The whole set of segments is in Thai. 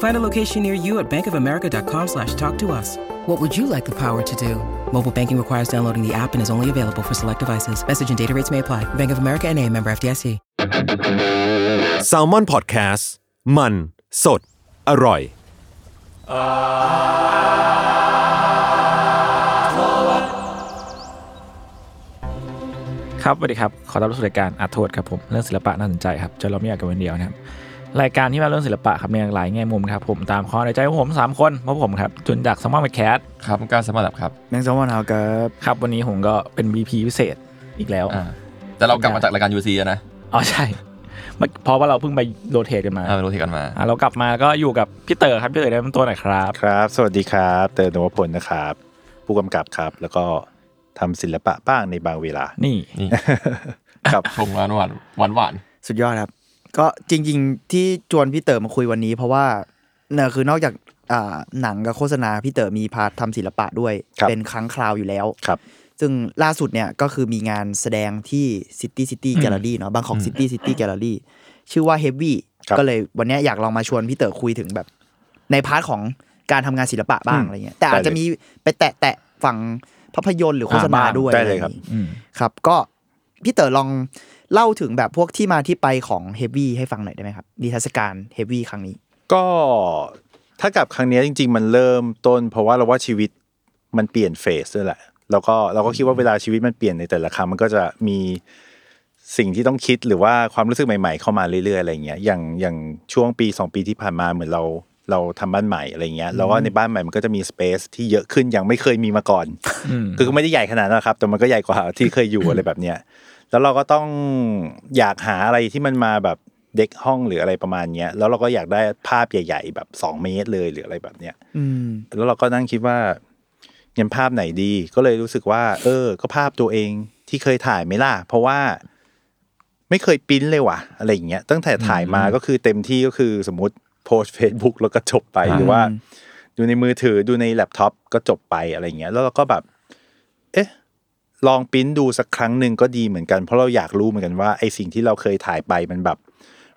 Find a location near you at bankofamerica.com slash talk to us. What would you like the power to do? Mobile banking requires downloading the app and is only available for select devices. Message and data rates may apply. Bank of America and a member FDIC. s a l ม o n PODCAST มัน สด อร่อย ครับสวัสดีครับ ขอต้อนรับสู่รายการอาร์ทวดครับผม เรื่องศิลปะน่าสนใจครับจะเราไม่อยากกันวันเดียวนะครับ รายการที่มาเรื่องศิลปะครับมีหลายแง่มุมครับผมตามข้อในใจของผม 3 คนเพราะผมครับจุนจากสมอลแคสครับการสมัครครับแมงสมวันเอากับครับวันนี้ผมก็เป็น VP พิเศษอีกแล้วอ่าแต่เรากลับมาจากรายการ UC อะนะอ๋อใช่เมื่อเพราะว่าเราเพิ่งไปโรเทตกันมาอ่าไปรู้ที่กันมาอะเรากลับมาก็อยู่กับพี่เต๋อครับพี่เต๋อแนะนำตัวหน่อยครับครับ สวัสดีครับ เตอร์นวพลนะครับ ผู้กำกับครับ แล้วก็ทำศิลปะบ้างในบางเวลานี่นี่ครับชงหวานหวานหวานหวานสุดยอดครับ ก็จริง ๆ ที่จวนพี่เต๋อมาคุยวันนี้ เพราะว่าเนี่ยคือนอกจากอ่าหนังกับโฆษณาพี่เต๋อมี part ทำศิลปะด้วย ครับ เป็นครั้งคราวอยู่แล้ว ครับ ซึ่งล่าสุดเนี่ยก็คือมีงานแสดงที่ City City Gallery เนาะบางของ City City Gallery ชื่อว่า Heavy ครับก็เลยวันเนี้ยอยากลองมาชวนพี่เต๋อคุยถึงแบบ ใน part ของการทำงานศิลปะบ้างอืมอะไรเงี้ยแต่อาจจะได้เลยมีไปแตะแตะฝั่งภาพยนตร์หรือโฆษณาอ่าบ้างด้วยได้เลยครับ อะไอย่างงี้ครับ ก็พี่เต๋อลอง เล่าถึงแบบพวกที่มาที่ไปของ Heavy ให้ฟังหน่อยได้ไหมครับนิทรรศการ Heavy ครั้งนี้ ก็ถ้ากับครั้งเนี้ยจริง ๆ มันเริ่มต้น เพราะว่าเราว่าชีวิตมันเปลี่ยนเฟสด้วยแหละแล้วก็เราก็คิดว่าเวลาชีวิตมันเปลี่ยนในแต่ละครั้งมันก็จะมีสิ่งที่ต้องคิดหรือว่าความรู้สึกใหม่ๆ เข้ามาเรื่อยๆอะไรเงี้ยอย่างอย่างช่วงปีสองปีที่ผ่านมาเหมือนเราเราทำบ้านใหม่อะไรเงี้ยแล้วก็ในบ้านใหม่มันก็จะมีสเปซที่เยอะขึ้นยังไม่เคยมีมาก่อน คือก็ไม่ได้ใหญ่ขนาดนั้นนะครับ แต่มันก็ใหญ่กว่าที่เคยอยู่อะไรแบบเนี้ย แล้วเราก็ต้องอยากหาอะไรที่มันมาแบบเด็กห้องหรืออะไรประมาณเนี้ยแล้วเราก็อยากได้ภาพใหญ่ ๆ แบบสองเมตรเลยหรืออะไรแบบเนี้ยอืมแล้วเราก็นั่งคิดว่าเงินภาพไหนดีก็เลยรู้สึกว่า เออ ก็ภาพตัวเองที่เคยถ่ายไหมล่ะ เพราะว่าไม่เคยปริ้นเลยว่ะ อะไรอย่างเงี้ยตั้งแต่ถ่ายมาก็คือเต็มที่ก็คือสมมติโพสเฟซบุ๊กแล้วก็จบไปหรือว่า ดูในมือถือดูในแล็ปท็อปก็จบไปอะไรเงี้ย แล้วเราก็แบบ เอ๊ะ ลองปริ้นดูสักครั้งหนึ่งก็ดีเหมือนกัน เพราะเราอยากรู้เหมือนกันว่าไอสิ่งที่เราเคยถ่ายไปมันแบบ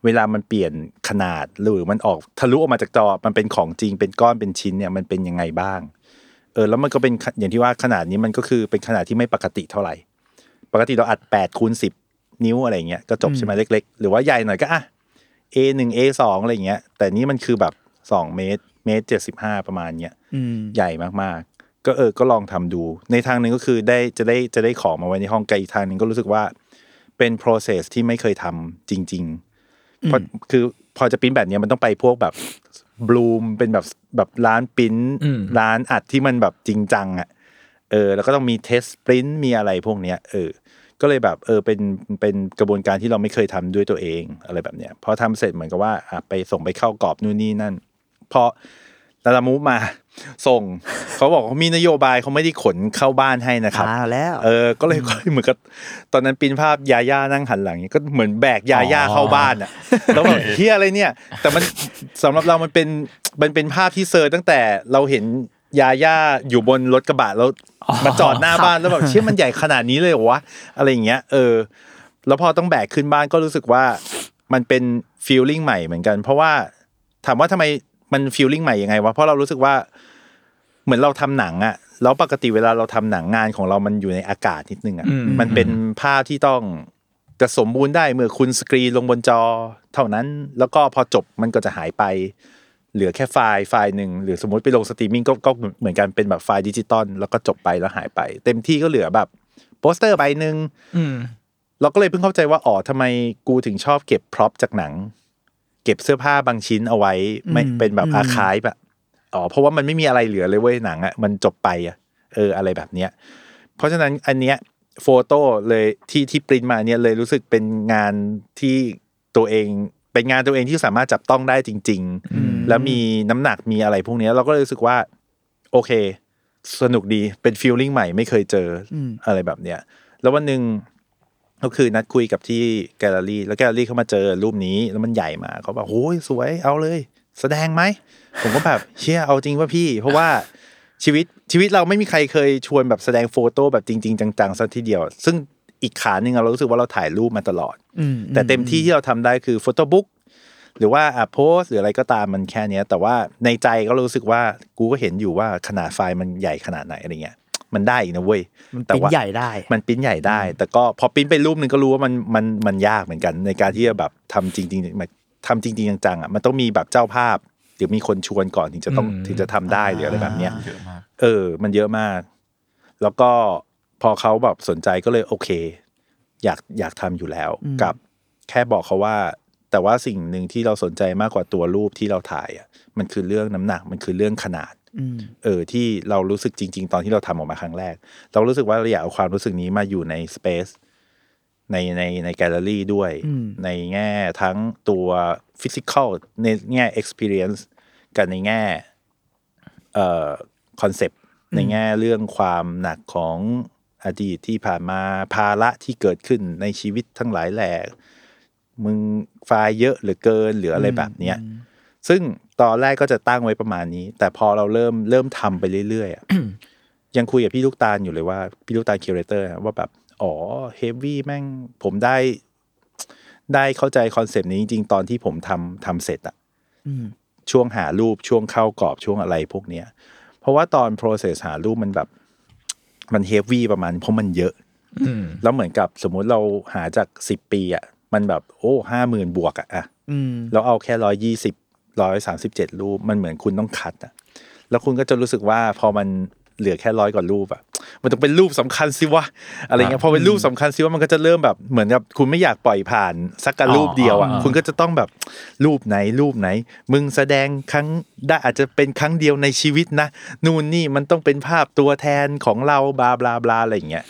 เวลามันเปลี่ยนขนาดหรือมันออกทะลุออกมาจากจอมันเป็นของจริงเป็นก้อนเป็นชิ้นเนี่ยมันเป็นยังไงบ้าง เออแล้วมันก็เป็นขอย่างที่ว่าขนาดนี้มันก็คือเป็นขนาดที่ไม่ปกติเท่าไหร่ ปกติเราอัดแปดคูณสิบนิ้วอะไรเงี้ยก็จบใช่ไหมเล็ก ๆ หรือว่าใหญ่หน่อยก็อะ A หนึ่ง A สองอะไรเงี้ย แต่นี่มันคือแบบสองเมตรเมตรเจ็ดสิบห้าประมาณเนี้ยอืมใหญ่มากๆ ก็เออก็ลองทำดู ในทางหนึ่งก็คือได้จะได้จะได้ของมาไว้ในห้องไกลอีกทางหนึ่งก็รู้สึกว่าเป็น process ที่ไม่เคยทำจริงๆเพราะคือพอจะปริ้นแบบเนี้ยมันต้องไปพวกแบบบลูมเป็นแบบแบบร้านปริ้นอืมร้านอัดที่มันแบบจริงจังอะเออ แล้วก็ต้องมีเทสปริ้นมีอะไรพวกเนี้ยเออ ก็เลยแบบเออเป็นเป็นกระบวนการที่เราไม่เคยทำด้วยตัวเองอะไรแบบเนี้ยพอทำเสร็จเหมือนกับว่าอะไปส่งไปเข้ากรอบนู่นนี่นั่นพอลาลามูฟมา ส่งเขาบอกเขามีนโยบายเขาไม่ได้ขนเข้าบ้านให้นะครับอ่าแล้วเออก็เลยก็เหมือนกับตอนนั้นปริ้นภาพยาย่านั่งหันหลังอย่างเงี้ยก็เหมือนแบกยาย่าเข้าบ้านอะแล้วแบบเฮียอะไรเนี่ย แต่มันสำหรับเรามันเป็นมันเป็นภาพที่เซอร์ตั้งแต่เราเห็นยาย่าอยู่บนรถกระบะแล้วมาจอดหน้าบ้านแล้วแบบเชื่อมันใหญ่ขนาดนี้เลยเหรอวะอะไรอย่างเงี้ยเออ แล้วพอต้องแบกขึ้นบ้านก็รู้สึกว่ามันเป็น feeling ใหม่เหมือนกัน เพราะว่าถามว่าทำไม มัน feeling ใหม่ยังไงวะเพราะเรารู้สึกว่าเหมือนเราทำหนังอะแล้วปกติเวลาเราทำหนังงานของเรามันอยู่ในอากาศนิดนึงอะอืมมันเป็นภาพที่ต้องจะสมบูรณ์ได้เมื่อคุณสกรีนลงบนจอ เท่านั้น แล้วก็พอจบมันก็จะหายไป เหลือแค่ไฟล์ไฟล์หนึ่งหรือสมมติไปลงสตรีมมิ่งก็ก็เหมือนกันเป็นแบบไฟล์ดิจิตอลแล้วก็จบไปแล้วหายไป เต็มที่ก็เหลือแบบโปสเตอร์ใบหนึ่งอืมเราก็เลยเพิ่งเข้าใจว่าอ๋อทำไมกูถึงชอบเก็บ prop จากหนัง เก็บเสื้อผ้าบางชิ้นเอาไว้ ไม่อืมเป็นแบบอืมอาคายแบบอ๋อเพราะว่ามันไม่มีอะไรเหลือเลยเว้ยหนังอะมันจบไปอะเอออะไรแบบเนี้ย เพราะฉะนั้นอันเนี้ย photo เลยที่ที่ปริ้นมาเนี่ยเลยรู้สึกเป็นงานที่ตัวเองเป็นงานตัวเองที่สามารถจับต้องได้จริง ๆ แล้วมีน้ำหนักมีอะไรพวกเนี้ยเราก็เลยรู้สึกว่า โอเค สนุกดีเป็น feeling ใหม่ไม่เคยเจออืมอะไรแบบเนี้ยแล้ววันหนึ่ง ก็คือนัดคุยกับที่แกลเลอรี่แล้วแกลเลอรี่เขามาเจอรูปนี้แล้วมันใหญ่มาเขาบอกโอ้ยสวยเอาเลย แสดงไหมผมก็แบบเชี่ยเอาจริงว่ะพี่ เพราะว่าชีวิตชีวิตเราไม่มีใครเคยชวนแบบแสดง photo แบบจริง ๆ จังๆสักทีเดียว ซึ่งอีกขาหนึ่งอะเรารู้สึกว่าเราถ่ายรูปมาตลอดอืมแต่เต็มที่ที่เราทำได้คือ photobookหรือว่าอะโพสหรืออะไรก็ตามมันแค่เนี้ย แต่ว่าในใจก็รู้สึกว่ากูก็เห็นอยู่ว่าขนาดไฟล์มันใหญ่ขนาดไหนอะไรเงี้ย มันได้อีกนะเว้ยมันแต่ปิ้นว่าใหญ่ได้ มันปริ้นใหญ่ได้ แต่ก็พอปริ้นไปรูปหนึ่งก็รู้ว่ามันมันมันยากเหมือนกัน ในการที่จะแบบทำจริงๆมาทำจริงๆจังๆอะมันต้องมีแบบเจ้าภาพหรือมีคนชวนก่อนถึงจะต้องอืมถึงจะทำได้หรืออะไรแบบเนี้ยเยอะมากเออ มันเยอะมาก แล้วก็พอเขาแบบสนใจก็เลยโอเค อยากอยากทำอยู่แล้วกับ แค่บอกเขาว่า แต่ว่าสิ่งหนึ่งที่เราสนใจมากกว่าตัวรูปที่เราถ่ายอะ มันคือเรื่องน้ำหนัก มันคือเรื่องขนาดอืมเออที่เรารู้สึกจริง ๆ ตอนที่เราทำออกมาครั้งแรก เรารู้สึกว่าเราอยากเอาความรู้สึกนี้มาอยู่ใน space ในในในแกลเลอรี่ด้วยอืมในแง่ทั้งตัว physical ในแง่ experience กับในแง่เอ่อ conceptในแง่เรื่องความหนักของอดีตที่ผ่านมาภาระที่เกิดขึ้นในชีวิตทั้งหลายแหล่มึงไฟล์เยอะเหลือเกินหรืออะไรแบบเนี้ย ซึ่งตอนแรกก็จะตั้งไว้ประมาณนี้ แต่พอเราเริ่มเริ่มทำไปเรื่อยๆอะยังคุยกับพี่ลูกตาลอยู่เลยว่า พี่ลูกตาล curator ว่าแบบ อ๋อ heavy แม่งผมได้ ได้เข้าใจ concept นี้จริง ๆ ตอนที่ผมทำทำเสร็จอะอืมช่วงหารูปช่วงเข้ากรอบช่วงอะไรพวกเนี้ย เพราะว่าตอน process หารูปมันแบบ มันเฮฟวี่ประมาณเพราะมันเยอะอืมแล้วเหมือนกับสมมุติเราหาจากสิบปีอะมันแบบ โอ้ห้าหมื่นบวกอะอะอืมแล้วเอาแค่ร้อยยี่สิบ ร้อยสามสิบเจ็ดรูปมันเหมือนคุณต้องคัดอะแล้วคุณก็จะรู้สึกว่าพอมันเหลือแค่ร้อยกว่ารูปอะมันต้องเป็นรูปสำคัญสิวะอะไรเงี้ยพอเป็นรูปสำคัญสิวะมันก็จะเริ่มแบบเหมือนกับคุณไม่อยากปล่อยผ่านสักกะรูปเดียวอะอ๋อคุณก็จะต้องแบบรูปไหนรูปไหน มึงแสดงครั้งได้อาจจะเป็นครั้งเดียวในชีวิตนะนู่นนี่มันต้องเป็นภาพตัวแทนของเราบลาบลาบลาอะไรอย่างเงี้ย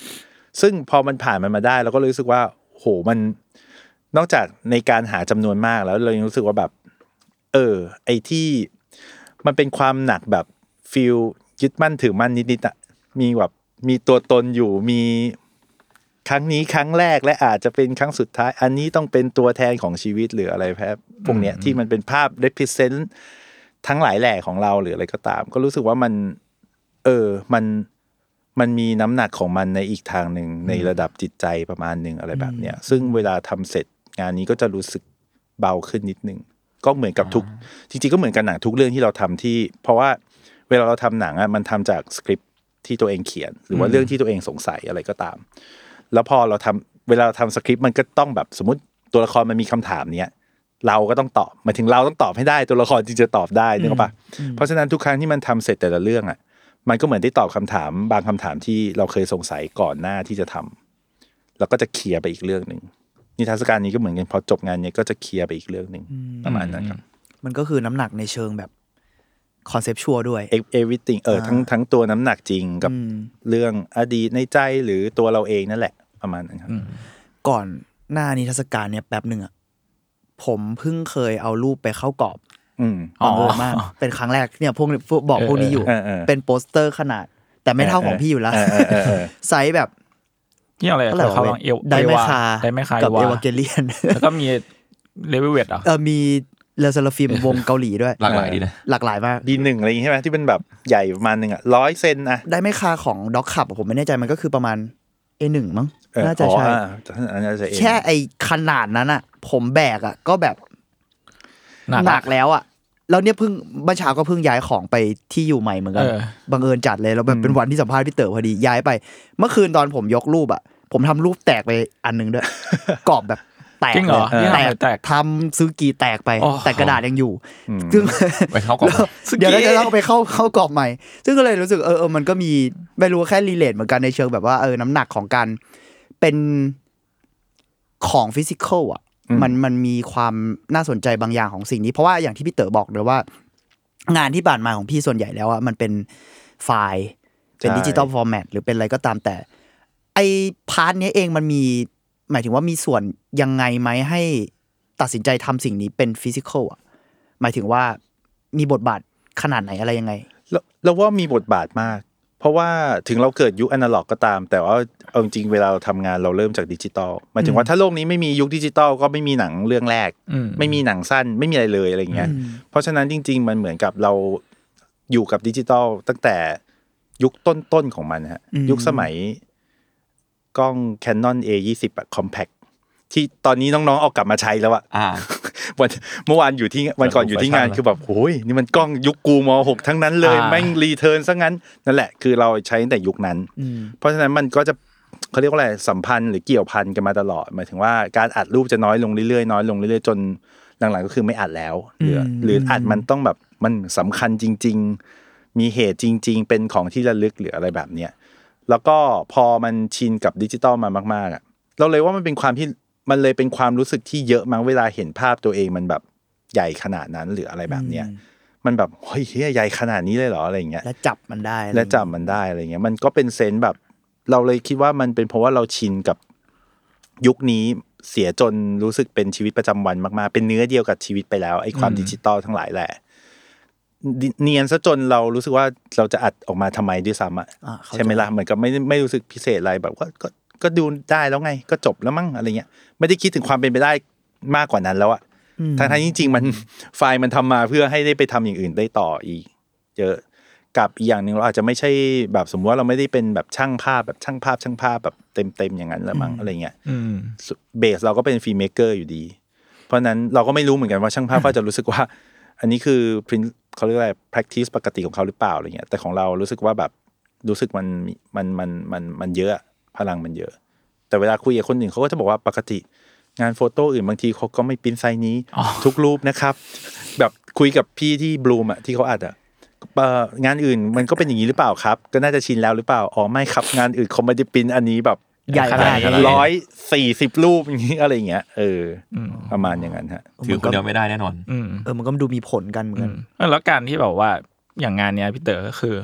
ซึ่งพอมันผ่านมันมาได้เราก็รู้สึกว่าโหมันนอกจากในการหาจำนวนมากแล้วเรายังรู้สึกว่าแบบ เออ ไอที่มันเป็นความหนักแบบฟิลยึดมั่นถือมั่นนิดๆอะมีแบบมีตัวตนอยู่มีครั้งนี้ครั้งแรกและอาจจะเป็นครั้งสุดท้าย อันนี้ต้องเป็นตัวแทนของชีวิตหรืออะไรแพบพวกเนี้ยที่มันเป็นภาพ represent ทั้งหลายแหล่ของเราหรืออะไรก็ตาม ก็รู้สึกว่ามัน เออมันมันมีน้ำหนักของมันในอีกทางหนึ่งในระดับจิตใจประมาณหนึ่งอะไรแบบเนี้ยซึ่งเวลาทำเสร็จงานนี้ก็จะรู้สึกเบาขึ้นนิดนึง ก็เหมือนกับทุก จริงๆก็เหมือนกันหนังทุกเรื่องที่เราทำที่ เพราะว่าเวลาเราทำหนังอะมันทำจากสคริปต์ที่ตัวเองเขียน หรือว่าเรื่องที่ตัวเองสงสัยอะไรก็ตาม แล้วพอเราทำเวลาเราทำสคริปต์มันก็ต้องแบบสมมติตัวละครมันมีคำถามเนี้ยเราก็ต้องตอบหมายถึงเราต้องตอบให้ได้ตัวละครจึงจะตอบได้นึกออกปะเพราะฉะนั้นทุกครั้งที่มันทำเสร็จแต่ละเรื่องอะ มันก็เหมือนได้ตอบคำถาม บางคำถามที่เราเคยสงสัยก่อนหน้าที่จะทำแล้วก็จะเคลียร์ไปอีกเรื่องหนึ่ง นิทรรศการนี้ก็เหมือนกันพอจบงานเนี้ยก็จะเคลียร์ไปอีกเรื่องหนึ่งประมาณนั้นครับ มันก็คือน้ำหนักในเชิงแบบคอนเซปชวลด้วยเอวิติงเออทั้งทั้งตัวน้ำหนักจริงกับอืมเรื่องอดีตในใจหรือตัวเราเองนั่นแหละประมาณนั้นครับก่อนหน้านิทรรศการเนี่ยแป๊บหนึ่งอะผมเพิ่งเคยเอารูปไปเข้ากรอบอืมอ๋อบังเอิญมากเป็นครั้งแรกเนี่ยพวกพวกบอกพวกนี้อยู่เออเออเออเป็นโปสเตอร์ขนาด แต่ไม่เท่าของพี่อยู่แล้วเออเออเออเออไซส์แบบ ที่อะไรเท่าไหร่เขาวะลองเอวไดไม่คาไดไม่คากับวาเอวาเกเลียนแล้วก็มีเลเวลเวทอะเออมีเลเซลฟิมวงเกาหลีด้วย หลากหลายดีนะหลากหลายมากดีหนึ่งอะไรอย่างงี้ใช่ไหมที่เป็นแบบใหญ่ประมาณหนึ่งอะร้อยเซนอะได้ไม่คาของด็อกขับผมไม่แน่ใจมันก็คือประมาณ A1 มั้งเออน่าจะใช่อ๋ออ่าอันนั้นจะเองแค่ไอขนาดนั้นอะผมแบกอะก็แบบหนักหนักแล้วอะแล้วเนี่ยเพิ่งเมื่อเช้าก็เพิ่งย้ายของไปที่อยู่ใหม่เหมือนกันเออบังเอิญจัดเลยแล้วแบบเป็นวันที่สัมภาษณ์พี่เต๋อพอดีย้ายไป เมื่อคืนตอนผมยกรูปอะ ผมทำรูปแตกไปอันหนึงด้วยกรอบแบบแตกจริงเหรอลยนี่แตทำไมกแตกทำซื้อกีแตกไปโอ้แต่กระดาษยังอยู่อืมซึ่งไปเข้ากล่องแล้วเดี๋ยวเราจะต้องไปเข้าเข้ากรอบใหม่ ซึ่งก็เลยรู้สึกเออเออมันก็มีไม่รู้ว่าแค่รีเลทเหมือนกันในเชิงแบบว่าเออน้ำหนักของการเป็นของฟิสิกอลอะอืมมันมันมีความน่าสนใจบางอย่างของสิ่งนี้ เพราะว่าอย่างที่พี่เต๋อบอกเลยว่า งานที่ผ่านมาของพี่ส่วนใหญ่แล้วอะมันเป็นไฟล์เป็นดิจิตอล format หรือเป็นอะไรก็ตามแต่ ไอ้ part เนี้ยเองมันมี หมายถึงว่ามีส่วนยังไงไหมให้ตัดสินใจทำสิ่งนี้เป็น physical อะหมายถึงว่ามีบทบาทขนาดไหนอะไรยังไงเราเราว่ามีบทบาทมาก เพราะว่าถึงเราเกิดยุคอนาล็อกก็ตาม แต่ว่าเอาจริงๆเวลาเราทำงานเราเริ่มจากดิจิตอลหมายถึงว่าถ้าโลกนี้ไม่มียุคดิจิตอลก็ไม่มีหนังเรื่องแรกอืมไม่มีหนังสั้นไม่มีอะไรเลยอะไรอย่างเงี้ยเพราะฉะนั้นจริง ๆ มันเหมือนกับเราอยู่กับดิจิตอลตั้งแต่ยุคต้นๆของมันฮะอืมยุคสมัย กล้อง Canon A20 อะ compact ที่ตอนนี้น้องๆเอากลับมาใช้แล้วอะอ่าวันเมื่อวานอยู่ที่วันก่อนอยู่ที่งานแฟชั่นคือแบบโอ้ยนี่มันกล้องยุคกู ม.หกทั้งนั้นเลยอ่าแม่ง return ซะงั้นนั่นแหละคือเราใช้ตั้งแต่ยุคนั้น เพราะฉะนั้นมันก็จะเขาเรียกว่าอะไรสัมพันธ์หรือเกี่ยวพันกันมาตลอดหมายถึงว่าการอัดรูปจะน้อยลงเรื่อยๆน้อยลงเรื่อยๆจนหลังๆก็คือไม่อัดแล้วหรืออืมหรืออัดมันต้องแบบมันสำคัญจริง ๆ มีเหตุจริง ๆ เป็นของที่ระลึกหรืออะไรแบบเนี้ย แล้วก็พอมันชินกับดิจิตอลมามากๆอะเราเลยว่ามันเป็นความที่มันเลยเป็นความรู้สึกที่เยอะมั้งเวลาเห็นภาพตัวเองมันแบบใหญ่ขนาดนั้นหรืออะไรแบบเนี้ยมันแบบเฮ้ยเฮียใหญ่ขนาดนี้เลยเหรออะไรอย่างเงี้ยและจับมันได้อไรและจำมันได้อะไรเงี้ย มันก็เป็นเซนส์แบบ เราเลยคิดว่ามันเป็นเพราะว่าเราชินกับยุคนี้เสียจนรู้สึกเป็นชีวิตประจำวันมากๆ เป็นเนื้อเดียวกับชีวิตไปแล้วไอ้ความดิจิตอลทั้งหลายแหละดิ เนียนซะจนเรารู้สึกว่าเราจะอัดออกมาทำไมด้วยซ้ำอะอ่าเข้าจใช่ไหมล่ะเหมือนกับไม่ได้ไม่รู้สึกพิเศษอะไรแบบว่าก็ก็ดูได้แล้วไง ก็จบแล้วมั้งอะไรเงี้ย ไม่ได้คิดถึงความเป็นไปได้มากกว่านั้นแล้วอะทั้งทั้งๆที่จริง ๆ มันไฟล์มันทำมาเพื่อให้ได้ไปทำอย่างอื่นได้ต่ออีกเยอะกับอีกอย่างหนึ่งเราอาจจะไม่ใช่แบบสมมติว่าเราไม่ได้เป็นแบบช่างภาพแบบช่างภาพช่างภาพแบบเต็มเต็มๆอย่างนั้นละมั้งอะไรเงี้ยอืม base เราก็เป็น filmmaker อยู่ดี เพราะฉะนั้นเราก็ไม่รู้เหมือนกันว่าช่างภาพก็จะรู้สึกว่า อันนี้คือ print เขาเรียกอะไร practice ปกติของเขาหรือเปล่าอะไรเงี้ยแต่ของเรารู้สึกว่าแบบรู้สึกมันมันมันมันมันเยอะพลังมันเยอะ แต่เวลาคุยกับคนอื่นเขาก็จะบอกว่าปกติงาน photo อื่นบางทีเขาก็ไม่ print size นี้อ๋อทุกรูปนะครับ แบบคุยกับพี่ที่บลูมอะที่เขาอัดอะเอ่องานอื่นมันก็เป็นอย่างนี้หรือเปล่าครับ ก็น่าจะชินแล้วหรือเปล่าอ๋อไม่ครับงานอื่นเขาไม่ได้ปริ้นอันนี้แบบ ใหญ่ขนาดขนาดนี้ร้อยสี่สิบรูปอย่างนี้อะไรอย่างเงี้ยเอออมประมาณอย่างนั้นฮะถือคนเดียวไม่ได้แน่นอนอืมเออมันก็ดูมีผลกันเหมือนอืกันมเออแล้วการที่แบบว่าอย่างงานเนี้ยพี่เต๋อก็คือ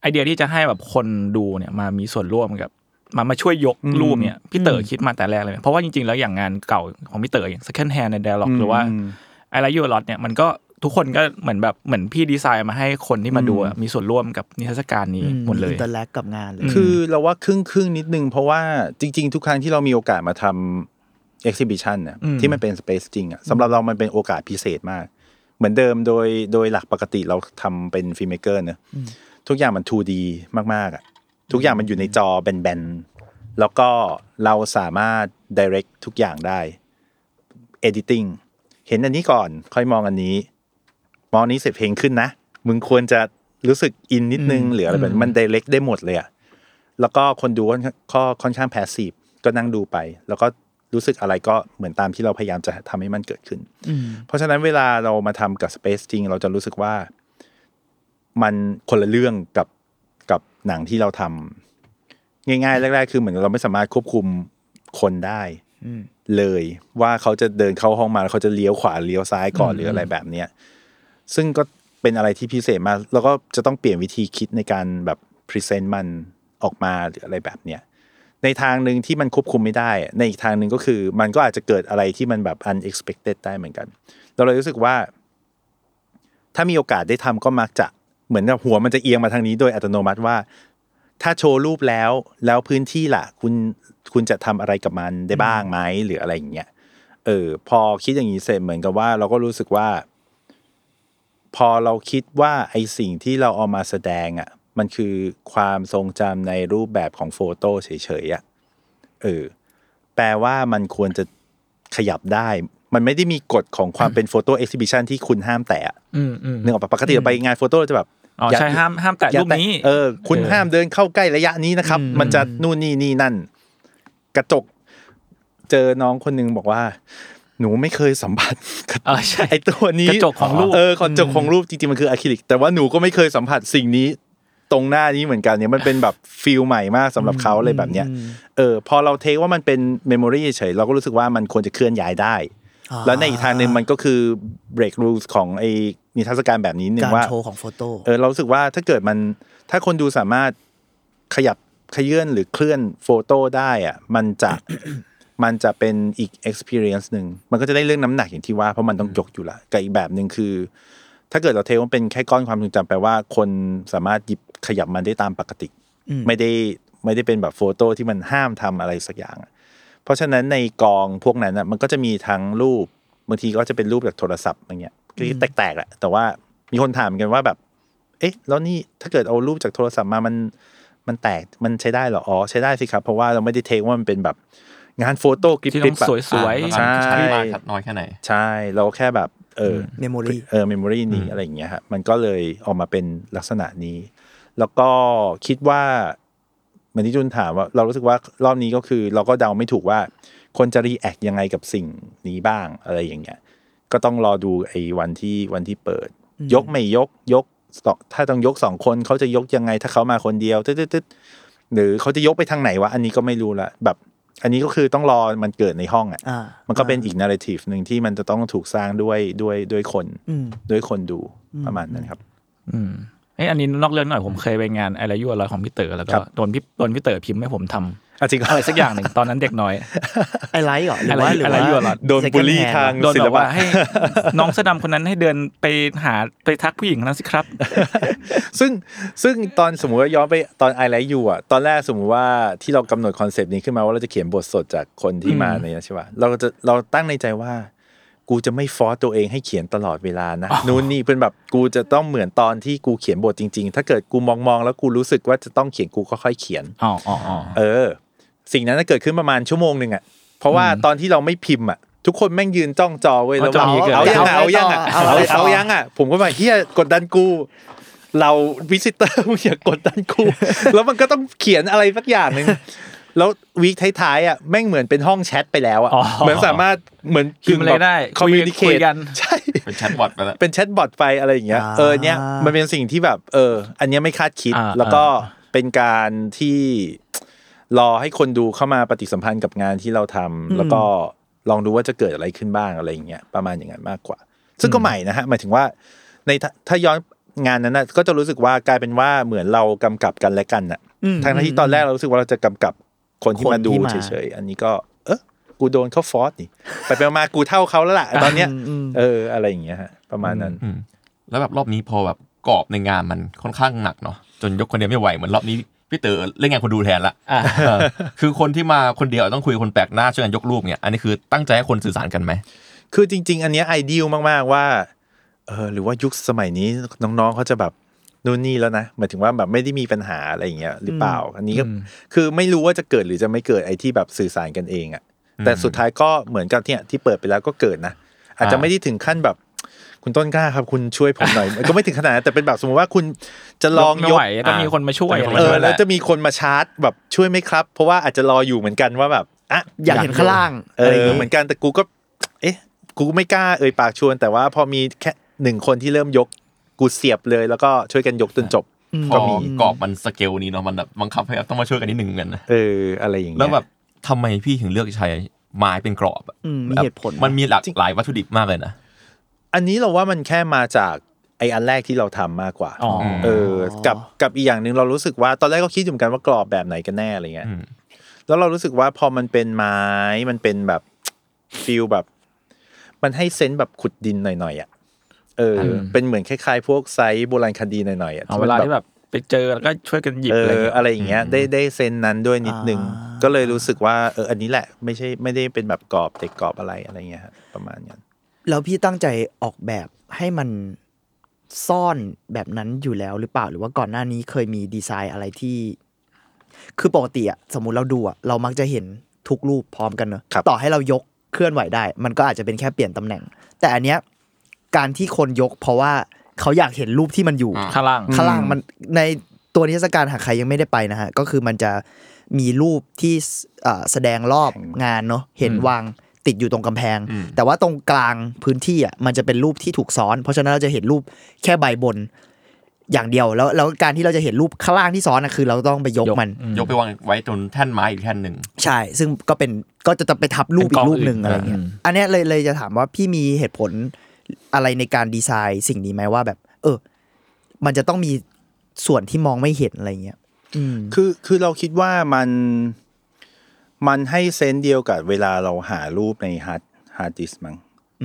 ไอเดียที่จะให้แบบคนดูเนี่ยมามีส่วนร่วมกับมามาช่วยยกอืมรูปเนี่ยพี่เต๋อคิดมาแต่แรกเลยไหมเพราะว่าจริงๆแล้วอย่างงานเก่าของพี่เต๋ออย่าง Second Hand Dialogue หรือว่า I Write You A Lot เนี่ยมันก็ ทุกคนก็เหมือนแบบเหมือนพี่ดีไซน์มาให้คนที่มาดูอะมีส่วนร่วมกับนิทรรศการนี้หมดเลย interact กับงานเลยคือเราว่าครึ่งครึ่งๆนิดนึง เพราะว่าจริง ๆ ทุกครั้งที่เรามีโอกาสมาทำ exhibition เนี่ยอืมที่มันเป็น space จริงอะสำหรับเรามันเป็นโอกาสพิเศษมาก เหมือนเดิมโดยโดยหลักปกติเราทำเป็น filmmaker เนอะทุกอย่างมัน 2D มากๆอะทุกอย่างมันอยู่ในจอแบนๆแล้วก็เราสามารถ direct ทุกอย่างได้ editing เห็นอันนี้ก่อนค่อยมองอันนี้ มองอันนี้เสร็จเพลงขึ้นนะ มึงควรจะรู้สึกอินนิดนึงหรืออะไรแบบนี้มัน direct ได้หมดเลยอะแล้วก็คนดูก็ค่อนข้างแพสซีฟก็นั่งดูไป แล้วก็รู้สึกอะไรก็เหมือนตามที่เราพยายามจะทำให้มันเกิดขึ้น เพราะฉะนั้นเวลาเรามาทำกับ Space จริง เราจะรู้สึกว่ามันคนละเรื่องกับกับหนังที่เราทำง่ายๆ แรก ๆ คือเหมือนเราไม่สามารถควบคุมคนได้เลยว่าเขาจะเดินเข้าห้องมาแล้วเขาจะเลี้ยวขวาเลี้ยวซ้ายก่อนหรืออะไรแบบเนี้ย ซึ่งก็เป็นอะไรที่พิเศษมากแล้วก็จะต้องเปลี่ยนวิธีคิดในการแบบพรีเซนต์มันออกมาหรืออะไรแบบเนี้ยในทางหนึ่งที่มันควบคุมไม่ได้ ในอีกทางหนึ่งก็คือ มันก็อาจจะเกิดอะไรที่มันแบบ unexpected ได้เหมือนกัน เราเลยรู้สึกว่า ถ้ามีโอกาสได้ทำก็มักจะเหมือนกับหัวมันจะเอียงมาทางนี้โดยอัตโนมัติว่า ถ้าโชว์รูปแล้วแล้วพื้นที่ล่ะ คุณคุณจะทำอะไรกับมันได้บ้างไหมหรืออะไรอย่างเงี้ยเออพอคิดอย่างนี้เสร็จเหมือนกับว่า เราก็รู้สึกว่า พอเราคิดว่าไอสิ่งที่เราเอามาแสดงอะมันคือความทรงจำในรูปแบบของโฟโต้เฉยๆอะเออแปลว่ามันควรจะขยับได้ มันไม่ได้มีกฎของความเป็นโฟโต้เอ็กซิบิชันที่คุณห้ามแตะอืมอืมนึกออกปะปกติเราไปงานโฟโต้เราจะแบบอ๋อใช่ห้ามห้ามแตะอย่รูปนี้เออ คุณเออห้ามเดินเข้าใกล้ระยะนี้นะครับ มันจะนู่นนี่นี่นั่น กระจก เจอน้องคนหนึงบอกว่า หนูไม่เคยสัมผัสกับเออใช่ไอตัวนี้กระจกของรูปเออกระจกของรูปจริงๆมันคืออะคริลิก แต่ว่าหนูก็ไม่เคยสัมผัสสิ่งนี้ตรงหน้านี้เหมือนกันเนี่ยมันเป็นแบบfeel ใหม่มากสำหรับเขาเลยแบบเนี้ยเออพอเรา take ว่ามันเป็น memory เฉยเราก็รู้สึกว่ามันควรจะเคลื่อนย้ายได้อ่าแล้วในอีกทางหนึ่งมันก็คือ break rules ของไอ้นิทรรศการแบบนี้หนึ่งการว่าโชว์ของ photo เออเรารู้สึกว่าถ้าเกิดมันถ้าคนดูสามารถขยับเขยื้อนหรือเคลื่อน photo ได้อะมันจะ มันจะเป็นอีก experience หนึ่งมันก็จะได้เรื่องน้ำหนักอย่างที่ว่าเพราะมันต้องยกอยู่ละกับอีกแบบหนึ่งคือ ถ้าเกิดเรา take ว่าเป็นแค่ก้อนความทรงจำแปลว่าคนสามารถหยิบขยับมันได้ตามปกติ ไม่ได้ไม่ได้เป็นแบบโฟโต้ที่มันห้ามทำอะไรสักอย่างอะเพราะฉะนั้นในกองพวกนั้นอะมันก็จะมีทั้งรูปบางทีก็จะเป็นรูปจากโทรศัพท์อย่างเงี้ยคือแตกๆแหละแต่ว่ามีคนถามเหมือนกันว่าแบบ เอ๊ะ แล้วนี่ถ้าเกิดเอารูปจากโทรศัพท์มามันมันแตกมันใช้ได้เหรออ๋อใช้ได้สิครับ เพราะว่าเราไม่ได้เทคว่ามันเป็นแบบ งานโฟโต้คลิปที่คต้ลิองปอะสวยอ่าๆใช่ชัดมากชัดน้อยแค่ไหน ใช่เราแค่แบบเออ memory เออ memory นี้อะไรอย่างเงี้ยฮะมันก็เลยออกมาเป็นลักษณะนี้ แล้วก็คิดว่าเหมือนที่จุนถามว่าเรารู้สึกว่ารอบนี้ก็คือ เราก็เดาไม่ถูกว่า คนจะ react ยังไงกับสิ่งนี้บ้างอะไรอย่างเงี้ยก็ต้องรอดูไอ้วันที่วันที่เปิด ยกไม่ยกยกสองถ้าต้องยกสองคนเขาจะยกยังไงถ้าเขามาคนเดียวตึ๊ดตึ๊ดตึ๊ดหรือเขาจะยกไปทางไหนวะอันนี้ก็ไม่รู้ละแบบ อันนี้ก็คือต้องรอมันเกิดในห้องอะอ่ามันก็เป็นอีก narrative หนึ่งที่มันจะต้องถูกสร้างด้วยด้วยด้วยคนอืมด้วยคนดูประมาณนั้นครับ อืม เอ้ยอันนี้นอกเรื่องหน่อยผมเคยไปงานอะไรยั่วอะไรของพี่เต๋อแล้วก็ครับโดนพี่โดนพี่เต๋อพิมพ์ให้ผมทำอะจริงอะไรสักอย่างหนึ่งตอนนั้นเด็กน้อย I Write เหรอหรือว่าอะไรหรือ I Write You เหรอโดน bully second hand ทางโดนศิบลอกปะว่าให้น้องเสื้อดำคนนั้นให้เดินไปหาไปทักผู้หญิงคนนั้นสิครับ ซึ่งซึ่งตอนสมมุติว่าย้อนไปตอน I Write You อะตอนแรกสมมุติว่าที่เรากำหนดคอนเซปต์นี้ขึ้นมาว่าเราจะเขียนบทสดจากคนที่มาในนี้ใช่ป่ะเราจะเราตั้งในใจว่า กูจะไม่ฟอร์สตัวเองให้เขียนตลอดเวลานะนู่นนี่เป็นแบบกูจะต้องเหมือนตอนที่กูเขียนบทจริง ๆ ถ้าเกิดกูมองมองๆแล้วกูรู้สึกว่าจะต้องเขียนกูก็ค่อยเขียนอ๋ออ๋ออ๋อเออ สิ่งนั้นน่ะเกิดขึ้นประมาณชั่วโมงหนึ่งอะเพราะว่าตอนที่เราไม่พิมพ์อะทุกคนแม่งยืนจ้องจอเว้ยอ๋อแล้วแบบจะมีเกิดเอายังอะเอายังอะเอาเอาอะไรต่อเอายังอะผมก็แบบเฮียกดดันกูเรา visitor มึงอย่ากดดันกูแล้วมันก็ต้องเขียนอะไรสักอย่างหนึ่ง แล้ว week ท้ายๆอะแม่งเหมือนเป็นห้องแชทไปแล้วอะอ๋อเหมือนสามารถเหมือนพิมพ์อะไรได้ communicate คุยตกันใช่เป็น chatbot ไปแล้วเป็น chatbot ไปอะไรอย่างเงี้ยอ่าเออเนี้ยมันเป็นสิ่งที่แบบเออ อันเนี้ยไม่คาดคิดอ่าแล้วก็เป็นการที่รอให้คนดูเข้ามาปฏิสัมพันธ์กับงานที่เราทำแล้วก็ลองดูว่าจะเกิดอะไรขึ้นบ้างอะไรอย่างเงี้ยประมาณอย่างนั้นมากกว่า ซึ่งก็ใหม่นะฮะหมายถึงว่าในถ้าถ้าย้อนงานนั้นนะก็จะรู้สึกว่ากลายเป็นว่าเหมือนเรากำกับกันและกันน่ะอืมทั้งที่ตอนแรกเรารู้สึกว่าเราจะกำกับ คนที่คนมาดูที่มาเฉยๆอันนี้ก็เออกูโดนเขาฟอสนี่ไปไปมาๆกูเท่าเขาแล้วล่ะตอนเนี้ยอืมเอออะไรอย่างเงี้ยฮะประมาณนั้นอืมแล้วแบบรอบนี้พอแบบกรอบในงานมันค่อนข้างหนักเนาะจนยกคนเดียวไม่ไหวเหมือนรอบนี้พี่เต๋อเล่นงานคนดูแทนละอ่าเออคือคนที่มาคนเดียวต้องคุยกับคนแปลกหน้าช่วยกันยกรูปเนี่ยอันนี้คือตั้งใจให้คนสื่อสารกันไหมคือจริง ๆ อันเนี้ยไอเดียมากๆว่าเออหรือว่ายุคสมัยนี้น้องๆเขาจะแบบ นู่นนี่แล้วนะหมายถึงว่าแบบไม่ได้มีปัญหาอะไรอย่างเงี้ยหรือเปล่า อันนี้ก็อืมคือไม่รู้ว่าจะเกิดหรือจะไม่เกิดไอที่แบบสื่อสารกันเองอะแต่สุดท้ายก็เหมือนกับเนี่ยที่เปิดไปแล้วก็เกิดนะอาจจะไม่ได้ถึงขั้นแบบคุณต้นกล้าครับ คุณช่วยผมหน่อยมันก็ไม่ถึงขนาดนั้นแต่เป็นแบบสมมติว่าคุณจะลองไม่ยกไหวต้องมีคนมาช่วยอ่าอะไรเออย่างอเงี้ยแล้วจะมีคนมาชาร์จแบบช่วยไหมครับ เพราะว่าอาจจะรออยู่เหมือนกันว่าแบบอะอยากเห็นข้างล่างเออะไรออย่างงี้เหมือนกันแต่กูก็ เอ๊ะ กูไม่กล้าเอ่ยปากชวน แต่ว่าพอมีแค่หนึ่งคนที่เริ่มยก กูเสียบเลย แล้วก็ช่วยกันยกจนจบพก็อมีกรอบมันสเกลนี้เนาะมันแบบบังคับให้ต้องมาช่วยกันนิดหนึ่งเหมือนกันนะเอออะไรอย่างเงี้ยแล้วแบบทำไมพี่ถึงเลือกใช้ไม้เป็นกรอบอะอืมมีเหตุผลมันมีหลากหลายวัตถุดิบมากเลยนะอันนี้เราว่ามันแค่มาจากไออันแรกที่เราทำมากกว่าอ๋อเออ กับกับอีกอย่างหนึ่งเรารู้สึกว่าตอนแรกก็คิดอยู่เหมือนกันว่ากรอบแบบไหนกันแน่อะไรเงี้ยอืมแล้วเรารู้สึกว่าพอมันเป็นไม้มันเป็นแบบ feel แบบ มันให้ sense แบบขุดดินหน่อยๆอะ เอออืมเป็นเหมือนคล้ายๆพวก site โบราณคดีหน่อยๆอะเอาเวลาที่แบบไปเจอแล้วก็ช่วยกันหยิบเออะไรอเงี้ยอะไรอย่างเงี้ยได้ได้ sense นั้นด้วยนิดนึงอ่าก็เลยรู้สึกว่าเอออันนี้แหละไม่ใช่ไม่ได้เป็นแบบกรอบเด็กกรอบอะไรอะไรเงี้ยฮะประมาณนั้นแล้วพี่ตั้งใจออกแบบให้มันซ่อนแบบนั้นอยู่แล้วหรือเปล่าหรือว่าก่อนหน้านี้เคยมีดีไซน์อะไรที่ คือปกติอะสมมุติเราดูอะเรามักจะเห็นทุกรูปพร้อมกันเนอะครับต่อให้เรายกเคลื่อนไหวได้ มันก็อาจจะเป็นแค่เปลี่ยนตำแหน่ง แต่อันเนี้ย การที่คนยก เพราะว่าเขาอยากเห็นรูปที่มันอยู่ข้างล่างข้างล่างมันในตัวนิทรรศการหากใครยังไม่ได้ไปนะฮะก็คือมันจะมีรูปที่สเอ่อแสดงรอบงานเนาะเห็นวางติดอยู่ตรงกำแพง แต่ว่าตรงกลางพื้นที่อะมันจะเป็นรูปที่ถูกซ้อน เพราะฉะนั้นเราจะเห็นรูปแค่ใบบนอย่างเดียวแล้วแล้วการที่เราจะเห็นรูปข้างล่างที่ซ้อนนะคือ เราต้องไปยกยกมันอืมยกไปวางไว้ตรงแท่นไม้อีกแท่นหนึ่งใช่ ซึ่งก็เป็นก็จะไปทับรูปเป็นอีกองกรูปหนึ่งอื่นอะไรเงี้ยอืมอันเนี้ยเลยเลยจะถามว่าพี่มีเหตุผล อะไรในการดีไซน์สิ่งนี้ไหมว่าแบบ เออ มันจะต้องมีส่วนที่มองไม่เห็นอะไรเงี้ยอืมคือคือเราคิดว่ามันมันให้ sense เดียวกับเวลาเราหารูปในฮาร์ดฮาร์ดดิสก์มั้ง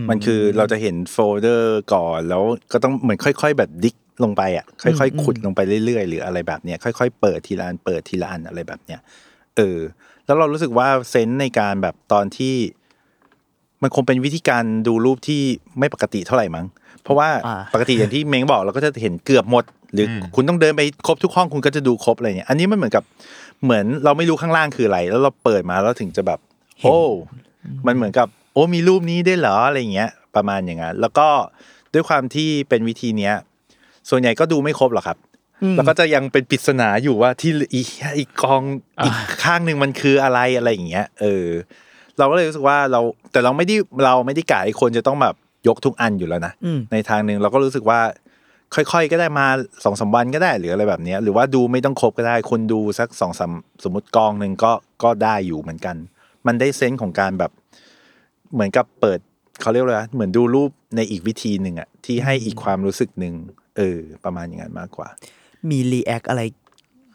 มันคือเราจะเห็นโฟลเดอร์ก่อน แล้วก็ต้องเหมือนค่อย ๆ แบบดิกลงไปอะ ค่อย ๆ ขุดลงไปเรื่อยๆ หรืออะไรแบบเนี้ยค่อย ๆ เปิดทีละอันเปิดทีละอันอะไรแบบเนี้ยเออ แล้วเรารู้สึกว่าเซนส์ในการแบบตอนที่ มันคงเป็นวิธีการดูรูปที่ไม่ปกติเท่าไหร่มั้ง เพราะว่าอ่าปกติอย่างที่เม้งบอกเราก็จะเห็นเกือบหมด หรืออมคุณต้องเดินไปครบทุกห้องคุณก็จะดูครบอะไรเงี้ยอันนี้มันเหมือนกับเหมือนเราไม่รู้ข้างล่างคืออะไร แล้วเราเปิดมาแล้วถึงจะแบบโอ้มันเหมือนกับ โอ้มีรูปนี้ได้วยเหรออะไรเงี้ย ประมาณอย่างนั้นแล้วก็ด้วยความที่เป็นวิธีเนี้ย ส่วนใหญ่ก็ดูไม่ครบหรอกครับแล้วก็จะยังเป็นปริศนาอยู่ว่าที่อีกอีกกองอีกข้างหนึ่งมันคืออะไรอะไรอย่างเงี้ยเออ เราก็เลยรู้สึกว่าเราแต่เราไม่ได้เราไม่ได้กะให้คนจะต้องแบบยกทุกอันอยู่แล้วนะอืมในทางหนึ่งเราก็รู้สึกว่า ค่อยๆก็ได้มาสองสามวันก็ได้หรืออะไรแบบเนี้ยหรือว่าดูไม่ต้องครบก็ได้คนดูสักสองสามสมมติกองหนึ่งก็ก็ได้อยู่เหมือนกัน มันได้ sense ของการแบบ เหมือนกับเปิดเขาเรียกว่าอะไรวะเหมือนดูรูปในอีกวิธีหนึ่งอะที่ให้อีกความรู้สึกหนึ่งเออ ประมาณอย่างนั้นมากกว่า มี react อะไร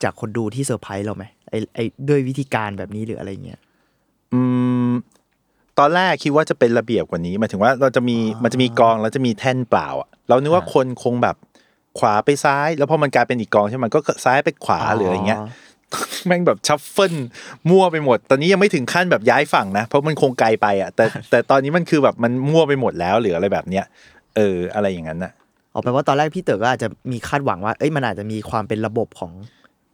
จากคนดูที่เซอร์ไพรส์เราไหมไอไอด้วยวิธีการแบบนี้หรืออะไรเงี้ย อืม ตอนแรกคิดว่าจะเป็นระเบียบกว่านี้หมายถึงว่าเราจะมีมันจะมีกองแล้วจะมีแท่นเปล่าอะเรานึกว่าคนคงแบบขวาไปซ้าย แล้วพอมันกลายเป็นอีกกองใช่ไหมมันก็ซ้ายไปขวาหรืออะไรเงี้ยแม่งแบบ shuffle มั่วไปหมด ตอนนี้ยังไม่ถึงขั้นแบบย้ายฝั่งนะเพราะมันคงไกลไปอะแต่แต่ตอนนี้มันคือแบบมันมั่วไปหมดแล้วหรืออะไรแบบเนี้ยเอออะไรอย่างนั้นน่ะออกไปว่าตอนแรกพี่เต๋อก็อาจจะมีคาดหวังว่า เอ้ยมันอาจจะมีความเป็นระบบของ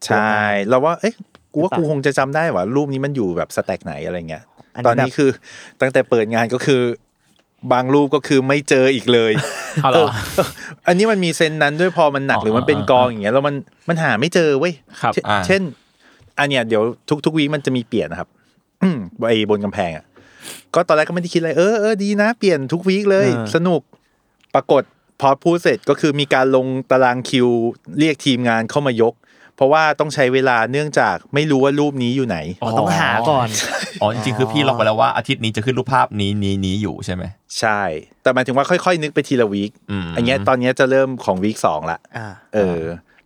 ใช่เราว่าเอ๊ะกูว่ากูคงจะจำได้ว่ารูปนี้มันอยู่แบบ stack ไหนอะไรเงี้ยอัน ตอนนี้นี้แบบคือตั้งแต่เปิดงานก็คือบางรูปก็คือไม่เจออีกเลยเอาเหรอเอออันนี้มันมีเซนนั้นด้วยพอมันหนักอ๋อหรือมันเป็นกองอย่างเงี้ยแล้วมันมันหาไม่เจอเว้ยครับเช่นอ่าเช่น อันเนี้ยเดี๋ยวทุกทุกวีคมันจะมีเปลี่ยนนะครับอืมไอ้บนกำแพงอะก็ตอนแรกก็ไม่ได้คิดอะไรเออเออดีนะเปลี่ยนทุกวีคเลยเออสนุกปรากฏพอพูดเสร็จก็คือมีการลงตารางคิวเรียกทีมงานเข้ามายก เพราะว่าต้องใช้เวลาเนื่องจากไม่รู้ว่ารูปนี้อยู่ไหน อ๋อต้องหาก่อน อ๋อจริงๆคือพี่ล็อกไว้แล้วว่าอาทิตย์นี้จะขึ้นรูปภาพนี้นี้นี้อยู่ใช่ไหมใช่ แต่หมายถึงว่าค่อยๆ นึกไปทีละวีคอืมอันเนี้ยตอนเนี้ยจะเริ่มของวีคสองละอ่าเออ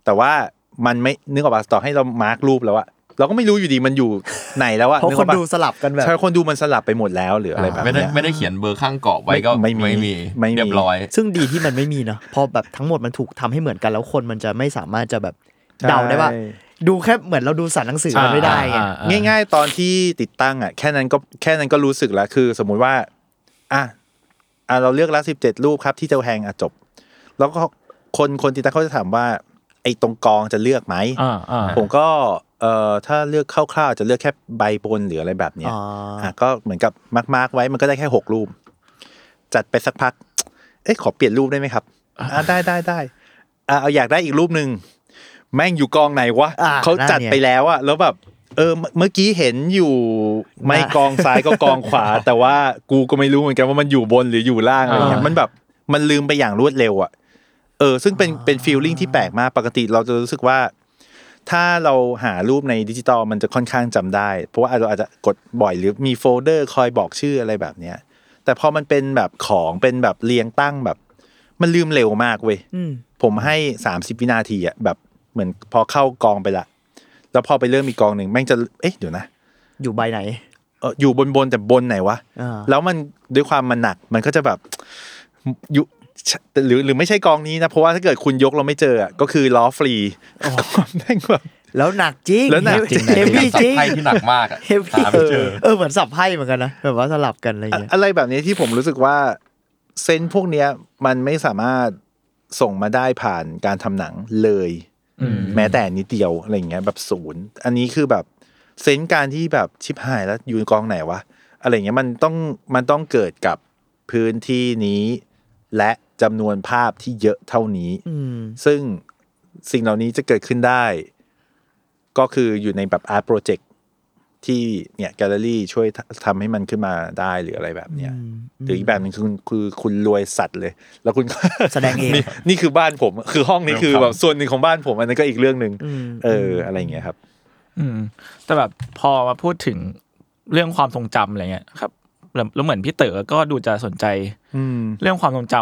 แต่ว่ามันไม่นึกออกป่ะต่อให้เรามาร์กรูปแล้วอะเราก็ไม่รู้อยู่ดีมันอยู่ไหนแล้วอะเพราะนึกคอนอกปะดูสลับกันแบบใช่คนดูมันสลับไปหมดแล้วหรืออะไรแบบไม่ได้เนี้ยไม่ได้เขียนเบอร์ข้างกรอบไว้ก็ไม่มีไม่มีไม่มีเรียบร้อย ซึ่งดีที่มันไม่มีเนาะเพอแบบทั้งหมดมันถูกทำให้เหมือนกันแล้วคนมันจะไม่สามารถจะแบบ เดาได้ว่าใช่ดูแค่เหมือนเราดูสารหนังสือมันไม่ได้ไงอ่าอ่าง่าย ๆ ตอนที่ติดตั้งอะแค่นั้นก็แค่นั้นก็รู้สึกแล้วคือ สมมุติว่าอะอะเราเลือกละสิบเจ็ดรูปครับที่จะแฮงอะจบ แล้วก็คนคนติดตั้งเขาจะถามว่า ไอ้ตรงกองจะเลือกไหมอ่าอ่าผมก็เอ่อถ้าเลือกคร่าวๆจะเลือกแค่ใบบนหรืออะไรแบบเนี้ยอ๋ออะก็เหมือนกับมาร์กๆไว้มันก็ได้แค่หกรูป จัดไปสักพัก เอ๊ะขอเปลี่ยนรูปได้ไหมครับอ่าได้ได้ได้อ่าเอาอยากได้อีกรูปหนึ่ง แม่งอยู่กองไหนวะอ่าเขาจัดนั่นไงไปแล้วอะแล้วแบบเออเมื่อเมื่อกี้เห็นอยู่ไม่น่ะกองซ้ายก็กองขวา แต่ว่ากูก็ไม่รู้เหมือนกันว่ามันอยู่บนหรืออยู่ล่างอะไรเงี้ยอ่ามัมันแบบมันลืมไปอย่างรวดเร็วอะเออ ซึ่งเป็นเป็นฟีลลิ่งที่แปลกมากปกติเราจะรู้สึกว่า ถ้าเราหารูปในดิจิตอลมันจะค่อนข้างจำได้ เพราะว่าเราอาจจะกดบ่อยหรือมีโฟลเดอร์คอยบอกชื่ออะไรแบบเนี้ย แต่พอมันเป็นแบบของเป็นแบบเรียงตั้งแบบ มันลืมเร็วมากเว้ย อืม ผมให้สามสิบวินาทีอะแบบ เหมือนพอเข้ากองไปละ แล้วพอไปเริ่มอีกกองหนึ่งแม่งจะเอ๊ะเดี๋ยวนะ อยู่ใบไหนเอออยู่บนบนๆแต่บนไหนวะอ่าแล้วมันด้วยความมันหนักมันก็จะแบบอยู่หรือหรือไม่ใช่กองนี้นะ เพราะว่าถ้าเกิดคุณยกเราไม่เจออะก็คือล้อฟรีแม่งแบบแล้วหนักจริงแล้วหนักจริงเฮฟวี่สับจริงไพ่ที่หนักมากอะเฮฟวี่หาไม่เจอเออเหมือนสับไพ่เหมือนกันนะแบบว่าสลับกันอะไรอะเงี้ยอะไรแบบนี้ที่ผมรู้สึกว่า เซนส์พวกเนี้ยมันไม่สามารถส่งมาได้ผ่านการทำหนังเลยอืม แม้แต่นิดเดียวอะไรอย่างเงี้ยแบบศูนย์ อันนี้คือแบบเซนส์การที่แบบชิบหายแล้วอยู่กองไหนวะอะไรอย่างเงี้ยมันต้องมันต้องเกิดกับพื้นที่นี้ และจำนวนภาพที่เยอะเท่านี้อืมซึ่งสิ่งเหล่านี้จะเกิดขึ้นได้ ก็คืออยู่ในแบบ art project ที่เนี่ยแกลเลอรี่ช่วยทำให้มันขึ้นมาได้หรืออะไรแบบเนี้ยหรืออีกแบบหนึงคือคุณคือคุณรวยสัตว์เลย แล้วคุณก็แสดงเองนี่นี่คือบ้านผม คือห้องนี้คือครับแบบส่วนหนึ่งของบ้านผมอันนั้นก็อีกเรื่องหนึ่งอืมเอออะไรอย่างเงี้ยครับ อืม แต่แบบพอมาพูดถึงเรื่องความทรงจำอะไรเงี้ยครับแล้วแล้วเหมือนพี่เต๋อก็ดูจะสนใจ อืมเรื่องความทรงจ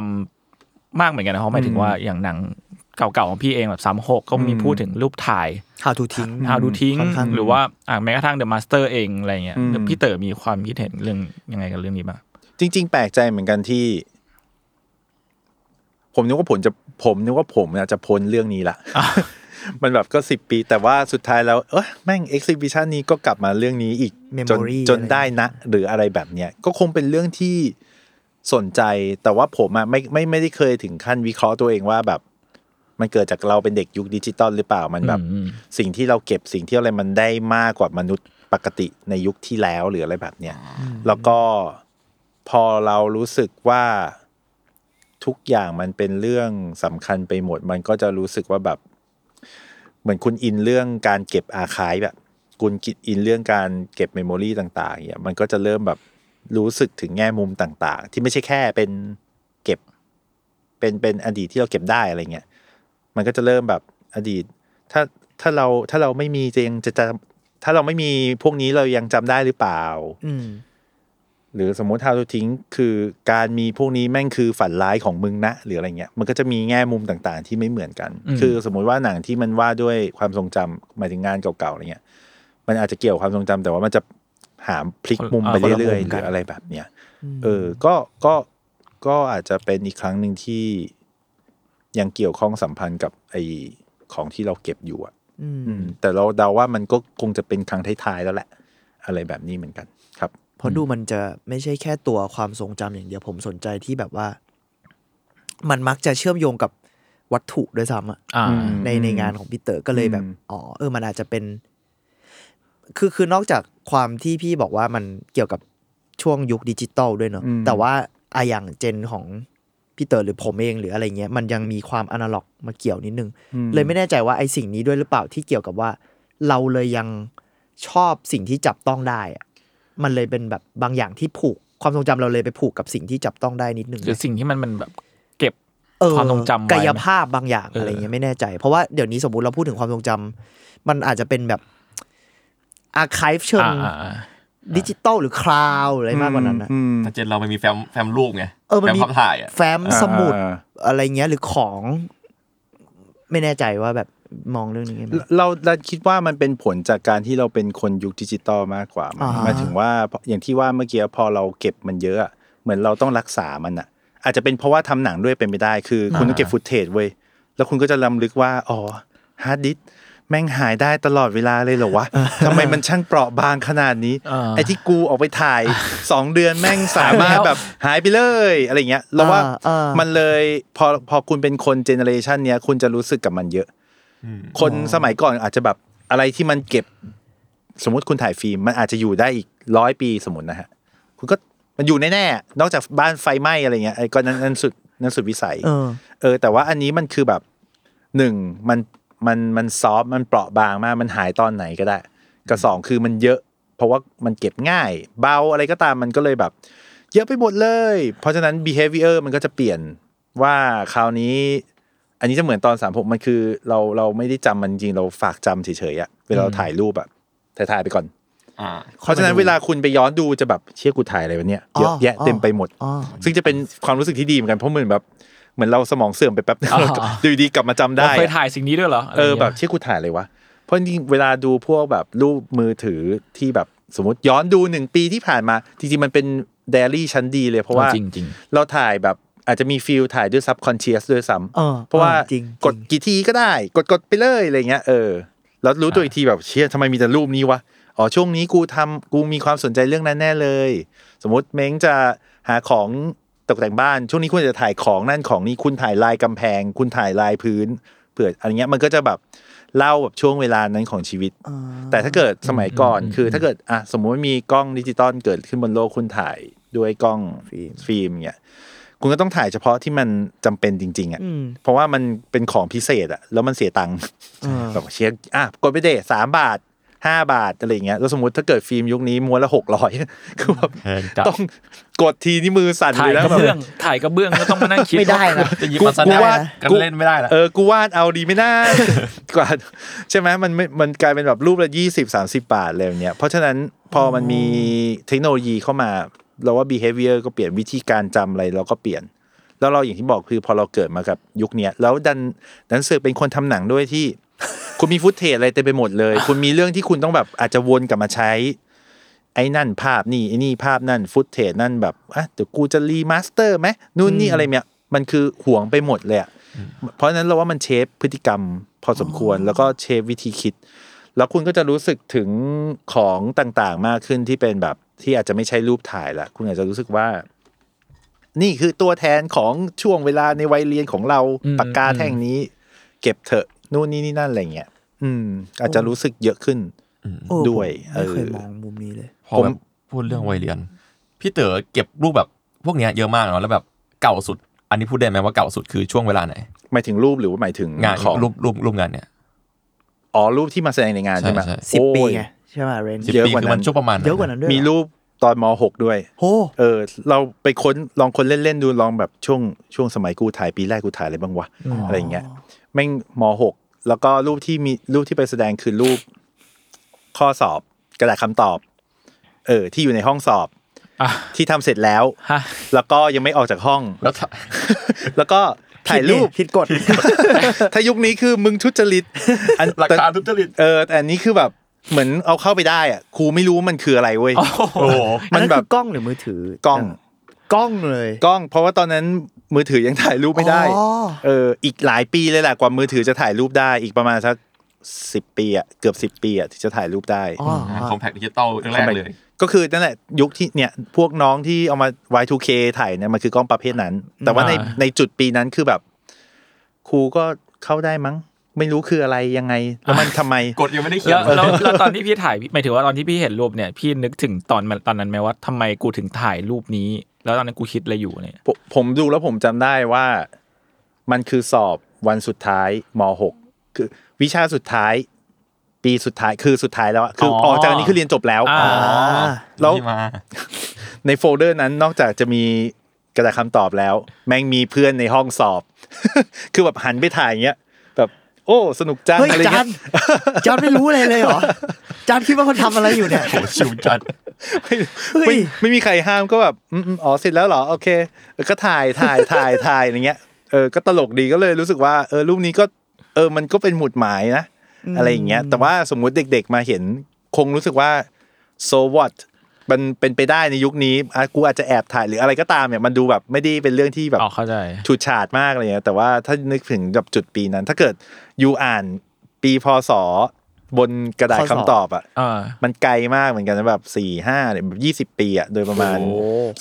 ำมากเหมือนกันนะเพราะหมายถึงว่าอย่างหนังเก่าๆของพี่เองแบบสามหกก็มีอืมพูดถึงรูปถ่าย How to ทิ้ง How ดูทิ้งค่อนข้างหรือว่าอะแม้กระทั่ง The Master เองอะไรเงี้ยอืมพี่เต๋อมีความคิดเห็นเรื่องยังไงกับเรื่องนี้บ้างจริง ๆ แปลกใจเหมือนกันที่ ผมนึกว่าผมจะผมนึกว่าผมเนี่ยจะพ้นเรื่องนี้ละมันแบบก็สิบปี แต่ว่าสุดท้ายแล้ว เอ้ยแม่งเอ็กซิบิชันนี้ก็กลับมาเรื่องนี้อีกจน Memory จนอะไรได้นะ หรืออะไรแบบเนี้ยก็คงเป็นเรื่องที่สนใจ แต่ว่าผมอะไม่ไม่ไม่ได้เคยถึงขั้นวิเคราะห์ตัวเองว่าแบบ มันเกิดจากเราเป็นเด็กยุคดิจิตอลหรือเปล่ามันแบบอืมสิ่งที่เราเก็บสิ่งที่อะไรมันได้มากกว่ามนุษย์ปกติในยุคที่แล้วหรืออะไรแบบเนี้ยแล้วก็พอเรารู้สึกว่าทุกอย่างมันเป็นเรื่องสำคัญไปหมด มันก็จะรู้สึกว่าแบบ เหมือนคุณอินเรื่องการเก็บอาคายแบบ คุณกิอินเรื่องการเก็บเมมโมรีต่างๆเนี่ยมันก็จะเริ่มแบบรู้สึกถึงแง่มุมต่าง ๆ ที่ไม่ใช่แค่เป็นเก็บ เป็นเป็นอดีตที่เราเก็บได้อะไรเงี้ย มันก็จะเริ่มแบบอดีต ถ้าถ้าเราถ้าเราไม่มีจะยังจะจำถ้าเราไม่มีพวกนี้เรายังจำได้หรือเปล่า อืมหรือสมมติทาทุทิ้งคือการมีพวกนี้แม่งคือฝันร้ายของมึงนะหรืออะไรเงี้ยมันก็จะมีแง่มุมต่างๆ ที่ไม่เหมือนกันอืมคือสมมุติว่าหนังที่มันว่าด้วยความทรงจำหมายถึงงานเก่าๆอะไรเงี้ย มันอาจจะเกี่ยวความทรงจำแต่ว่ามันจะหามพลิกมุมไปเรื่อยๆหรืออะไรแบบเนี้ยเออ ก็ก็ก็อาจจะเป็นอีกครั้งหนึ่งที่ ยังเกี่ยวข้องสัมพันธ์กับไอของที่เราเก็บอยู่อะอืมอืมแต่เราเดาว่ามันก็คงจะเป็นครั้งท้ายๆแล้วแหละ อะไรแบบนี้เหมือนกันครับเพราะดูมันจะไม่ใช่แค่ตัวความทรงจำอย่างเดียวผมสนใจที่แบบว่า มันมักจะเชื่อมโยงกับวัตถุด้วยซ้ำอะอ่าอืมในในงานของพี่เต๋อก็เลยแบบอืมอ๋อเออมันอาจจะเป็น คือคือนอกจากความที่พี่บอกว่ามันเกี่ยวกับช่วงยุคดิจิตอลด้วยเนอะแต่ว่าอะอย่างเจนของ พี่เต๋อหรือผมเองหรืออะไรเงี้ยมันยังมีความอนาล็อกมาเกี่ยวนิดนึง เลยไม่แน่ใจว่าไอ้สิ่งนี้ด้วยหรือเปล่าที่เกี่ยวกับว่า เราเลยยังชอบสิ่งที่จับต้องได้อะมันเลยเป็นแบบบางอย่างที่ผูกความทรงจำเราเลยไปผูกกับสิ่งที่จับต้องได้นิดนึงหรือสิ่งที่มันมันแบบเก็บเออความทรงจำไว้กายภาพบางอย่างเออออะไรเงี้ยไม่แน่ใจ เพราะว่าเดี๋ยวนี้สมมติเราพูดถึงความทรงจำมันอาจจะเป็นแบบ archive เชิงอ่าอ่าอ่า ดิจิตอลหรือ cloud อะไรมากกว่านั้นนะอืมแต่ gen เรามันมีแฟ้มแฟ้มรูปไงเออมันแฟ้มมีภาพถ่ายอะแฟ้มสมุดอ่าอะไรเงี้ยหรือของ ไม่แน่ใจว่าแบบมองเรื่องนี้ไงเราเราคิดว่ามันเป็นผลจากการที่เราเป็นคนยุคดิจิตอลมากกว่าอ่าฮะหมายถึงว่าอย่างที่ว่าเมื่อกี้พอเราเก็บมันเยอะอะเหมือนเราต้องรักษามันอะอาจจะเป็นเพราะว่าทำหนังด้วยเป็นไปได้ คือคุณต้องเก็บ footage เว้ยแล้วคุณก็จะรำลึกว่าอ๋อฮาร์ดดิสก์ แม่งหายได้ตลอดเวลาเลยเหรอวะทำไมมันช่างเปราะบางขนาดนี้อ่าไอ้ที่กูออกไปถ่ายสองเดือนแม่งสามารถแบบหายไปเลยอะไรเงี้ยเราว่าอ่าอ่ามัมันเลยพอพอคุณเป็นคน generation เนี้ยคุณจะรู้สึกกับมันเยอะ คนสมัยก่อนอาจจะแบบอะไรที่มันเก็บสมมติคุณถ่ายฟิล์มมันอาจจะอยู่ได้อีกร้อยปีสมมตินะฮะคุณก็มันอยู่แน่ๆนอกจากบ้านไฟไหม้อะไรเงี้ยไอ้ก็นั้นนั้นสุดนั้นสุดวิสัยเออเออแต่ว่าอันนี้มันคือแบบหนึ่งมัน มันมันซอฟต์มันเปราะบางมากมันหายตอนไหนก็ได้ กับสองคือมันเยอะ เพราะว่ามันเก็บง่าย เบาอะไรก็ตามมันก็เลยแบบ เยอะไปหมดเลย เพราะฉะนั้น behavior มันก็จะเปลี่ยนว่าคราวนี้ อันนี้จะเหมือนตอนสามผมมันคือ เราเราไม่ได้จำมันจริงเราฝากจำเฉยๆอะเวลาเราถ่ายรูปอะถ่ายถ่ายๆไปก่อนอ่าเพราะฉะนั้นเวลาคุณไปย้อนดูจะแบบเชี่ยกูถ่ายอะไรวะเนี่ยเยอะแยะเต็มไปหมดอ๋อซึ่งจะเป็นความรู้สึกที่ดีเหมือนกันเพราะเหมือนแบบเห มือนเราสมองเสื่อมไปแป๊บนึงอ๋อเราอยู่ดีกลับมาจำได้เราเคยอะถ่ายสิ่งนี้ด้วยเหรอเอออะไรแบงี้บยเชี่ยกูถ่ายอะไรวะเพราะจริงๆเวลาดูพวกแบบรูปมือถือที่แบบสมมติย้อนดูหนึ่งปีที่ผ่านมาจริงๆมันเป็นไดอารี่ชั้นดีเลยเพราะว่าจริงจริงเราถ่ายแบบอาจจะมี feel ถ่ายด้วย subconscious ด้วยซ้ำเออเพราะว่าออจริงกดกี่ทีก็ได้ กดกดไปเลยอะไรเงี้ยเออแล้วรู้ตัวอีกทีแบบเชี่ยทำไมมีแต่รูปนี้วะอ๋อช่วงนี้กูทำกูมีความสนใจเรื่องนั้นแน่เลย สมมติเม้งจะหาของ ตกแต่งบ้านช่วงนี้คุณจะถ่ายของนั่นของนี่คุณถ่ายลายกำแพง คุณถ่ายลายพื้นเผื่ออะไรเงี้ยมันก็จะแบบเล่าแบบช่วงเวลานั้นของชีวิต แต่ถ้าเกิดสมัยก่อนคือถ้าเกิดอะสมมุติว่ามีกล้องดิจิตอลเกิดขึ้นบนโลกคุณถ่ายด้วยกล้องฟิล์มฟิล์มเนี่ยคุณก็ต้องถ่ายเฉพาะที่มันจำเป็นจริง ๆอะอืมเพราะว่ามันเป็นของพิเศษอะแล้วมันเสียตังค์เออแบบเชี่ยอะกดไปเดทสามบาท ห้าบาทอะไรอย่างเงี้ยแล้วสมมติถ้าเกิดฟิล์มยุคนี้ม้วนละหกร้อยคือแบบแพงจัดต้องกดทีนี่มือสั่นถ่าเลยยนะกระแบบเบื้องถ่ายกระเบื้องก็ต้องมานั่งคิดไม่ได้นะจะหยิบกูมาสกูแนปว่ากันกูเล่นไม่ได้ละเออกูวาดเอาดีไม่น่ากว่าใช่ไหมมันไม่มันกลายเป็นแบบรูปละยี่สิบสามสิบาทอะไรแบบเนี้ยเพราะฉะนั้นพอมันมีเทคโนโลยีเข้ามา เราว่า behavior ก็เปลี่ยนวิธีการจำอะไรเราก็เปลี่ยน แล้วเราอย่างที่บอกคือพอเราเกิดมากับยุคเนี้ยแล้วดันดันเสือกเป็นคนทำหนังด้วยที่ คุณมี footage อะไรเต็มไปหมดเลย คุณมีเรื่องที่คุณต้องแบบอาจจะวนกลับมาใช้ ไอ้นั่นภาพนี่ไอ้นี่ภาพนั่น footage นั่นแบบอะเดี๋ยวกูจะ remaster ไหมนู่นนี่อะไรเนี่ยมันคือห่วงไปหมดเลยอะเพราะฉะนั้นเราว่ามัน shape พฤติกรรมพอสมควรแล้วก็ shape วิธีคิด แล้วคุณก็จะรู้สึกถึงของต่างๆมากขึ้นที่เป็นแบบที่อาจจะไม่ใช่รูปถ่ายละคุณอาจจะรู้สึกว่า นี่คือตัวแทนของช่วงเวลาในวัยเรียนของเราอืมปากกาแท่งนี้ เก็บเถอะ นู่นนี่นี่นั่นอะไรเงี้ยอืม อาจจะรู้สึกเยอะขึ้นโอ้ด้วยผมไม่เคยเออมองมุมนี้เลยพอแบบพูดเรื่องวัยเรียน พี่เต๋อเก็บรูปแบบพวกเนี้ยเยอะมากเนาะแล้วแบบเก่าสุด อันนี้พูดได้ไหมว่าเก่าสุดคือช่วงเวลาไหนหมายถึงรูปหรือว่าหมายถึงงานของรูปรูปรูปงานเนี่ยอ๋อรูปที่มาแสดงในงานใช่ใช่ไหมใช่สิบปีโอ้ยไงใช่ไหมเรนสิบเยอะปีกว่าคือนั้มันนช่วงประมาณไหเยอะกว่านั้นด้วยมีรูปตอนม .6 ด้วยโหเออ เราไปค้นลองคนเล่นๆดูลองแบบช่วงช่วงสมัยกูถ่ายปีแรกกูถ่ายอะไรบ้างวะอะไรอย่างเงี้ยแม่งม .6 แล้วก็รูปที่มีรูปที่ไปแสดงคือรูปข้อสอบกระดาษคำตอบ เออ ที่อยู่ในห้องสอบอะที่ทำเสร็จแล้วฮะแล้วก็ยังไม่ออกจากห้อง แล้วถ้าแล้วก็ถ่ายรูปผิดกฎถ้ายุคนี้คือมึงทุจริตอันหลักแต่การทุจริตเออแต่อันนี้คือแบบเหมือนเอาเข้าไปได้อะครูไม่รู้ว่ามันคืออะไรเว้ยโอ้โหมัมันนแบแบบบกล้องหรือมือถือกล้อง กล้องเลยกล้อง เพราะว่าตอนนั้นมือถือยังถ่ายรูปไม่ได้อ๋อเอออีกหลายปีเลยแหละกว่ามือถือจะถ่ายรูปได้อีกประมาณสักสิบปีอะเกือบสิบปีอะที่จะถ่ายรูปได้อ๋อคอมแพคดิจิตอลแรกๆเลย ก็คือนั่นแหละยุคที่เนี่ยพวกน้องที่เอามา Y2K ถ่ายเนี่ยมันคือกล้องประเภทนั้น แต่ว่าในอ่าในจุดปีนั้นคือแบบ ครูก็เข้าได้มั้ง ไม่รู้คืออะไรยังไงแล้วมันทำไมกดยังไม่ได้เขียแล้นวแล้วแล้วตอนที่พี่ถ่ายหมายถึงว่าตอนที่พี่เห็นรูปเนี่ยพี่นึกถึงตอนมันตอนนั้นไหมว่าทำไมกูถึงถ่ายรูปนี้ แล้วตอนนั้นกูคิดอะไรอยู่เนี่ยผมผมดูแล้วผมจำได้ว่า มันคือสอบวันสุดท้ายม .6 คือ วิชาสุดท้าย ปีสุดท้ายคือสุดท้ายแล้วอะคืออออกจากอันนี้คือเรียนจบแล้วอ่าแล้วที่มาในโฟลเดอร์นั้นนอกจากจะมีกระดาษคำตอบแล้ว แม่งมีเพื่อนในห้องสอบ คือแบบหันไปถ่ายอย่างเงี้ยแบบโอ้สนุกจังเฮ้ยอะไรจาเงี้นยจานไม่รู้อะไรเลยเหรอจานคิดว่าเขาทำอะไรอยู่เนี่ยโหชิวจัดเฮ้ไม่ยไม่มีใครห้ามก็แบบอืมอืมอ๋อเสร็จแล้วเหรอโอเคแล้วก็ถ่ายถ่ายถ่ายถ่ายอย่างเงี้ยเออก็ตลกดีก็เลยรู้สึกว่าเออรูปนี้ก็ เออมันก็เป็นหมุดหมายนะอะไรอย่างเงี้ย แต่ว่าสมมุติเด็ก ๆ มาเห็นคงรู้สึกว่า so what มันเป็นไปได้ในยุคนี้อะกูอาจจะแอบถ่ายหรืออะไรก็ตามเนี่ยมันดูแบบไม่ได้เป็นเรื่องที่แบบอ๋อเข้าใจฉูดฉาดมากอะไรเงี้ยแต่ว่าถ้านึกถึงแบบจุดปีนั้น ถ้าเกิดยูอ่านปีพศบนกระดาษข้อสอบคำตอบอะอ่ามันไกลมากเหมือนกันนะแบบสี่ห้าเนี่ยแบบยี่สิบปีอะโดยประมาณ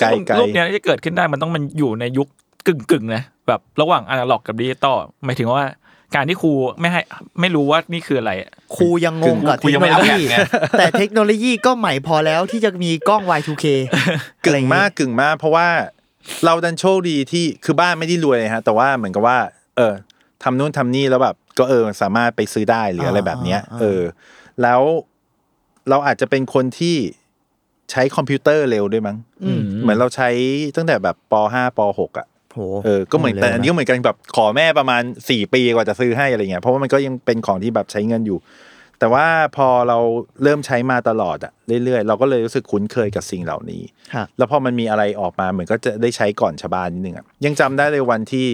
ไกลไกลรูปเนี้ยที่เกิดขึ้นได้มันต้องมันอยู่ในยุคกึ่งกึ่งๆนะแบบระหว่างอนาล็อกกับดิจิตอลหมายถึงว่า การที่ครูไม่ให้ไม่รู้ว่านี่คืออะไรอะครูยังงงกับครูเทคยังโนไม่โลเอาแผยีนไงแต่เทคโนโลยีก็ใหม่พอแล้วที่จะมีกล้อง Y2K กึ่งมากกึ่งมาก เพราะว่าเราดันโชคดีที่คือบ้านไม่ได้รวยฮะ แต่ว่าเหมือนกับว่า เออทำนู่นทำนี่แล้วแบบก็เออสามารถไปซื้อได้หรืออะไรแบบเนี้ยอ่าเออ แล้วเราอาจจะเป็นคนที่ใช้คอมพิวเตอร์เร็วด้วยมั้งอืมเหมือนเราใช้ตั้งแต่แบบป .5 ป .6 อะโห เออก็เหมือนแต่อันนี้ก็เหมือนกันแบบขอแม่ประมาณสี่ปีกว่าจะซื้อให้อะไรเงี้ยเพราะว่ามันก็ยังเป็นของที่แบบใช้เงินอยู่ แต่ว่าพอเราเริ่มใช้มาตลอดอะเรื่อยๆ เราก็เลยรู้สึกคุ้นเคยกับสิ่งเหล่านี้ครับแล้วพอมันมีอะไรออกมาเหมือนก็จะได้ใช้ก่อนชาวบ้านนิดนึงอะยังจำได้เลยวันที่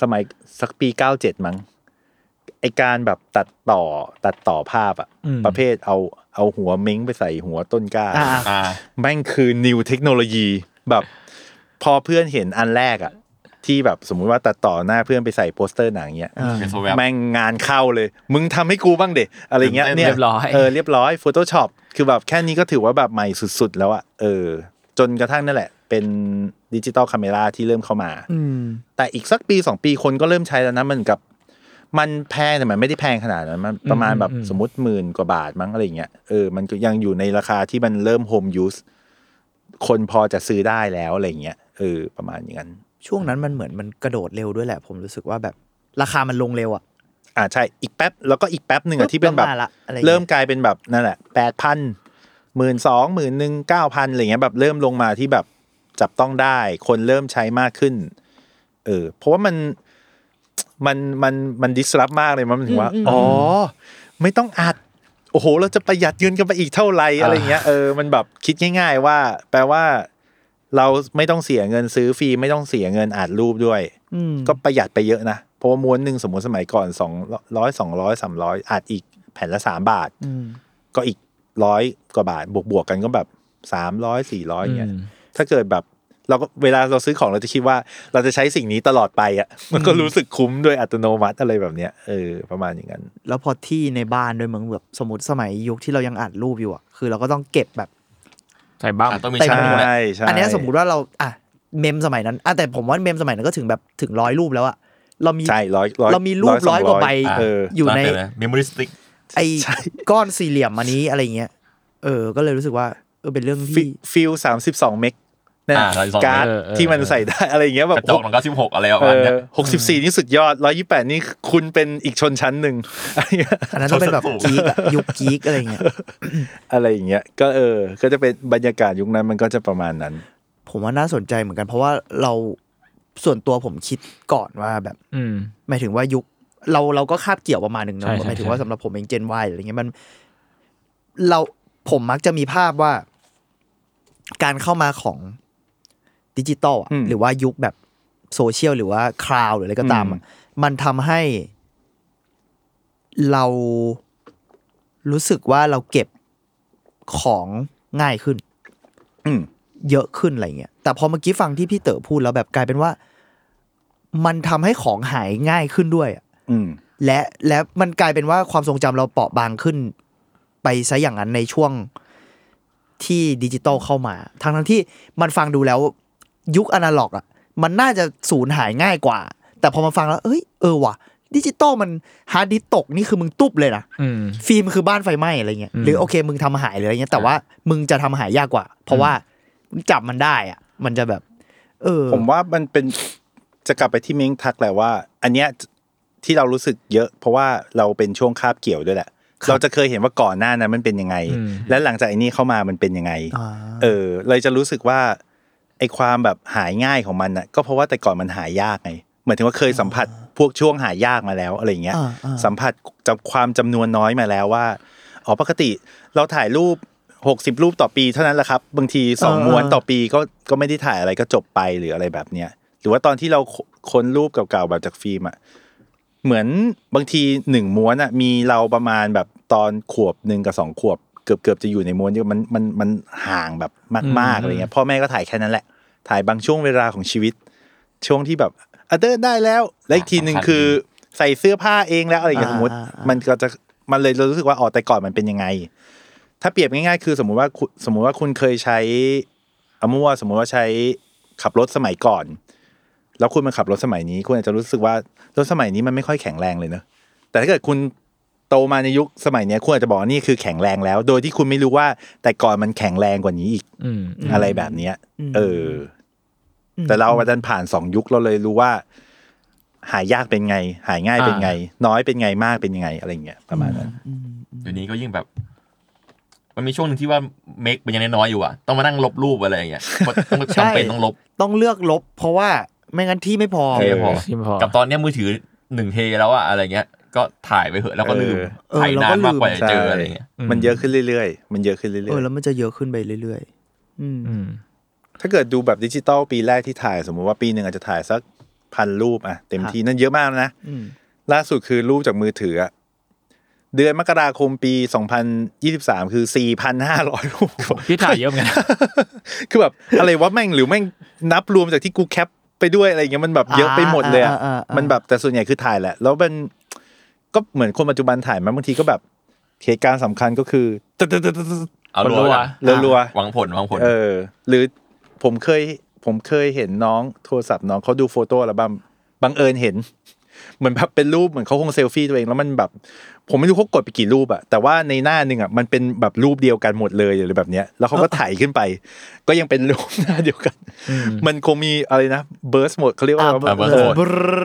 สมัยสักปีเก้าเจ็ดมั้งไอการแบบตัดต่อตัดต่อภาพอะอืมประเภทเอาเอาหัวเม้งไปใส่หัวต้นกล้าอ่าอ่าแม่งคือ new technology แบบ พอเพื่อนเห็นอันแรกอะที่แบบสมมุติว่าตัดต่อหน้าเพื่อนไปใส่โปสเตอร์หนังเนี้ยอ่าเป็นโซแวบแม่งงานเข้าเลย มึงทำให้กูบ้างเด๊ะอะไรเงี้ยเต็มๆเนี่ยเรียบร้อยเออเรียบร้อย Photoshop คือแบบแค่นี้ก็ถือว่าแบบใหม่สุดๆ แล้วอะเออ จนกระทั่งนั่นแหละ เป็น digital camera ที่เริ่มเข้ามาอืมแต่อีกสักปีสองปีคนก็เริ่มใช้แล้วนะมันกับ มันแพงแต่มันไม่ได้แพงขนาดนั้นมันประมาณแบบอืมอืมสมมติหมื่นกว่าบาทมั้งอะไรเงี้ยเออมันก็ยังอยู่ในราคาที่มันเริ่ม home useคนพอจะซื้อได้แล้วอะไรเงี้ย เออประมาณอย่างนั้น ช่วงนั้นมันเหมือนมันกระโดดเร็วด้วยแหละ ผมรู้สึกว่าแบบราคามันลงเร็วอะอ่าใช่อีกแป๊บแล้วก็อีกแป๊บหนึ่งอะที่เป็นแบบมาละอะไรอย่างเริ่เงี้มยกลายเป็นแบบนั่นแหละแปดพันหมื่นสองหมื่นหนึ่งเก้าพันอะไรเงี้ยแบบเริ่มลงมาที่แบบจับต้องได้ คนเริ่มใช้มากขึ้น เออเพราะว่ามันมันมันมันดิสรับมากเลยมันถึงว่าอ๋อ ไม่ต้องอัด โอ้โห เราจะประหยัดเงินกันไปอีกเท่าไหร่อะไรเงี้ยเออมันแบบคิดง่าย ๆ ว่า แปลว่า เราไม่ต้องเสียเงินซื้อฟรีไม่ต้องเสียเงินอัดรูปด้วยอืมก็ประหยัดไปเยอะนะเพราะว่าม้วนหนึ่งสมมติสมัยก่อนสองร้อยสองร้อยสามร้อยอัดอีกแผ่นละสามบาทอืมก็อีกร้อยกว่าบาท บวกบวกๆกันก็แบบสามร้อยสี่ร้อยเงี้ยอืมถ้าเกิดแบบเราก็เวลาเราซื้อของเราจะคิดว่า เราจะใช้สิ่งนี้ตลอดไปอะ มันก็รู้สึกคุ้มด้วยอัตโนมัติอะไรแบบเนี้ยเออประมาณอย่างนั้น แล้วพอที่ในบ้านด้วยมึงแบบสมมติสมัยยุคที่เรายังอัดรูปอยู่อะคือเราก็ต้องเก็บแบบ ใส่บ้ามอะต้องมีเต็มชั้นหนึ่งแหละใช่ใช่อันเนี้ยสมมุติว่าเราอะเมมสมัยนั้นอะแต่ผมว่าเมมสมัยนั้นก็ถึงแบบถึงร้อยรูปแล้วอะเรามีใช่ร้อยร้อยเรามีรูปร้อยกว่าใบเอออยู่ในเมมโมรี่สติ๊กไอ้ก้อนสี่เหลี่ยมอันนี้อะไรเงี้ย เออ ก็เลยรู้สึกว่าเออเป็นเรื่องที่ฟิลสามสิบสองเมก นั่นอ่า32การ์ดเออเออที่มันใส่ได้อะไรอย่างเงี้ยแบกบระจกมันก็สิบหกอะไรประมาณเนี้ยหกสิบสี่นี่สุดยอดร้อยี่แปดนี่คุณเป็นอีกชนชั้นหนึ่งอะไรเงี้ยอันนั้นต้องเป็นแบบโทรศัพท์กีกอะยุคกีกอะไรเงี้ยอะไรอย่างเงี้ยก็เออ ก็จะเป็นบรรยากาศยุคนั้นมันก็จะประมาณนั้น ผมว่าน่าสนใจเหมือนกันเพราะว่าเราส่วนตัวผมคิดก่อนว่าแบบ อืมหมายถึงว่ายุคเราเราก็คาบเกี่ยวประมาณหนึ่งเนใช่อะใช่หมายถึงใช่ว่าสำหรับผมเองเจนวอะไรเงี้ยมัน เราผมมักจะมีภาพว่า การเข้ามาของ ดิจิตอลอะอืมหรือว่ายุคแบบโซเชียลหรือว่าคลาวหรืออะไรก็ตามอะมันทำให้ เรารู้สึกว่าเราเก็บของง่ายขึ้นอืมเยอะขึ้นอะไรเงี้ยแต่พอเมื่อกี้ฟังที่พี่เต๋อพูดแล้วแบบกลายเป็นว่า มันทำให้ของหายง่ายขึ้นด้วยอะอืมและและมันกลายเป็นว่าความทรงจำเราเปราะบางขึ้น ไปซะอย่างนั้นในช่วงที่ดิจิตอลเข้ามาทั้งทั้งที่มันฟังดูแล้ว ยุคอนาล็อกอะมันน่าจะสูญหายง่ายกว่า แต่พอมาฟังแล้ว เอ้ยเออว่ะดิจิตอลมันฮาร์ดดิสก์ตกนี่คือมึงตุ๊บเลยนะอืมฟิล์มคือบ้านไฟไหม้อะไรเงี้ยอืมหรือโอเค มึงทำหายหรืออะไรเงี้ยแต่ว่ามึงจะทำหายยากกว่า เพราะว่ามึงจับมันได้อะ มันจะแบบ เออ ผมว่ามันเป็นจะกลับไปที่เม้งทักแหละว่า อันเนี้ยที่เรารู้สึกเยอะ เพราะว่าเราเป็นช่วงคาบเกี่ยวด้วยแหละ เราจะเคยเห็นว่าก่อนหน้านั้นมันเป็นยังไงอืมและหลังจากไอ้นี่เข้ามามันเป็นยังไงอ่าเออ เลยจะรู้สึกว่า ไอ้ความแบบหายง่ายของมันน่ะก็เพราะว่าแต่ก่อนมันหายากไงเหมือนถึงว่าเคยสัมผัสพวกช่วงหายากมาแล้วอะไรอย่างเงี้ยอ่าอ่าสัมผัสจำความจำนวนน้อยมาแล้วว่าอ๋อปกติเราถ่ายรูปหกสิบรูปต่อปีเท่านั้นแหละครับ บางทีสองเออม้วนเออต่อปีก็ก็ไม่ได้ถ่ายอะไรก็จบไปหรืออะไรแบบเนี้ยหรือว่าตอนที่เราค้นรูปเก่าๆแบบจากฟิล์มอะเหมือนบางทีหนึ่งม้วนอะมีเราประมาณแบบตอนขวบหนึ่งกับสองขวบ เกือบเกือบจะอยู่ในม้วนเดียวมันมันมันห่างแบบมากๆอะไรเงี้ยพ่อแม่ก็ถ่ายแค่นั้นแหละ ถ่ายบางช่วงเวลาของชีวิต ช่วงที่แบบอะเดินได้แล้วแล้วอีกทีหนึ่งคือใส่เสื้อผ้าเองแล้วอะไรอย่างเงี้ยสมมติอ่าอ่าอ่ามันก็จะมันเลยรู้สึกว่าอ๋อแต่ก่อนมันเป็นยังไง ถ้าเปรียบง่ายๆ คือสมมุติว่าคุณสมมุติว่าคุณเคยใช้เอามั่วสมมุติว่าใช้ขับรถสมัยก่อน แล้วคุณมาขับรถสมัยนี้ คุณอาจจะรู้สึกว่ารถสมัยนี้มันไม่ค่อยแข็งแรงเลยเนอะแต่ถ้าเกิดคุณ โตมาในยุคสมัยเนี้ยคุณอาจจะบอกว่านี่คือแข็งแรงแล้ว โดยที่คุณไม่รู้ว่าแต่ก่อนมันแข็งแรงกว่านี้อีกอืมอะไรแบบเนี้ยเอออ แต่เราดันผ่านสองยุคเราเลยรู้ว่า หายากเป็นไง หายง่ายเป็นไง น้อยเป็นไงมากเป็นยังไง อะไรเงี้ยประมาณนั้นเดี๋ยวนี้ก็ยิ่งแบบ มันมีช่วงหนึ่งที่ว่า mem มันยังน้อยๆอยู่อะต้องมานั่งลบรูปอะไรอย่างเงี้ยเพราะต้องใช่จำเป็นต้องลบ ต้องเลือกลบ เพราะว่าไม่งั้นที่ไม่พอเทพอที่พอกับตอนเนี้ยมือถือหนึ่งเทแล้วอะอะไรเงี้ย ก็ถ่ายไปเหอะแล้วก็ลืมเออถ่ายเรานาก็นลืมมากกว่าจะเจอใช่อะไรเงี้ยมันเยอะขึ้นเรื่อยๆ มันเยอะขึ้นเรื่เอออยแล้วมันจะเยอะขึ้นไปเรื่อยๆ อืมอืมๆถ้าเกิดดูแบบดิจิตอลปีแรกที่ถ่าย สมมุติว่าปีหนึ่งอาจจะถ่ายสักพันรูปอะเต็มที่นั่นเยอะมากนะอืมล่าสุดคือรูปจากมือถืออะเดือนมกราคมปี 2023 คือ 4,500 รูปพี่ถ่ายเยอะเหมือนกันคือแบบอะไรวะแม่งหรือแม่งนับรวมจากที่กูแคปไปด้วยอะไรอย่างเงี้ยมันแบบเยอะไปหมดเลยอะอ่าอ่าอ่าอ่ามัมันแบบแต่ส่วนใหญ่คือถ่ายแหละ แล้วมัน ก็เหมือนคนปัจจุบันถ่ายมาบางทีก็แบบเหตุการณ์สำคัญก็คือตึ๊ดตึ๊ดตึ๊ดตึ๊ดตึ๊ดเอาคนรัรัววๆรัวหวังผลหวังผลๆเออ หรือผมเคยผมเคยเห็นน้องโทรศัพท์น้องเขาดูโฟโต้อัลบั้มบังเอิญเห็น เหมือนแบบเป็นรูปเหมือนเขาคงเซลฟี่ตัวเองแล้วมันแบบ ผมไม่รู้เขากดไปกี่รูปอะแต่ว่าในหน้าหนึ่งอะมันเป็นแบบรูปเดียวกันหมดเลยหรือแบบเนี้ย แล้วเขาก็ถ่ายขึ้นไป ก็ยังเป็นรูปหน้าเดียวกัน มันคงมีอะไรนะเบิร์สหมดเขาเรียกว่าอ่าเออ burst mode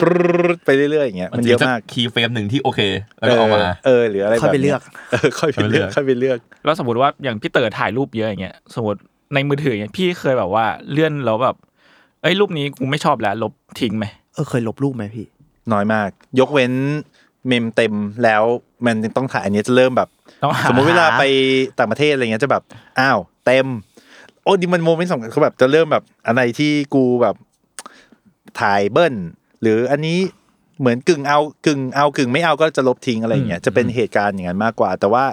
ปรึ๊ดไปเรื่อยๆอย่างเงี้ยมันเยอะมากคีย์เฟรมหนึ่งที่โอเค แล้วก็เอามาเออหรืออะไรค่อยไปแบบเลืนี้อกเออค่อยไปเลือกค่อยไปเลือก แล้วสมมติว่าอย่างพี่เต๋อถ่ายรูปเยอะอย่างเงี้ยสมมติในมือถืออย่างเงี้ยพี่เคยแบบว่าเลื่อนแล้วแบบเอ้ยรูปนี้กูไม่ชอบแล้ว ลบทิ้งไหมเออเคยลบรูปไหมพี่ น้อยมาก ยกเว้นเมมเต็มแล้วมันต้องถ่ายอันนี้จะเริ่มแบบต้องหาสมมติเวลาไปต่างประเทศอะไรเงี้ยจะแบบอ้าวเต็ม โอ้ดิมันโมเมนต์สำคัญเขาแบบจะเริ่มแบบอะไรที่กูแบบถ่ายเบิ้ลหรืออันนี้เหมือนกึ่งเอากึ่งเอากึ่งไม่เอาก็จะลบทิ้งอะไรเงี้ยจะเป็นเหตุการณ์อย่างนั้นมากกว่า แต่ว่า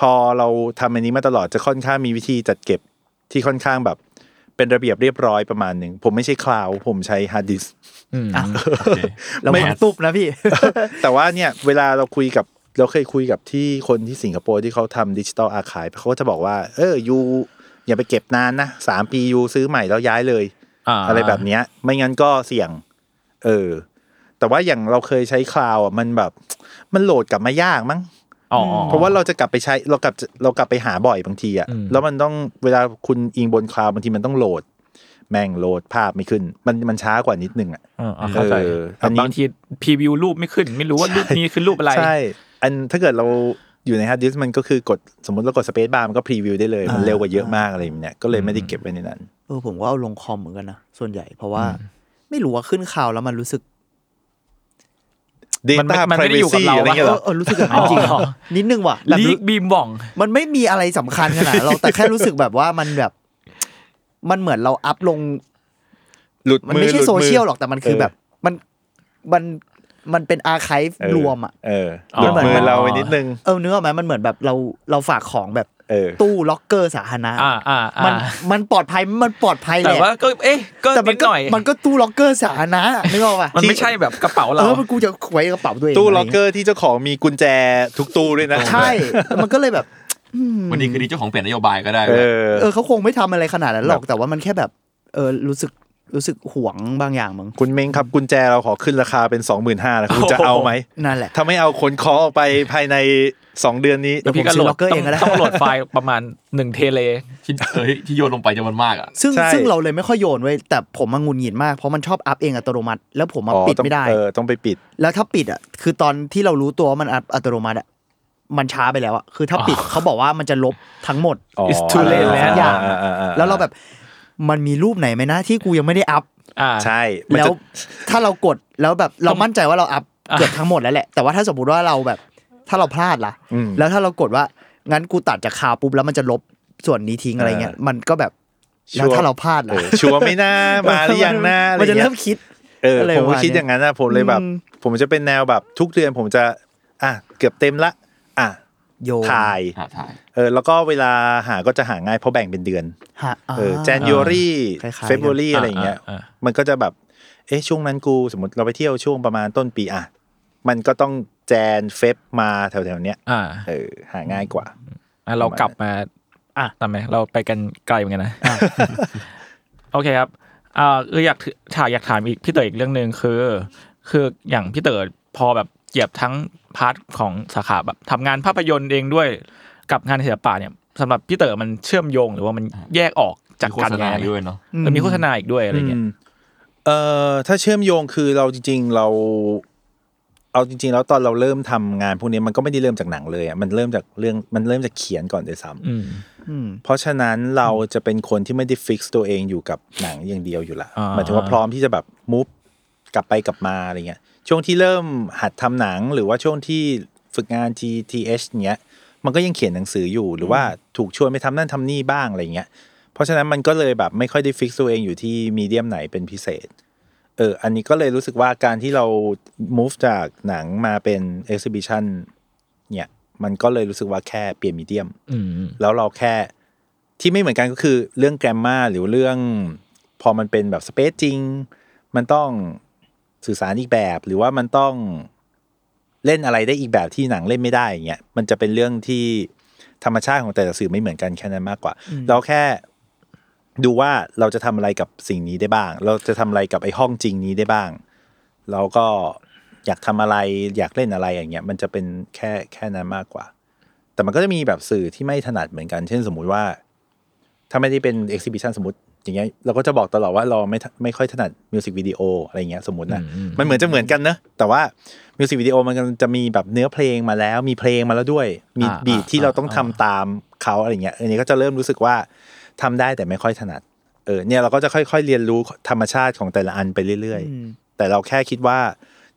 พอเราทำอันนี้มาตลอดจะค่อนข้างมีวิธีจัดเก็บที่ค่อนข้างแบบ เป็นระเบียบเรียบร้อยประมาณหนึ่งผมไม่ใช้ cloud ผมใช้ฮาร์ดดิสก์อืมเราไม่พังตุบนะพี่ แต่ว่าเนี่ย เวลาเราคุยกับเราเคยคุยกับที่คนที่สิงคโปร์ที่เขาทำ digital archive เขาก็จะบอกว่า เออ you อย่าไปเก็บนานนะสามปี you ซื้อใหม่แล้วย้ายเลยอ่าอะไรแบบเนี้ย ไม่งั้นก็เสี่ยง เออ แต่ว่าอย่างเราเคยใช้ cloud อะมันแบบ มันโหลดกลับมายากมั้งอ๋อ เพราะว่าเราจะกลับไปใช้เรากลับเรากลับไปหาบ่อยบางทีอะอืมแล้วมันต้องเวลาคุณอิงบน cloud บางทีมันต้องโหลด แม่งโหลดภาพไม่ขึ้น มันมันช้ากว่านิดนึงอะเออเอาเข้าใจเอออัแต่นนี้บางที preview รูปไม่ขึ้น ไม่รู้ว่ารูปนี้คือรูปอะไรใช่อันถ้าเกิดเราอยู่ในฮาร์ดดิสก์มันก็คือกดสมมติเรากด spacebar มันก็ preview ได้เลย มันอ่าเร็วกว่าเยอะมากอะไรแบบเนี้ยก็เลยไม่ได้เก็บไว้ในนั้นเออผมก็เอาลงคอมเหมือนกันนะส่วนใหญ่เพราะว่า ไม่รู้ว่าขึ้นข่าวแล้วมันรู้สึก มันไม่ Data มันไม่ได้อยู่กับ privacy เราอะไรปะเงี้ยเอเหรออเออรู้สึกอย่างนั้นจริงอะอ๋อนิดนึงว่ะแบบลีรู้กบีมบ่อง มันไม่มีอะไรสำคัญขนาดนั้นหรอกแต่แค่รู้สึกแบบว่ามันแบบ มันเหมือนเราอัพลง หลุดมันมือไม่ใช่ลุดโซเชียลมืหรอกแต่มันคือแบบ มันมันมันเป็นอาร์คีฟเออรวมอะ เอออ๋อหลุดมืเหมืออนเราไปนิดนึง เออเนื้ออกไหมมันเหมือนแบบเราเราฝากของแบบเออ ตู้ล็อกเกอร์สาธารณะอ่าอ่าอ่ามันมันปลอดภัยมันปลอดภัยแหแต่ละว่าก็เอ๊ะก็แต่มันินดก็หน่อยมันก็ตู้ล็อกเกอร์สาธารณะนึกออกป่ะมันไม่ใช่แบบกระเป๋าเอเราอมันกูจะไว้กระเป๋าตัวเองตู้ะไรล็อกเกอร์ที่เจ้าของมีกุญแจทุกตู้ด้วยนะใช่มันก็เลยแบบวันนี้คือที่เจ้าของเปลี่ยนนโยบายก็ได้เออเออเขาคงไม่ทำอะไรขนาดนั้นหรอกแต่ว่ามันแค่แบบเออรู้สึก รู้สึกหวงบางอย่างมั้งคุณเม้งครับกุญแจเราขอขึ้นราคาเป็น 25,000นะคุณจะเอาไหมนั่นแหละถ้าไม่เอาขนของออกไปภายใน 2 เดือนนี้แล้วพี่ก็ผมซื้โหลอด locker ต้อเองงก็ได้ต้องโหลดไฟล์ประมาณหนึ่งเทเลที่เอ้ยที่โยนลงไปจะมันมากอะซึ่งใช่ซึ่งเราเลยไม่ค่อยโยนไว้ยแต่ผมมันงุนหงิดมากเพราะมันชอบอัพเองอัตโนมัติ แล้วผมมาอ๋อปิดต้องไม่ได้เออต้องไปปิด แล้วถ้าปิดอะคือตอนที่เรารู้ตัวว่ามันอัพอัตโนมัติอะมันช้าไปแล้วอะคือถ้าปิดเขาบอกว่ามันจะลบทั้งหมดอ๋อ It's too late สักอย่างอ่าอ่าอ่าแล้วเราแบบ มันมีรูปไหนไหมนะที่กูยังไม่ได้อัพอ่า ใช่มันแล้วจะถ้าเรากดแล้วแบบเรามั่นใจว่าเราอัพอะเกือบทั้งหมดแล้วแหละ แต่ว่าถ้าสมมติว่าเราแบบ ถ้าเราพลาดล่ะอืมแล้วถ้าเรากดว่างั้นกูตัดจากคาวปุ๊บแล้วมันจะลบส่วนนี้ทิ้งอะไรเงี้ยเออมันก็แบบแล้วถ้าเราพลาดเอล่ะอชัวร์ไม่น่ามาหรือยังนะอมันจะไงี้ยเริ่มคิด เอออะไรผมก็ประมาณคิดเนี้ยอย่างนั้นนะผมเลยแบบ อืมผมจะเป็นแนวแบบทุกเดือนผมจะ อะเกือบเต็มละ อะ โยนถ่ายหาถ่าย เออแล้วก็เวลาหาก็จะหาง่ายเพราะแบ่งเป็นเดือนฮะเออ January คล้ายๆกัน February อะไรอย่างเงี้ยอ่าอ่า มันก็จะแบบ เอ๊ะช่วงนั้นกูสมมติเราไปเที่ยวช่วงประมาณต้นปีอะ มันก็ต้องแจนเฟบมาแถวๆเนี้ยอ่าเออหาง่ายกว่า อะเรากลับมา อะทำไมเราไปกันไกลเหมือนกันนะ โอเคครับอ่าเอออยากถามอยากถามอีกพี่เต๋ออีกเรื่องหนึ่งคือ คืออย่างพี่เต๋อพอแบบ เหยียบทั้งพาร์ทของสาขาแบบทำงานภาพยนตร์เองด้วยกับงานศิลปะเนี่ยสำหรับพี่เต๋อมันเชื่อมโยงหรือว่ามันแยกออกจากโฆกันษยังณาไงด้วยเนาะเออมีโฆษณาอีกด้วยอะไรเงี้ยมเอ่อถ้าเชื่อมโยงคือเราจริง ๆ เรา เอาจริง ๆ แล้วตอนเราเริ่มทำงานพวกนี้มันก็ไม่ได้เริ่มจากหนังเลยอะมันเริ่มจากเรื่องมันเริ่มจากเขียนก่อนด้วยซ้ำอืมอืมเพราะฉะนั้นเราจะเป็นคนที่ไม่ได้ฟิกซ์ตัวเองอยู่กับหนังอย่างเดียวอยู่ละอ่าหมายถึงว่าพร้อมที่จะแบบมูฟกลับไปกลับมาอะไรเงี้ย ช่วงที่เริ่มหัดทำหนัง หรือว่าช่วงที่ฝึกงาน GTH เนี้ยมันก็ยังเขียนหนังสืออยู่หรือว่าถูกชวนไปทำนั่นทำนี่บ้างอะไรเงี้ยเพราะฉะนั้นมันก็เลยแบบไม่ค่อยได้ฟิกซ์ตัวเองอยู่ที่มีเดียมไหนเป็นพิเศษเอออันนี้ก็เลยรู้สึกว่าการที่เรา move จากหนังมาเป็น exhibition เนี่ย มันก็เลยรู้สึกว่าแค่เปลี่ยนมีเดียมอืมแล้วเราแค่ที่ไม่เหมือนกันก็คือเรื่องแกรมมาหรือเรื่อง พอมันเป็นแบบสเปซจริง มันต้อง สื่อสารอีกแบบ หรือว่ามันต้องเล่นอะไรได้อีกแบบที่หนังเล่นไม่ได้อย่างเงี้ยมันจะเป็นเรื่องที่ธรรมชาติของแต่ละสื่อไม่เหมือนกันแค่นั้นมากกว่า เราแค่ดูว่าเราจะทำอะไรกับสิ่งนี้ได้บ้าง เราจะทำอะไรกับไอ้ห้องจริงนี้ได้บ้างแล้วก็อยากทำอะไรอยากเล่นอะไรอย่างเงี้ย มันจะเป็นแค่แค่นั้นมากกว่า แต่มันก็จะมีแบบสื่อที่ไม่ถนัดเหมือนกัน เช่นสมมุติว่า ถ้าไม่ได้เป็น exhibition สมมติ อย่างเงี้ยเราก็จะบอกตลอดว่าเราไม่ถไม่ค่อยถนัดมิวสิกวิดีโออะไรเงี้ยสมมตินะอืมมันเหมือนจะเหมือนกันเนอะแต่ว่ามิวสิกวิดีโอมันจะมีแบบเนื้อเพลงมาแล้ว มีเพลงมาแล้วด้วย มีอ่าบีทที่อ่าเราต้องทำอ่าตามเขาอะไรเงี้ยอันนี้ก็จะเริ่มรู้สึกว่าทำได้แต่ไม่ค่อยถนัดเออเนี่ยเราก็จะค่อยๆเรียนรู้ธรรมชาติของแต่ละอันไปเรื่อยๆ แต่เราแค่คิดว่า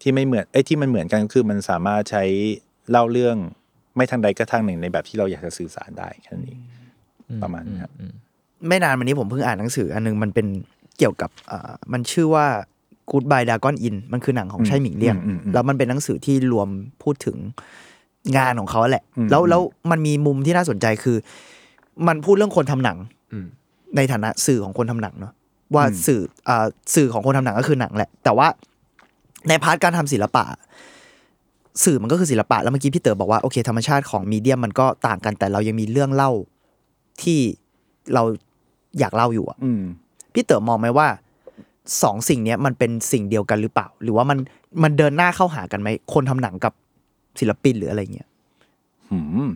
ที่ไม่เหมือนเอ้ยที่มันเหมือนกันก็คือมันสามารถใช้เล่าเรื่องไม่ทางใดก็ทางหนึ่งในแบบที่เราอยากจะสื่อสารได้แค่นั้นเองประมาณนี้ครับ ไม่นานมานี้ผมเพิ่งอ่านหนังสือ อันนึงมันเป็นเกี่ยวกับอ่ามันชื่อว่า Goodbye Dragon Inn มันคือหนังของอืมไช่หมิงเลี่ยงอืมอืมอืมแล้วมันเป็นหนังสือที่รวมพูดถึงงานของเขาแหละอืมแล้วแล้วมันมีมุมที่น่าสนใจคือ มันพูดเรื่องคนทำหนังอืมในฐานะสื่อของคนทำหนังเนาะว่าสื่ออ่าสื่อของคนทำหนังก็คือหนังแหละ แต่ว่าใน part การทำศิลปะ สื่อมันก็คือศิลปะ แล้วเมื่อกี้พี่เต๋อบอกว่าโอเคธรรมชาติของ medium มันก็ต่างกันแต่เรายังมีเรื่องเล่าที่ เราอยากเล่าอยู่อะอืมพี่เต๋อมองไหมว่าสองสิ่งเนี้ยมันเป็นสิ่งเดียวกันหรือเปล่า หรือว่ามันมันเดินหน้าเข้าหากันไหมคนทำหนังกับศิลปินหรืออะไรเงี้ยหืม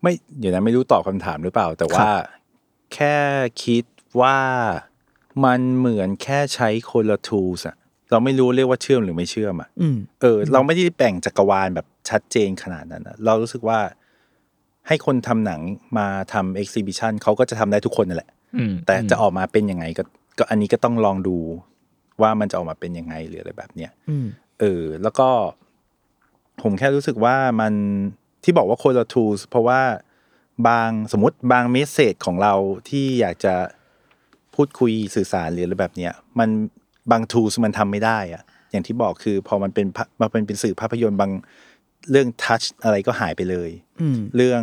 ไม่เดี๋ยวนะไม่รู้ตอบคำถามหรือเปล่า แต่ว่า แค่คิดว่ามันเหมือนแค่ใช้คนละ tools อะเราไม่รู้เรียกว่าเชื่อมหรือไม่เชื่อมอะอืมเออ เราไม่ได้แบ่งจักรวาลแบบชัดเจนขนาดนั้นอะเรารู้สึกว่า ให้คนทำหนังมาทำ exhibition เขาก็จะทำได้ทุกคนนั่นแหละอืมแต่จะออกมาเป็นยังไงก็ก็อันนี้ก็ต้องลองดูว่ามันจะออกมาเป็นยังไงหรืออะไรแบบเนี้ยอืมเออ แล้วก็ ผมแค่รู้สึกว่ามันที่บอกว่าคนละ tools เพราะว่าบางสมมติบางเมสเซจของเราที่อยากจะพูดคุยสื่อสารหรืออะไรแบบเนี้ยมันบาง tools มันทำไม่ได้อะอย่างที่บอกคือ พอมันเป็นภามันเป็นเป็นสื่อภาพยนตร์บาง เรื่อง touch อะไรก็หายไปเลยอืมเรื่อง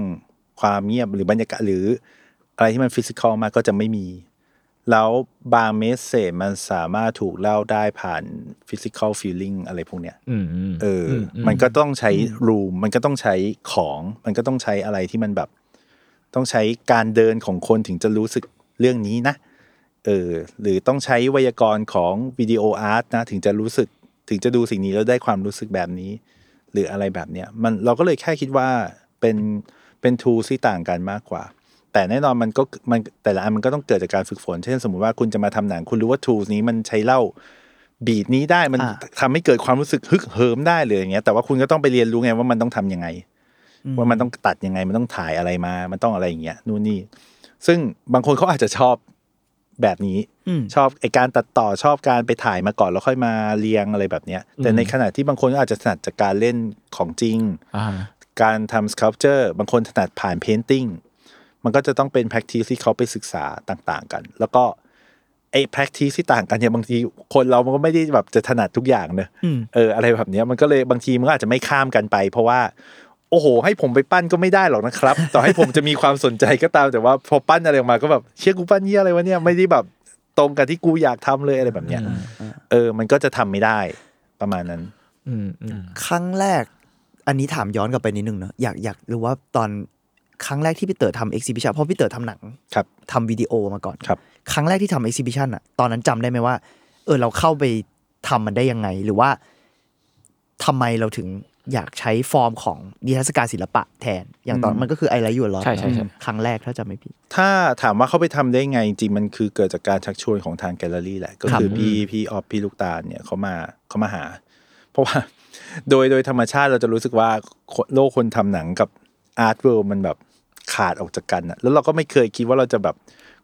ความเงียบหรือบรรยากาศหรือ อะไรที่มัน physical มากก็จะไม่มี แล้วบาง message มันสามารถถูกเล่าได้ผ่าน physical feeling อะไรพวกเนี้ยอืมอืมเอออ มันก็ต้องใช้ room มันก็ต้องใช้ของ มันก็ต้องใช้อะไรที่มันแบบ ต้องใช้การเดินของคนถึงจะรู้สึกเรื่องนี้นะเออหรือต้องใช้ไวยากรณ์ของ video art นะ ถึงจะรู้สึกถึงจะดูสิ่งนี้แล้วได้ความรู้สึกแบบนี้ หรืออะไรแบบเนี้ยมันเราก็เลยแค่คิดว่าเป็นเป็นทูที่ต่างกันมากกว่า แต่แน่นอนมันก็มันแต่ละอันมันก็ต้องเกิดจากการฝึกฝน เช่นสมมติว่าคุณจะมาทำหนังคุณรู้ว่าทูนี้มันใช้เล่าบีดนี้ได้มันอ่าทำให้เกิดความรู้สึกฮึกเหิมได้เลยอย่างเงี้ยแต่ว่าคุณก็ต้องไปเรียนรู้ไงว่ามันต้องทำยังไง ว่ามันต้องตัดยังไงมันต้องถ่ายอะไรมา มันต้องอะไรอย่างเงี้ยนู่นนี่ซึ่งบางคนเขาอาจจะชอบ แบบนี้อืมชอบไอการตัดต่อชอบการไปถ่ายมาก่อนแล้วค่อยมาเรียงอะไรแบบเนี้ย แต่ในขณะที่บางคนก็อาจจะถนัดจากการเล่นของจริงอ่าการทำ sculpture บางคนถนัดผ่าน painting มันก็จะต้องเป็น practice ที่เขาไปศึกษาต่าง ๆ กัน แล้วก็ไอ้ practice ที่ต่างกันเนี่ยบางทีคนเรามันก็ไม่ได้แบบจะถนัดทุกอย่างเนอะอืมเอออะไรแบบเนี้ยมันก็เลยบางทีมันก็อาจจะไม่ข้ามกันไป เพราะว่า โอ้โห ให้ผมไปปั้นก็ไม่ได้หรอกนะครับ ต่อให้ผมจะมีความสนใจก็ตามแต่ว่าพอปั้นอะไรออกมาก็แบบเชี่ยกูปั้นเยี่ยอะไรวะเนี่ยไม่ได้แบบตรงกับที่กูอยากทำเลยอะไรแบบเนี้ยเออ มันก็จะทำไม่ได้ประมาณนั้นอืมอืมครั้งแรก อันนี้ถามย้อนกลับไปนิดนึงเนอะอยากอยากรู้ว่าตอนครั้งแรกที่พี่เต๋อทำ exhibition เพราะพี่เต๋อทำหนังครับทำวิดีโอมาก่อนครับ ครั้งแรกที่ทำ exhibition อะตอนนั้นจำได้ไหมว่า เออเราเข้าไปทำมันได้ยังไง หรือว่าทำไมเราถึง อยากใช้ฟอร์มของนิทรรศการศิลปะแทน อย่างตอนมันก็คือไอไรยูลอใช่ใช่ใช่ครั้งแรกถ้าจำไม่ผิด ถ้าถามว่าเขาไปทำได้ไงจริงๆมันคือเกิดจากการชักชวนของทางแกลเลอรี่แหละ ก็คือครับพี่พี่ออฟพี่ลูกตาลเนี่ยเขามาเขามาหา เพราะว่า โดยโดยธรรมชาติเราจะรู้สึกว่าโลกคนทำหนังกับ art world มันแบบขาดออกจากกันอะแล้วเราก็ไม่เคยคิดว่าเราจะแบบ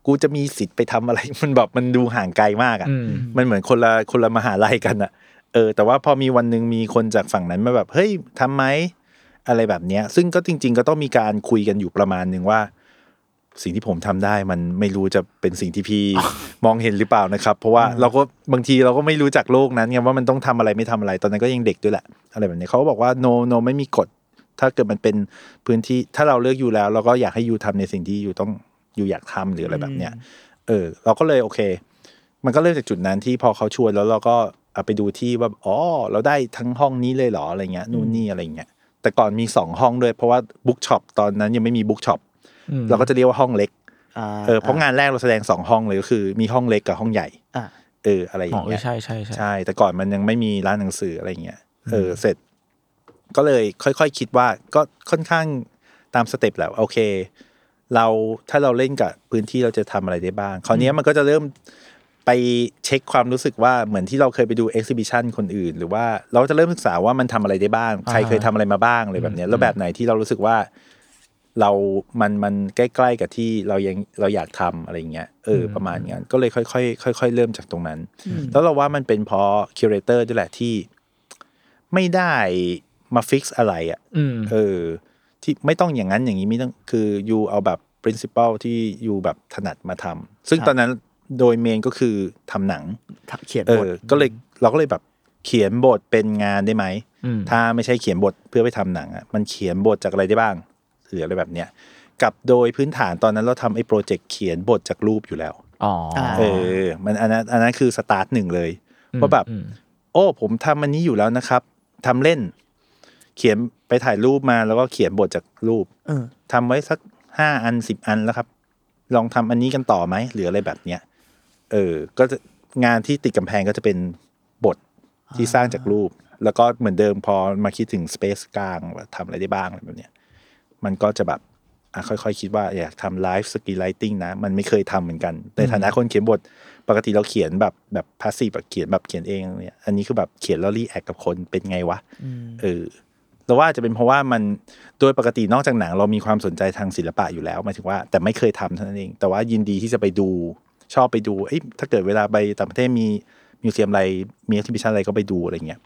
กูจะมีสิทธิ์ไปทำอะไร มันแบบมันดูห่างไกลมากอะอืมมันเหมือนคนละคนละมหาลัยกันอะ เออ แต่ว่าพอมีวันหนึ่งมีคนจากฝั่งนั้นมาแบบ เฮ้ยทำไหม อะไรแบบเนี้ย ซึ่งก็จริง ๆ ก็ต้องมีการคุยกันอยู่ประมาณหนึ่งว่า สิ่งที่ผมทำได้มันไม่รู้จะเป็นสิ่งที่พี่มองเห็นหรือเปล่านะครับ เพราะว่าเราก็บางทีเราก็ไม่รู้จักโลกนั้นไงว่ามันต้องทำอะไรไม่ทำอะไร ตอนนั้นก็ยังเด็กด้วยแหละ อะไรแบบนี้เขาก็บอกว่า no no ไม่มีกฎ ถ้าเกิดมันเป็นพื้นที่ ถ้าเราเลือกอยู่แล้ว เราก็อยากให้อยู่ทำในสิ่งที่อยู่ต้องอยู่อยากทำหรืออะไรแบบเนี้ย เออ เราก็เลยโอเค มันก็เริ่มจากจุดนั้นที่พอเขาชวนแล้วเราก็ เอาไปดูที่ว่าอ๋อเราได้ทั้งห้องนี้เลยเหรออะไรเงี้ยนู่นนี่อะไรเงี้ยแต่ก่อนมีสองห้องด้วยเพราะว่า bookshop ตอนนั้นยังไม่มี bookshop อืมเราก็จะเรียกว่าห้องเล็กอ่าเออเพราะงานแรกเราแสดงสองห้องเลยก็คือ มีห้องเล็กกับห้องใหญ่อ่าเอออะไรออ๋อย่างเอเงี้อยใช่ใช่ใช่ใช่แต่ก่อนมันยังไม่มีร้านหนังสืออะไรเงี้ยเออเสร็จ ก็เลยค่อยๆคิดว่าก็ค่อนข้างตาม step แหละโอเค เราถ้าเราเล่นกับพื้นที่เราจะทำอะไรได้บ้างคราวเนี้ยมันก็จะเริ่ม ไปเช็คความรู้สึกว่าเหมือนที่เราเคยไปดู exhibition คนอื่น หรือว่าเราจะเริ่มศึกษาว่ามันทำอะไรได้บ้าง ใครเคยทำอะไรมาบ้างอะไรแบบเนี้ยแล้วแบบไหนที่เรารู้สึกว่า เรา มัน มันใกล้ๆกับที่เรายังเราอยากทำอะไรเงี้ย เออ ประมาณนั้น ก็เลยค่อยๆค่อยๆเริ่มจากตรงนั้น แล้วเราว่ามันเป็นเพราะ curator ด้วยแหละที่ไม่ได้มา fix อะไรอะอืมเออ ที่ไม่ต้องอย่างนั้นอย่างนี้ไม่ต้อง คือ you เอาแบบ principle ที่you แบบถนัดมาทำซึ่งครับตอนนั้น โดย main ก็คือทำหนังเขียนเอบทอก็เลยเราก็เลยแบบเขียนบทเป็นงานได้ไหมอืมถ้าไม่ใช่เขียนบทเพื่อไปทำหนังอะมันเขียนบทจากอะไรได้บ้างหรืออะไรแบบเนี้ยกับโดยพื้นฐานตอนนั้นเราทำไอ้โปรเจกต์เขียนบทจากรูปอยู่แล้วอ๋อเออ มันอันนั้นอันนั้นคือสตาร์ทหนึ่งเลยว่าแบบอืมโอ้ ผมทำอันนี้อยู่แล้วนะครับทำเล่น เขียนไปถ่ายรูปมาแล้วก็เขียนบทจากรูปเออทำไว้สักห้าอันสิบอันแล้วครับ ลองทำอันนี้กันต่อไหมหรืออะไรแบบเนี้ย เออ ก็จะงานที่ติดกำแพงก็จะเป็นบทที่สร้างจากรูป แล้วก็เหมือนเดิมพอมาคิดถึง space กลางว่าทำอะไรได้บ้างอะไรแบบเนี้ยมันก็จะแบบอะค่อยๆคิดว่าอยากทำ live screenwriting นะ มันไม่เคยทำเหมือนกัน ในฐานะคนเขียนบท ปกติเราเขียนแบบแบบ passive แบบเขียนแบบเขียนเองเนี่ยอันนี้คือแบบเขียนแล้ว react กับคนเป็นไงวะเออเราว่าจะเป็นเพราะว่ามันโดยปกตินอกจากหนังเรามีความสนใจทางศิลปะอยู่แล้วหมายถึงว่าแต่ไม่เคยทำเท่านั้นเอง แต่ว่ายินดีที่จะไปดู ชอบไปดูเอ้ยถ้าเกิดเวลาไปต่างประเทศมี museum อะไรมี e อ h i ิบิชันอะไรก็ไปดูอะไรเงี้ย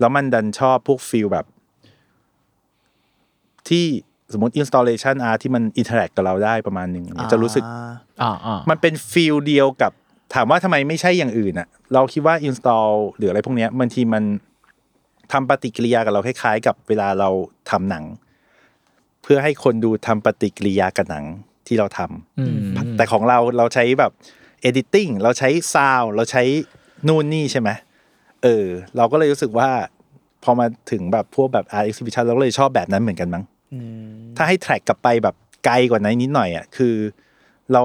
แล้วมันดันชอบพวก feel แบบ ที่สมมติ installation art ที่มัน interact กับเราได้ประมาณหนึ่งจะรู้สึกอ่าอ่ามันเป็น feel เดียวกับ ถามว่าทำไมไม่ใช่อย่างอื่นอะเราคิดว่า install หรืออะไรพวกเนี้ยบางทีมันทำปฏิกิริยากับเราคล้ายๆ กับเวลาเราทำหนัง เพื่อให้คนดูทำปฏิกิริยากับหนังที่เราทำอืมแต่ของเราเราใช้แบบ editing เราใช้ซาวเราใช้นู่นนี่ใช่ไหมเออ เราก็เลยรู้สึกว่า พอมาถึงแบบพวกแบบ art exhibition เราก็เลยชอบแบบนั้นเหมือนกันมั้งถ้าให้แทร็กกลับไปแบบไกลกว่านั้นนิดหน่อยอะคือเรา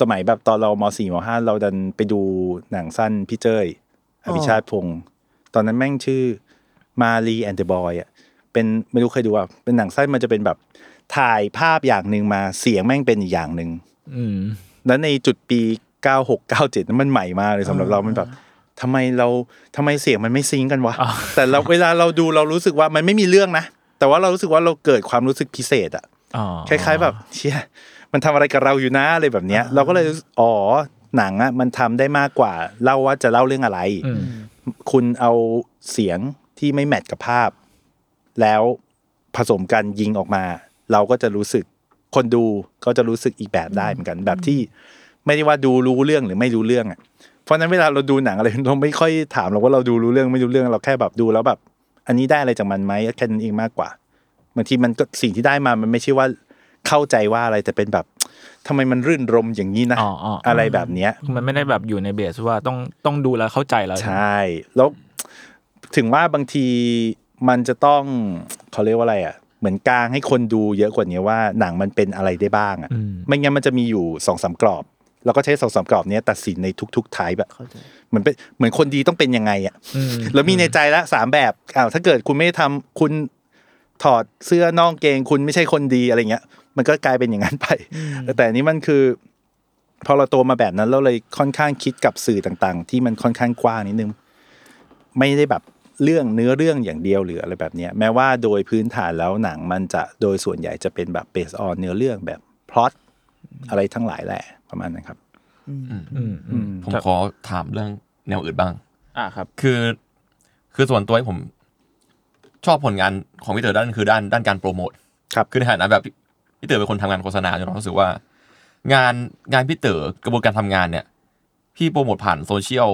สมัยแบบตอนเราม.สี่ม.ห้าเราดันไปดูหนังสั้นพี่เจ้ยอภิชาติพงศ์ตอนนั้นแม่งชื่อ Malee and the Boy อะเป็นไม่รู้เคยดูอะเป็นหนังสั้นมันจะเป็นแบบถ่ายภาพอย่างหนึ่งมาเสียงแม่งเป็นอีกอย่างหนึ่งอืมแล้วในจุดปี 96 97นั้นมันใหม่มากเลยสำหรับเรามันแบบทำไมเราทำไมเสียงมันไม่ sync กันวะแต่เราเวลาเราดูเรารู้สึกว่ามันไม่มีเรื่องนะ แต่ว่าเรารู้สึกว่าเราเกิดความรู้สึกพิเศษอะอ๋อคล้าย ๆ แบบเชี่ยมันทำอะไรกับเราอยู่นะอะไรแบบเนี้ย เราก็เลยรู้สึกอ๋อหนังอะมันทำได้มากกว่าเล่าว่าจะเล่าเรื่องอะไรอืมคุณเอาเสียงที่ไม่แมทกับภาพ แล้วผสมกันยิงออกมา เราก็จะรู้สึกคนดูก็จะรู้สึกอีกแบบได้เหมือนกันแบบที่ ไม่ได้ว่าดูรู้เรื่องหรือไม่รู้เรื่องอะเพราะฉะนั้นเวลาเราดูหนังอะไรเราไม่ค่อยถามเราว่าเราดูรู้เรื่องไม่รู้เรื่องเราแค่แบบดูแล้วแบบ อันนี้ได้อะไรจากมันไหมแค่นั้นเองมากกว่าบางทีมันก็สิ่งที่ได้มามันไม่ใช่ว่าเข้าใจว่าอะไรแต่เป็นแบบทำไมมันรื่นรมอย่างนี้นะอ๋ออ๋ออะไรแบบเนี้ย มันไม่ได้แบบอยู่ในเบสว่าต้องต้องดูแล้วเข้าใจแล้วใช่ แล้วถึงว่าบางทีมันจะต้องเขาเรียกว่าอะไรอะเหมือนกลางให้คนดูเยอะกว่านี้ว่าหนังมันเป็นอะไรได้บ้างอะอืมไม่งั้นมันจะมีอยู่สองสามกรอบ แล้วก็ใช้สองสามกรอบเนี้ยตัดสินในทุกๆท้ายแบบเหมือนเป็นเหมือนคนดีต้องเป็นยังไงอะอืมแล้วมีในใจละสามแบบอ้าวถ้าเกิดคุณไม่ได้ทำคุณถอดเสื้อนอกเกงคุณไม่ใช่คนดีอะไรเงี้ย มันก็กลายเป็นอย่างนั้นไป แต่อันนี้มันคือ พอเราโตมาแบบนั้นเราเลยค่อนข้างคิดกับสื่อต่างๆ ที่มันค่อนข้างกว้างนิดนึง ไม่ได้แบบเรื่องเนื้อเรื่องอย่างเดียวหรืออะไรแบบเนี้ยแม้ว่าโดยพื้นฐานแล้วหนังมันจะโดยส่วนใหญ่จะเป็นแบบเบสออนเนื้อเรื่องแบบพล็อตอะไรทั้งหลายแหละ ประมาณนั้นครับอืมอืมผมขอถามเรื่องแนวอื่นบ้าง อ่าครับ คือ คือส่วนตัวผม ชอบผลงานของพี่เต๋อด้านคือด้านด้านการโปรโมทครับคือในฐานะแบบพี่พี่เต๋อเป็นคนทำงานโฆษณาจนเรารู้สึกว่า งานงานพี่เต๋อกระบวนการทำงานเนี่ย พี่โปรโมทผ่านโซเชียล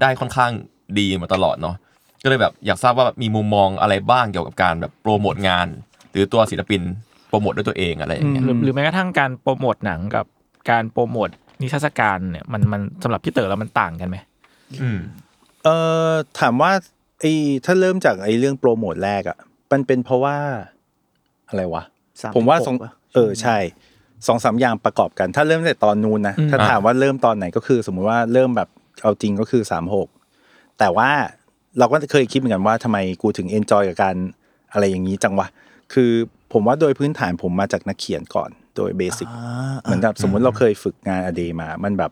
ได้ค่อนข้างดีมาตลอดเนาะก็เลยแบบอยากทราบว่ามีมุมมองอะไรบ้างเกี่ยวกับการแบบโปรโมทงาน หรือตัวศิลปินโปรโมทด้วยตัวเองอะไรอย่างเงี้ยหรือหรือแม้กระทั่งการโปรโมทหนังกับ การโปรโมทนิทรรศการเนี่ยมันมันสำหรับพี่เต๋อแล้วมันต่างกันไหมอืมเอ่อถามว่าไอ้ถ้าเริ่มจากไอ้เรื่องโปรโมทแรกอะ่ะ มันเป็นเพราะว่าอะไรวะสามผมว่าหกสองปะเออใช่สองสามอย่างประกอบกัน ถ้าเริ่มแต่ตอนนู้นนะถ้าถามว่าเริ่มตอนไหนก็คือ สมมุติว่าเริ่มแบบเอาจริงก็คือสามหกแต่ว่าเราก็เคยคิดเหมือนกันว่าทำไมกูถึง enjoy กับการอะไรอย่างนี้จังวะคือผมว่าโดยพื้นฐานผมมาจากนักเขียนก่อน โดย basic เหมือนแบบสมมุติเราเคยฝึกงาน a day มา มันแบบ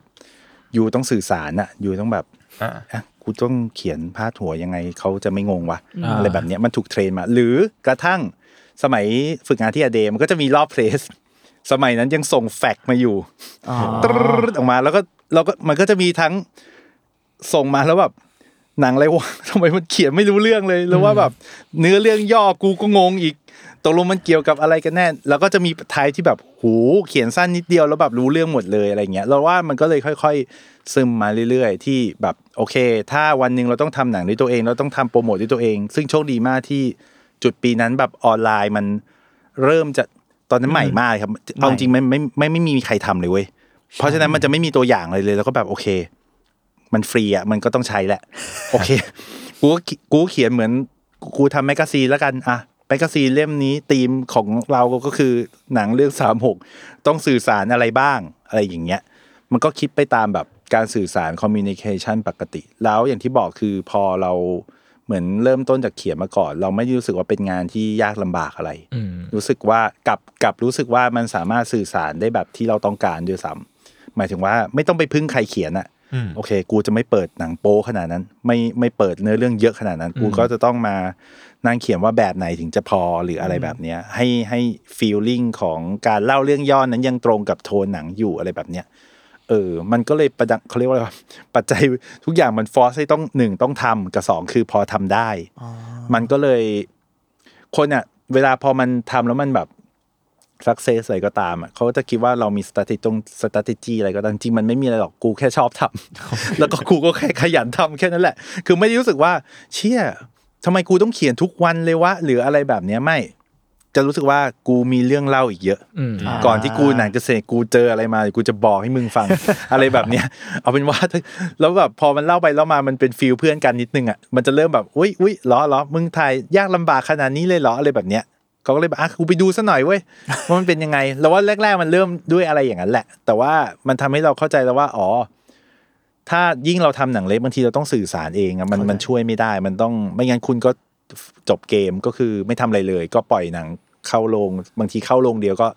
you ต้องสื่อสารอะ you ต้องแบบอ่าอะกูต้องเขียนพาดหัวยังไงเขาจะไม่งงวะอ่าอะไรแบบเนี้ยมันถูก train มา หรือกระทั่งสมัยฝึกงานที่ a day มันก็จะมีรอบ press สมัยนั้นยังส่งแฟกซ์มาอยู่อ๋อตรึ๊ดออกมาแล้วก็เราก็มันก็จะมีทั้งส่งมาแล้วแบบหนังอะไรวะทำไมมันเขียนไม่รู้เรื่องเลย แล้วว่าแบบ เนื้อเรื่องย่อกูก็งงอีก ตกลงมันเกี่ยวกับอะไรกันแน่ แล้วก็จะมีท้ายที่แบบหูเขียนสั้นนิดเดียวแล้วแบบรู้เรื่องหมดเลยอะไรเงี้ยเราว่ามันก็เลยค่อย ๆ ซึมมาเรื่อย ๆ ที่แบบโอเค ถ้าวันหนึ่งเราต้องทำหนังด้วยตัวเอง เราต้องทำโปรโมทด้วยตัวเอง ซึ่งโชคดีมากที่จุดปีนั้นแบบออนไลน์มันเริ่มจะตอนนั้นใหม่มากครับเอาจริงไม่ไม่ไม่ไม่มีใครทำเลยเว้ยเพราะฉะนั้นมันจะไม่มีตัวอย่างอะไรเลย แล้วก็แบบโอเค มันฟรีอะมันก็ต้องใช้แหละ โอเค กูกูเขียนเหมือนกูทำ magazine แล้วกันอะ magazine เล่มนี้ธีมของเราก็คือหนังเรื่องสามหกต้องสื่อสารอะไรบ้างอะไรอย่างเงี้ย มันก็คิดไปตามแบบการสื่อสาร communication ปกติ แล้วอย่างที่บอกคือพอเราเหมือนเริ่มต้นจากเขียนมาก่อน เราไม่ได้รู้สึกว่าเป็นงานที่ยากลำบากอะไรอืมรู้สึกว่ากลับกลับรู้สึกว่ามันสามารถสื่อสารได้แบบที่เราต้องการด้วยซ้ำหมายถึงว่าไม่ต้องไปพึ่งใครเขียนอะอืมโอเค กูจะไม่เปิดหนังโป๊ขนาดนั้น ไม่ไม่เปิดเนื้อเรื่องเยอะขนาดนั้น กูก็จะต้องมา นั่งเขียนว่าแบบไหนถึงจะพอหรืออะไรแบบเนี้ย ให้ให้ฟีลลิ่งของการเล่าเรื่องย่อนั้นยังตรงกับโทนหนังอยู่อะไรแบบเนี้ยเออ มันก็เลยประดังเขาเรียกว่าอะไรวะปัจจัยทุกอย่างมันฟอร์สให้ต้องหนึ่งต้องทำกับสองคือพอทำได้ มันก็เลย คนอะ เวลาพอมันทำแล้วมันแบบ success อะไรก็ตามอะเขาก็จะคิดว่าเรามี strategy ตรง strategy อะไรก็ตามจริงมันไม่มีอะไรหรอกกูแค่ชอบทำแล้วก็กูก็แค่ขยันทำแค่นั้นแหละ คือไม่ได้รู้สึกว่า เชี่ย ทำไมกูต้องเขียนทุกวันเลยวะหรืออะไรแบบเนี้ยไม่ จะรู้สึกว่ากูมีเรื่องเล่าอีกเยอะอืมก่อนที่กูหนังจะเสร็จกูเจออะไรมากูจะบอกให้มึงฟัง อะไรแบบเนี้ย เอาเป็นว่าถ้าแล้วแบบพอมันเล่าไปเล่ามามันเป็นฟีลเพื่อนกันนิดนึงอะมันจะเริ่มแบบอุ้ยอุ้ยเหรอเหรอมึงถ่ายยากลำบากขนาดนี้เลยเหรออะไรแบบเนี้ยเขาก็เลยแบบอะกูไปดูซะหน่อยเว้ยว่ามันเป็นยังไง แล้วว่าแรก ๆ มันเริ่มด้วยอะไรอย่างนั้นแหละ แต่ว่ามันทำให้เราเข้าใจแล้วว่าอ๋อ ถ้ายิ่งเราทำหนังเล็กบางทีเราต้องสื่อสารเองอะมันมันช่วยไม่ได้ มันต้องไม่งั้นคุณก็จบเกมก็คือไม่ทำอะไรเลย ก็ปล่อยหนังเข้าโรงบางทีเข้าโรงเดียวก็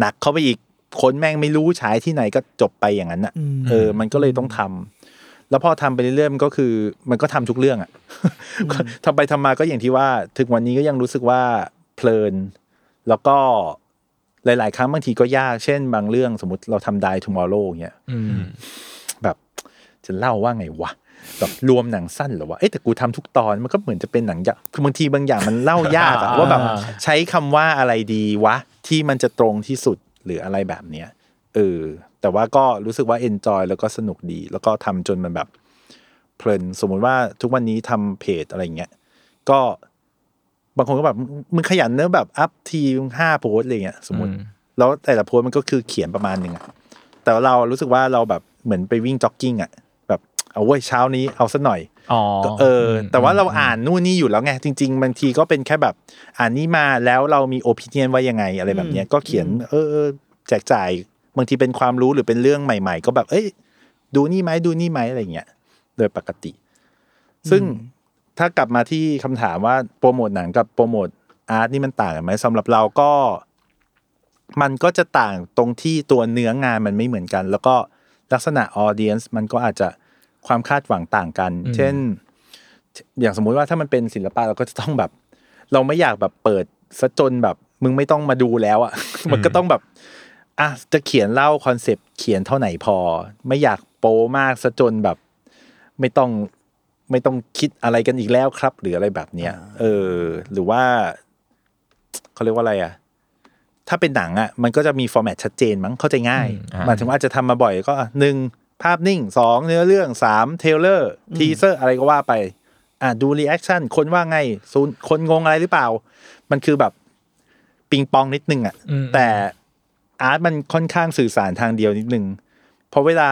หนักเข้าไปอีกคนแม่งไม่รู้ฉายที่ไหนก็จบไปอย่างนั้นอะเออ มันก็เลยต้องทำแล้วพอทำไปเรื่อยๆมันก็คือ มันก็ทำทุกเรื่องอะทำไปทำมาก็อย่างที่ว่า ถึงวันนี้ก็ยังรู้สึกว่าเพลิน แล้วก็หลาย ๆ ครั้งบางทีก็ยาก เช่น บางเรื่องสมมติเราทำ Die Tomorrow อย่างเงี้ยอืมแบบ จะเล่าว่าไงวะแบบรวมหนังสั้นเหรอวะเอ้ยแต่กูทำทุกตอนมันก็เหมือนจะเป็นหนังยาวคือบางทีบางอย่างมันเล่ายากอะอ่าว่าแบบใช้คำว่าอะไรดีวะ ที่มันจะตรงที่สุดหรืออะไรแบบเนี้ยเออแต่ว่าก็รู้สึกว่า enjoy แล้วก็สนุกดี แล้วก็ทำจนมันแบบเพลินสมมุติว่าทุกวันนี้ทำเพจอะไรเงี้ยก็บางคนก็แบบมึงมึงขยันเนอะแบบ up ทีห้าโพสต์อะไรเงี้ยสมมติอืมแล้วแต่ละโพสต์มันก็คือเขียนประมาณหนึ่งอะแต่ว่าเรารู้สึกว่าเราแบบเหมือนไปวิ่งจ็อกกิ้งอะแบบ เอาเว้ยเช้านี้เอาสักหน่อยอ๋อก็เออ แต่ว่าเราอ่านนู่นนี่อยู่แล้วไงจริงๆบางทีก็เป็นแค่แบบ อ่านนี่มาแล้วเรามีโอ i ิเนียนว่ายังไงอะไรแบบเนี้ยก็เขียนเออเออแจกจ่ายบางทีเป็นความรู้หรือเป็นเรื่องใหม่ ๆ ก็แบบ เอ้ย ดูนี่ไหมดูนี่ไหมอะไรเงี้ยโดยปกติ ซึ่งถ้ากลับมาที่คำถามว่าโปรโมทหนังกับโปรโมทอาร์ตนี่มันต่างกันไหมสำหรับเราก็ มันก็จะต่างตรงที่ตัวเนื้องานมันไม่เหมือนกัน แล้วก็ลักษณะออเดียนส์มันก็อาจจะ ความคาดหวังต่างกัน เช่น อย่างสมมุติว่าถ้ามันเป็นศิลปะเราก็จะต้องแบบ เราไม่อยากแบบเปิดซะจนแบบ มึงไม่ต้องมาดูแล้วอะ่ะมันก็ต้องแบบอะจะเขียนเล่าคอนเซปต์เขียนเท่าไหนพอ ไม่อยากโปมากซะจนแบบ ไม่ต้องไม่ต้องคิดอะไรกันอีกแล้วครับ หรืออะไรแบบเนี้ยเออ หรือว่าเขาเรียกว่าอะไรอะถ้าเป็นหนังอะมันก็จะมี format ชัดเจนมั้งเข้าใจง่ายอ่าหมายถึงว่าอาจจะทำมาบ่อยก็อะหนึ่ง ภาพนิ่งสองเนื้อเรื่องสาม trailer teaser อะไรก็ว่าไป อะดู reaction คนว่าไงซูนคนงงอะไรหรือเปล่า มันคือแบบปิงปองนิดนึงอะอืมแต่ art มันค่อนข้างสื่อสารทางเดียวนิดนึง เพราะเวลา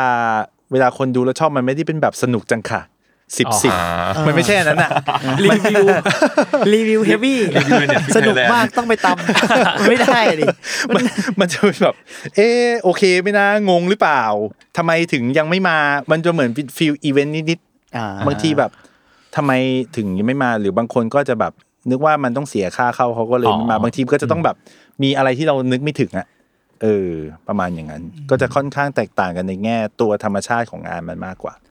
เวลาคนดูแล้วชอบมันไม่ได้เป็นแบบสนุกจังค่ะ สิบอ๋อสิบมันไม่ใช่อันนั้นอะรีวิวรีวิว HEAVY สนุกมากต้องไปตำมันไม่ได้ดิมันมันจะเป็นแบบ เออโอเคไหมนะงงหรือเปล่าทำไมถึงยังไม่มามันจะเหมือน feel event นิดอ่าๆบางทีแบบทำไมถึงยังไม่มาหรือบางคนก็จะแบบ นึกว่ามันต้องเสียค่าเข้าเขาก็เลยไม่มาอ๋อบางทีก็จะต้องแบบ มีอะไรที่เรานึกไม่ถึงอะเออ ประมาณอย่างนั้น ก็จะค่อนข้างแตกต่างกันในแง่ตัวธรรมชาติของงานมันมากกว่าครับ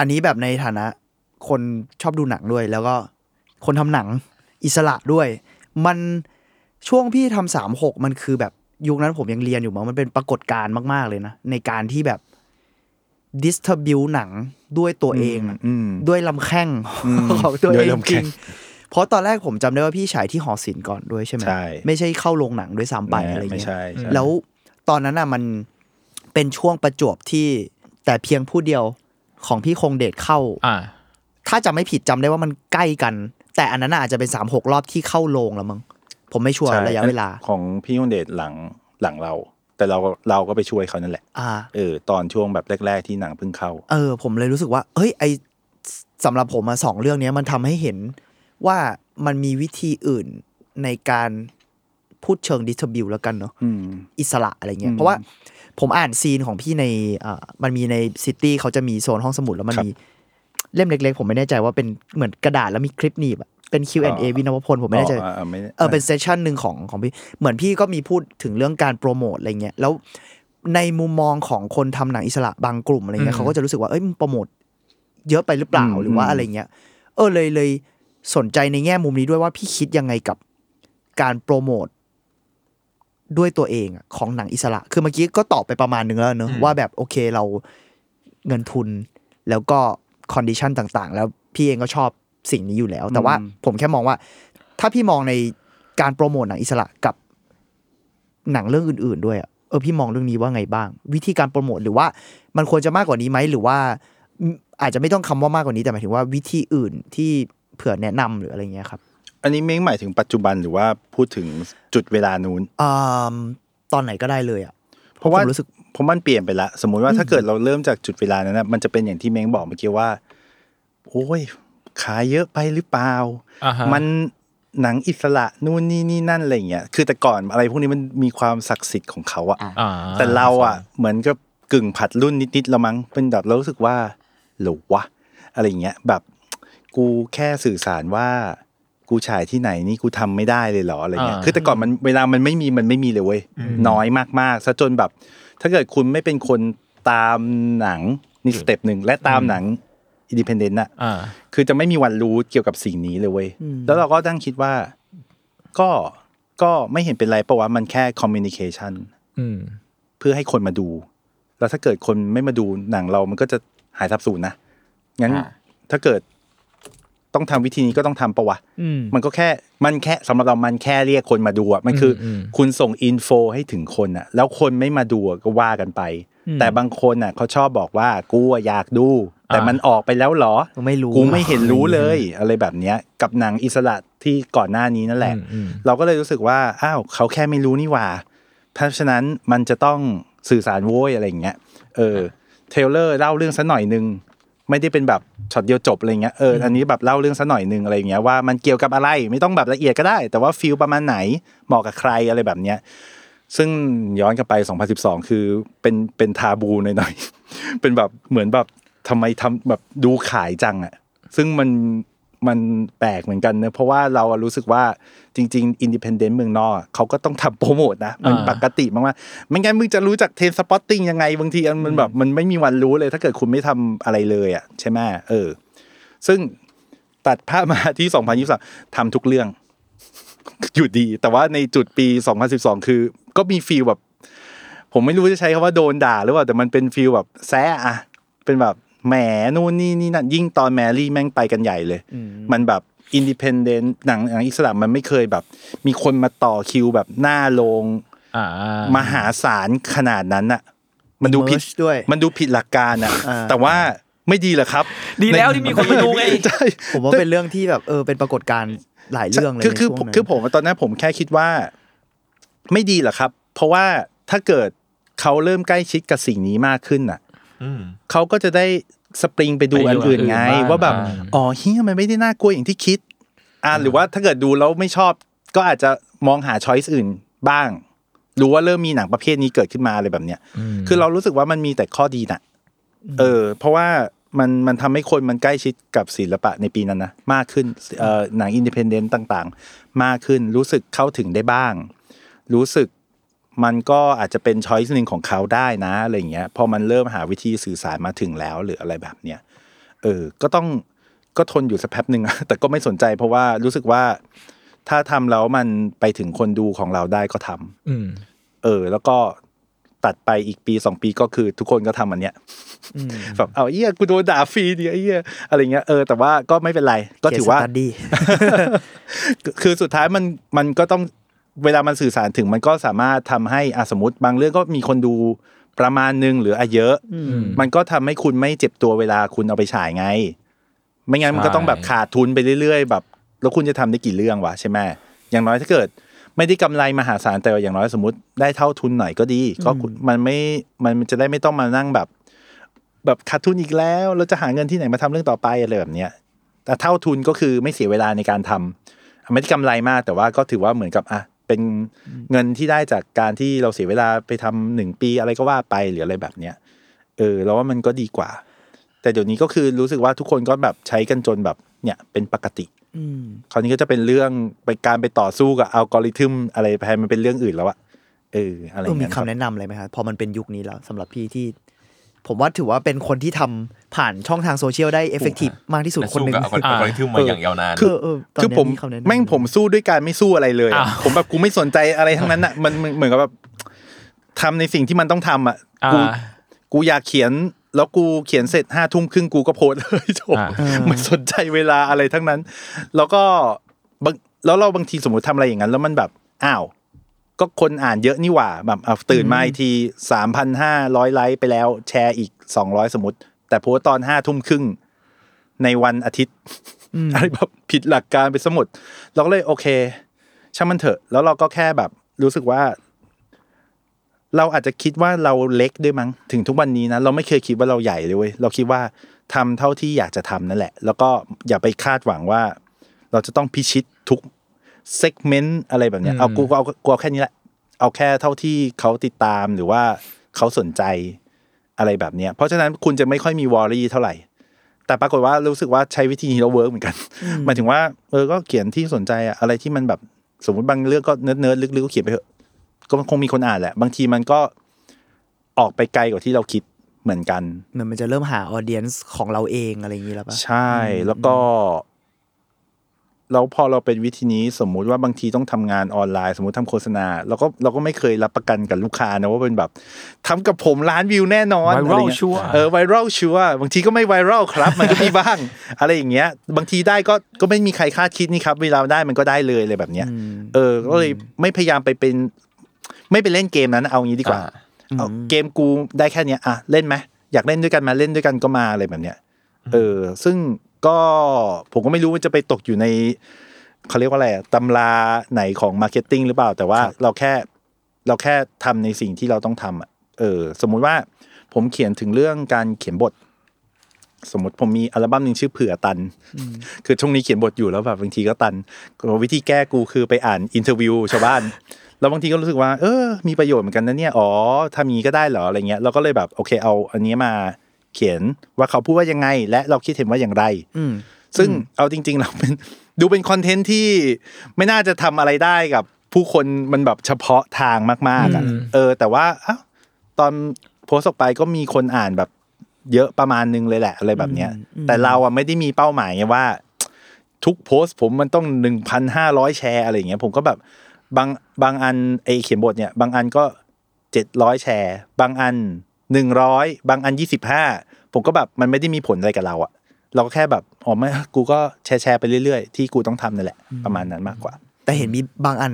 อันนี้แบบในฐานะ คนชอบดูหนังด้วย แล้วก็คนทำหนังอิสระด้วย มันช่วงพี่ทำสามหกมันคือแบบยุคนั้นผมยังเรียนอยู่มั้งมันเป็นปรากฏการณ์มาก ๆ เลยนะ ในการที่แบบดิสทบิวหนังด้วยตัวเองอะอืมด้วยลำแข้งอืมของตัวด้เอวยงลำจแข้ริงงเพราะตอนแรกผมจำได้ว่าพี่ฉายที่หอศิลป์ก่อนด้วยใช่ไหมใช่ไม่ใช่เข้าโรงหนังด้วยซ้ำไปอะไรไม่เงี้ยใช่ใช่แล้วตอนนั้นอะมันเป็นช่วงประจวบที่แต่เพียงผู้เดียว ของพี่คงเดชเข้าอ่าถ้าจำไม่ผิดจำได้ว่ามันใกล้กัน แต่อันนั้นน่ะอาจจะเป็นสามหกรอบที่เข้าโรงแล้วมั้งผมไม่ชัวร์ใช่ระยะเวลา ของพี่ยงเดชหลังหลังเรา แต่เราเราก็ไปช่วยเขานั่นแหละอ่าเออ ตอนช่วงแบบแรก ๆ ที่หนังเพิ่งเข้า เออ ผมเลยรู้สึกว่าเฮ้ยไอสำหรับผมมาสองเรื่องเนี้ยมันทำให้เห็นว่ามันมีวิธีอื่นในการพูดเชิง distribute แล้วกันเนาะอืมอิสระอะไรเงี้ยอืมเพราะว่า ผมอ่าน zine ของพี่ในอ่ามันมีใน City เขาจะมีโซนห้องสมุดแล้วมันครับมีเล่มเล็กๆ ผมไม่แน่ใจว่าเป็นหมือนกระดาษแล้วมีคลิปหนีบอะเป็น Q&A อ๋อวินวพลผมไม่แน่ใจอ๋ออ่าไม่เออเป็นเ session หนึ่งของของพี่เหมือนพี่ก็มีพูดถึงเรื่องการโปรโมทอะไรเงี้ยแล้วในมุมมองของคนทำหนังอิสระบางกลุ่มอะไรเงี้ยอืยมเขาก็จะรู้สึกว่าเอ้ยมึงโปรโมทเยอะไปหรือเปล่าอืมหรือว่าอะไรเงี้ย เออเลยเลยสนใจในแง่มุมนี้ด้วยว่าพี่คิดยังไงกับการโปรโมท ด้วยตัวเองอะของหนังอิสระ คือเมื่อกี้ก็ตอบไปประมาณนึงแล้วเนอะอืมว่าแบบโอเคเราเงินทุนแล้วก็ condition ต่างๆ แล้วพี่เองก็ชอบสิ่งนี้อยู่แล้ว แต่ว่าอืมผมแค่มองว่า ถ้าพี่มองในการโปรโมทหนังอิสระกับหนังเรื่องอื่น ๆ ด้วยอะเออพี่มองเรื่องนี้ว่าไงบ้าง วิธีการโปรโมทหรือว่ามันควรจะมากกว่านี้ไหมหรือว่าอืมอาจจะไม่ต้องคำว่ามากกว่านี้แต่หมายถึงว่าวิธีอื่นที่เผื่อแนะนำหรืออะไรเงี้ยครับ อันนี้เม้งหมายถึงปัจจุบันหรือว่าพูดถึงจุดเวลานู้นอ่าตอนไหนก็ได้เลยอะเพราะว่าผมรู้สึกเพราะมันเปลี่ยนไปละ สมมุติว่าถ้าเกิดเราเริ่มจากจุดเวลานั้นนะมันจะเป็นอย่างที่เม้งบอกเมื่อกี้ว่า โอ้ย ขายเยอะไปหรือเปล่าอ่าฮะมันหนังอิสระนู่นนี่นี่นั่นอะไรอย่างเงี้ยคือแต่ก่อนอะไรพวกนี้มันมีความศักดิ์สิทธิ์ของเขาอะอ่าแต่เราอะเหมือนกับกึ่งผลัดรุ่นนิดๆละมั้งเป็นแบบเรารู้สึกว่าหรือวะอะไรอย่างเงี้ยแบบกูแค่สื่อสารว่า กูฉายที่ไหนนี่กูทำไม่ได้เลยเหรออะไรเงี้ยอ่าคือแต่ก่อนมันเวลามันไม่มีมันไม่มีเลยเว้ยน้อยมากๆซะจนแบบ ถ้าเกิดคุณไม่เป็นคนตามหนังนี่ step หนึ่งและตามหนัง independent อะอ่าคือจะไม่มีวันรู้เกี่ยวกับสิ่งนี้เลยเว้ยแล้วเราก็ตั้งคิดว่า ก็ก็ไม่เห็นเป็นไรปะวะมันแค่คอมมิ n นิเคชันอืมเพื่อให้คนมาดู แล้วถ้าเกิดคนไม่มาดูหนังเรามันก็จะหายสับสูญนะงั้นอ่าถ้าเกิด ต้องทำวิธีนี้ก็ต้องทำปะวะอืมมันก็แค่มันแค่สำหรับเรามันแค่เรียกคนมาดูอะมันคืออมคุณส่งอินโฟให้ถึงคนอะแล้วคนไม่มาดูอะก็ว่ากันไป แต่บางคนอะเขาชอบบอกว่ากูอะอยากดู แต่มันออกไปแล้วเหรอกูไม่รู้กูไม่เห็นรู้เลย อะไรแบบเนี้ย กับหนังอิสระที่ก่อนหน้านี้นั่นแหละอืมอืมเราก็เลยรู้สึกว่าอ้าวเขาแค่ไม่รู้นี่หว่าเพราะฉะนั้นมันจะต้องสื่อสารโว้ยอะไรอย่างเงี้ยเออ trailer เล่าเรื่องสักหน่อยหนึ่ง ไม่ได้เป็นแบบช็อตเดียวจบอะไรเงี้ยเอออันนี้แบบเล่าเรื่องสักหน่อยหนึ่งอะไรอย่างเงี้ยว่ามันเกี่ยวกับอะไรไม่ต้องแบบละเอียดก็ได้ แต่ว่า feel ประมาณไหนเหมาะกับใครอะไรแบบเนี้ยซึ่งย้อนกลับไป 2012 คือเป็นเป็น taboo หน่อยๆเป็นแบบเหมือนแบบทำไมทำแบบดูขายจังอะซึ่งมัน มันแปลกเหมือนกันเนอะเพราะว่าเราอะรู้สึกว่าจริง ๆ independent เมืองนอกอะเขาก็ต้องทำโปรโมทนะมันอ่าปกติมากๆไม่งั้นมึงจะรู้จัก Trainspotting ยังไงบางทีมันแบบมันไม่มีวันรู้เลย ถ้าเกิดคุณไม่ทำอะไรเลยอะใช่ไหมเออ ซึ่งตัดภาพมาที่ 2023ทำทุกเรื่อง อยู่ดี แต่ว่าในจุดปี 2012 คือ ก็มี feel แบบ ผมไม่รู้จะใช้คำว่าโดนด่าหรือเปล่าแต่มันเป็น feel แบบแซะอะเป็นแบบ แหมนู่นนี่นี่นั่นยิ่งตอนแมรี่แม่งไปกันใหญ่เลย มันแบบ independent หนังหนังอิสระมันไม่เคยแบบ มีคนมาต่อคิวแบบหน้าโรงอ่ามหาศาลขนาดนั้นอะมันดูผิด image ด้วย มันดูผิดหลักการอะอ่าแต่ว่าไม่ดีเหรอครับ ดีแล้วที่มีคนมาดูไงใช่ผมว่าเป็นเรื่องที่แบบเออเป็นปรากฏการณ์หลายเรื่องเลยคือในคือช่วงนั้นคือผมตอนนั้นผมแค่คิดว่า ไม่ดีหรอกครับ เพราะว่าถ้าเกิดเขาเริ่มใกล้ชิดกับสิ่งนี้มากขึ้นน่ะอืม เขาก็จะได้สปริงไปดูไปดูอันอื่นไงอันอื่นบ้างว่าแบบอ่าอ๋อเฮียมันไม่ได้น่ากลัวอย่างที่คิด อ่าหรือว่าถ้าเกิดดูแล้วไม่ชอบ ก็อาจจะมองหาช้อยส์อื่นบ้างรู้ว่าเริ่มมีหนังประเภทนี้เกิดขึ้นมาอะไรแบบเนี้ยคือเรารู้สึกว่ามันมีแต่ข้อดีน่ะเออ เพราะว่ามันมันทำให้คนมันใกล้ชิดกับศิลปะในปีนั้นนะมากขึ้นเอ่อหนัง independent ต่าง ๆ มากขึ้นรู้สึกเข้าถึงได้บ้าง รู้สึก มันก็อาจจะเป็น choice หนึ่งของเขาได้นะอะไรอย่างเงี้ยพอมันเริ่มหาวิธีสื่อสารมาถึงแล้วหรืออะไรแบบเนี้ยเออก็ต้องก็ทนอยู่สักแป๊บหนึ่งอะแต่ก็ไม่สนใจเพราะว่ารู้สึกว่าถ้าทำแล้วมันไปถึงคนดูของเราได้ก็ทำอืมเออ แล้วก็ตัดไปอีกปีสองปีก็คือทุกคนก็ทำอันเนี้ยแบบเอาเอี้ยกูโดนด่าฟรีดิไอ้เอี้ยอะไรเงี้ยเออแต่ว่าก็ไม่เป็นไร ก็ถือว่า Case study คือสุดท้ายมันมันก็ต้อง เวลามันสื่อสารถึงมันก็สามารถทำให้อะสมมติ บางเรื่องก็มีคนดูประมาณนึงหรืออะเยอะ มันก็ทำให้คุณไม่เจ็บตัวเวลาคุณเอาไปฉายไง ไม่งั้นมันก็ต้องแบบขาดทุนไปเรื่อยๆ แบบ แล้วคุณจะทำได้กี่เรื่องวะใช่ไหมอย่างน้อยถ้าเกิด ไม่ได้กำไรมหาศาลแต่ว่าอย่างน้อยสมมติได้เท่าทุนหน่อยก็ดี ก็คุณมันไม่มันจะได้ไม่ต้องมานั่งแบบ แบบขาดทุนอีกแล้วเราจะหาเงินที่ไหนมาทำเรื่องต่อไปอะไรแบบเนี้ย แต่เท่าทุนก็คือไม่เสียเวลาในการทำไม่ได้กำไรมากแต่ว่าก็ถือว่าเหมือนกับอะ เป็นเงินที่ได้จากการที่เราเสียเวลาไปทำหนึ่งปีอะไรก็ว่าไปหรืออะไรแบบเนี้ยเออแล้วว่ามันก็ดีกว่า แต่เดี๋ยวนี้ก็คือรู้สึกว่าทุกคนก็แบบใช้กันจนแบบเนี่ยเป็นปกติคราวนี้ก็จะเป็นเรื่องไปการไปต่อสู้กับอัลกอริทึมอะไรไปมันเป็นเรื่องอื่นแล้วอะเอออะไรอเออย่างมีเงี้ยคำแนะนำอะไรไหมครับพอมันเป็นยุคนี้แล้วสำหรับพี่ที่ ผมว่าถือว่าเป็นคนที่ทำผ่านช่องทางโซเชียลได้ effective มากที่สุดและคนสู้หนึ่งกับอัลกอริทึมมาอย่างยาวนานคือเออตอนคือเนี้ยผมคำแนะนำแม่งผมสู้ด้วยการไม่สู้อะไรเลยอะอ้าวผมแบบกูไม่สนใจอะไรทั้งนั้นอะมันมันเหมือนกับแบบทำในสิ่งที่มันต้องทำอะอ่ากูกูอยากเขียนแล้วกูเขียนเสร็จห้าทุ่มครึ่งกูก็โพสต์เลยจบอ่าไม่สนใจเวลาอะไรทั้งนั้น แล้วก็บางแล้วเราบางทีสมมติทำอะไรอย่างนั้น แล้วมันแบบอ้าว ก็คนอ่านเยอะนี่หว่าแบบเอาตื่นมาอีกทีสามพันห้าร้อยไลค์ไปแล้ว แชร์อีกสองร้อยสมมติ แต่โพสต์ตอนห้าทุ่มครึ่งในวันอาทิตย์อะไรแบบผิดหลักการไปสมุดเราก็เลยโอเค ช่างมันเถอะ แล้วเราก็แค่แบบรู้สึกว่า เราอาจจะคิดว่าเราเล็กด้วยมั้งถึงทุกวันนี้นะเราไม่เคยคิดว่าเราใหญ่เลยเว้ยเราคิดว่าทำเท่าที่อยากจะทำนั่นแหละ แล้วก็อย่าไปคาดหวังว่า เราจะต้องพิชิตทุก segment อะไรแบบเนี้ยเอากูเอากูเอาแค่นี้แหละ เอาแค่เท่าที่เขาติดตามหรือว่าเขาสนใจอะไรแบบเนี้ย เพราะฉะนั้นคุณจะไม่ค่อยมี worry เท่าไหร่ แต่ปรากฏว่ารู้สึกว่าใช้วิธีนี้แล้ว work เหมือนกันหมายถึงว่าเออก็เขียนที่สนใจอะอะไรที่มันแบบสมมติบางเรื่องก็ nerd nerd ลึกๆก็เขียนไปเถอะก็คงมีคนอ่านแหละ บางทีมันก็ออกไปไกลกว่าที่เราคิดเหมือนกันเหมือนมันจะเริ่มหาออเดียนส์ของเราเองอะไรอย่างนี้แล้วปะใช่แล้วก็ แล้วพอเราเป็นวิธีนี้สมมุติว่าบางทีต้องทำงานออนไลน์ สมมติทำโฆษณาเราก็เราก็ไม่เคยรับประกันกับลูกค้านะว่าเป็นแบบทำกับผมล้านวิวแน่นอน Viral อะไรเงี้ยชัวร์เออไวรัลชัวร์บางทีก็ไม่ไวรัลครับมันก็มีบ้าง อะไรอย่างเงี้ย บางทีได้ก็ก็ไม่มีใครคาดคิดนี่ครับ เวลาได้มันก็ได้เลยอะไรแบบเนี้ยเออก็เลยไม่พยายามไปเป็น ไม่ไปเล่นเกมนั้นเอางี้ดีกว่าอ่าเอาเกมกูได้แค่เนี้ยอะเล่นไหมอยากเล่นด้วยกันมาเล่นด้วยกันก็มาอะไรแบบเนี้ยเออ ซึ่ง ก็ผมก็ไม่รู้ว่าจะไปตกอยู่ในเขาเรียกว่าอะไรอะตำราไหนของ marketing หรือเปล่า แต่ว่าเราแค่เราแค่ทำในสิ่งที่เราต้องทำอะเออ สมมุติว่าผมเขียนถึงเรื่องการเขียนบท สมมติผมมีอัลบั้มหนึ่งชื่อเผื่อตัน คือช่วงนี้เขียนบทอยู่แล้วแบบบางทีก็ตันวิธีแก้กูคือไปอ่าน interview ชาวบ้านแล้วบางทีก็รู้สึกว่า เออ มีประโยชน์เหมือนกันนะเนี่ย อ๋อทำอย่างนี้ก็ได้เหรออะไรเงี้ย เราก็เลยแบบ โอเค เอาอันนี้มา เขียนว่าเขาพูดว่ายังไง และเราคิดเห็นว่าอย่างไรอืมซึ่งเอาจริง ๆ เราเป็นดูเป็นคอนเทนต์ที่ไม่น่าจะทำอะไรได้กับ ผู้คนมันแบบเฉพาะทางมากๆอะเออ แต่ว่าอ้าวตอนโพสต์ออกไปก็มีคนอ่านแบบ เยอะประมาณนึงเลยแหละอะไรแบบเนี้ย แต่เราอะไม่ได้มีเป้าหมายไงว่า ทุกโพสต์ผมมันต้องหนึ่งพันห้าร้อยแชร์อะไรอย่างเงี้ยผมก็แบบบางบางอันไอเขียนบทเนี่ย บางอันก็เจ็ดร้อยแชร์ บางอัน หนึ่งร้อยบางอันยี่สิบห้าผมก็แบบมันไม่ได้มีผลอะไรกับเราอะเราก็แค่แบบอ๋อไม่กูก็แชร์แชร์ไปเรื่อยๆ ที่กูต้องทำนั่นแหละประมาณนั้นมากกว่า แต่เห็นมีบางอัน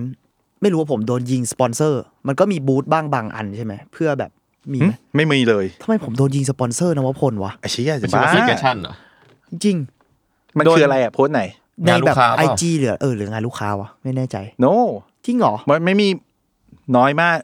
ไม่รู้ว่าผมโดนยิงสปอนเซอร์ มันก็มีบูธบ้างบางอันใช่ไหมเพื่อแบบมีหึไหมไม่มีเลยทำไมผมโดนยิงสปอนเซอร์นวพลวะไอ้เชี่ยจะเป็นชื่อบ้าว่าฟิกชั่นเหรอจริง มันคืออะไรอะโพสต์ไหนๆในงานลูแบกบค้าเปไอล่าจีหรือเออหรืองานลูกค้าวะไม่แน่ใจ no จริงเหรอมันไม่มีน้อยมาก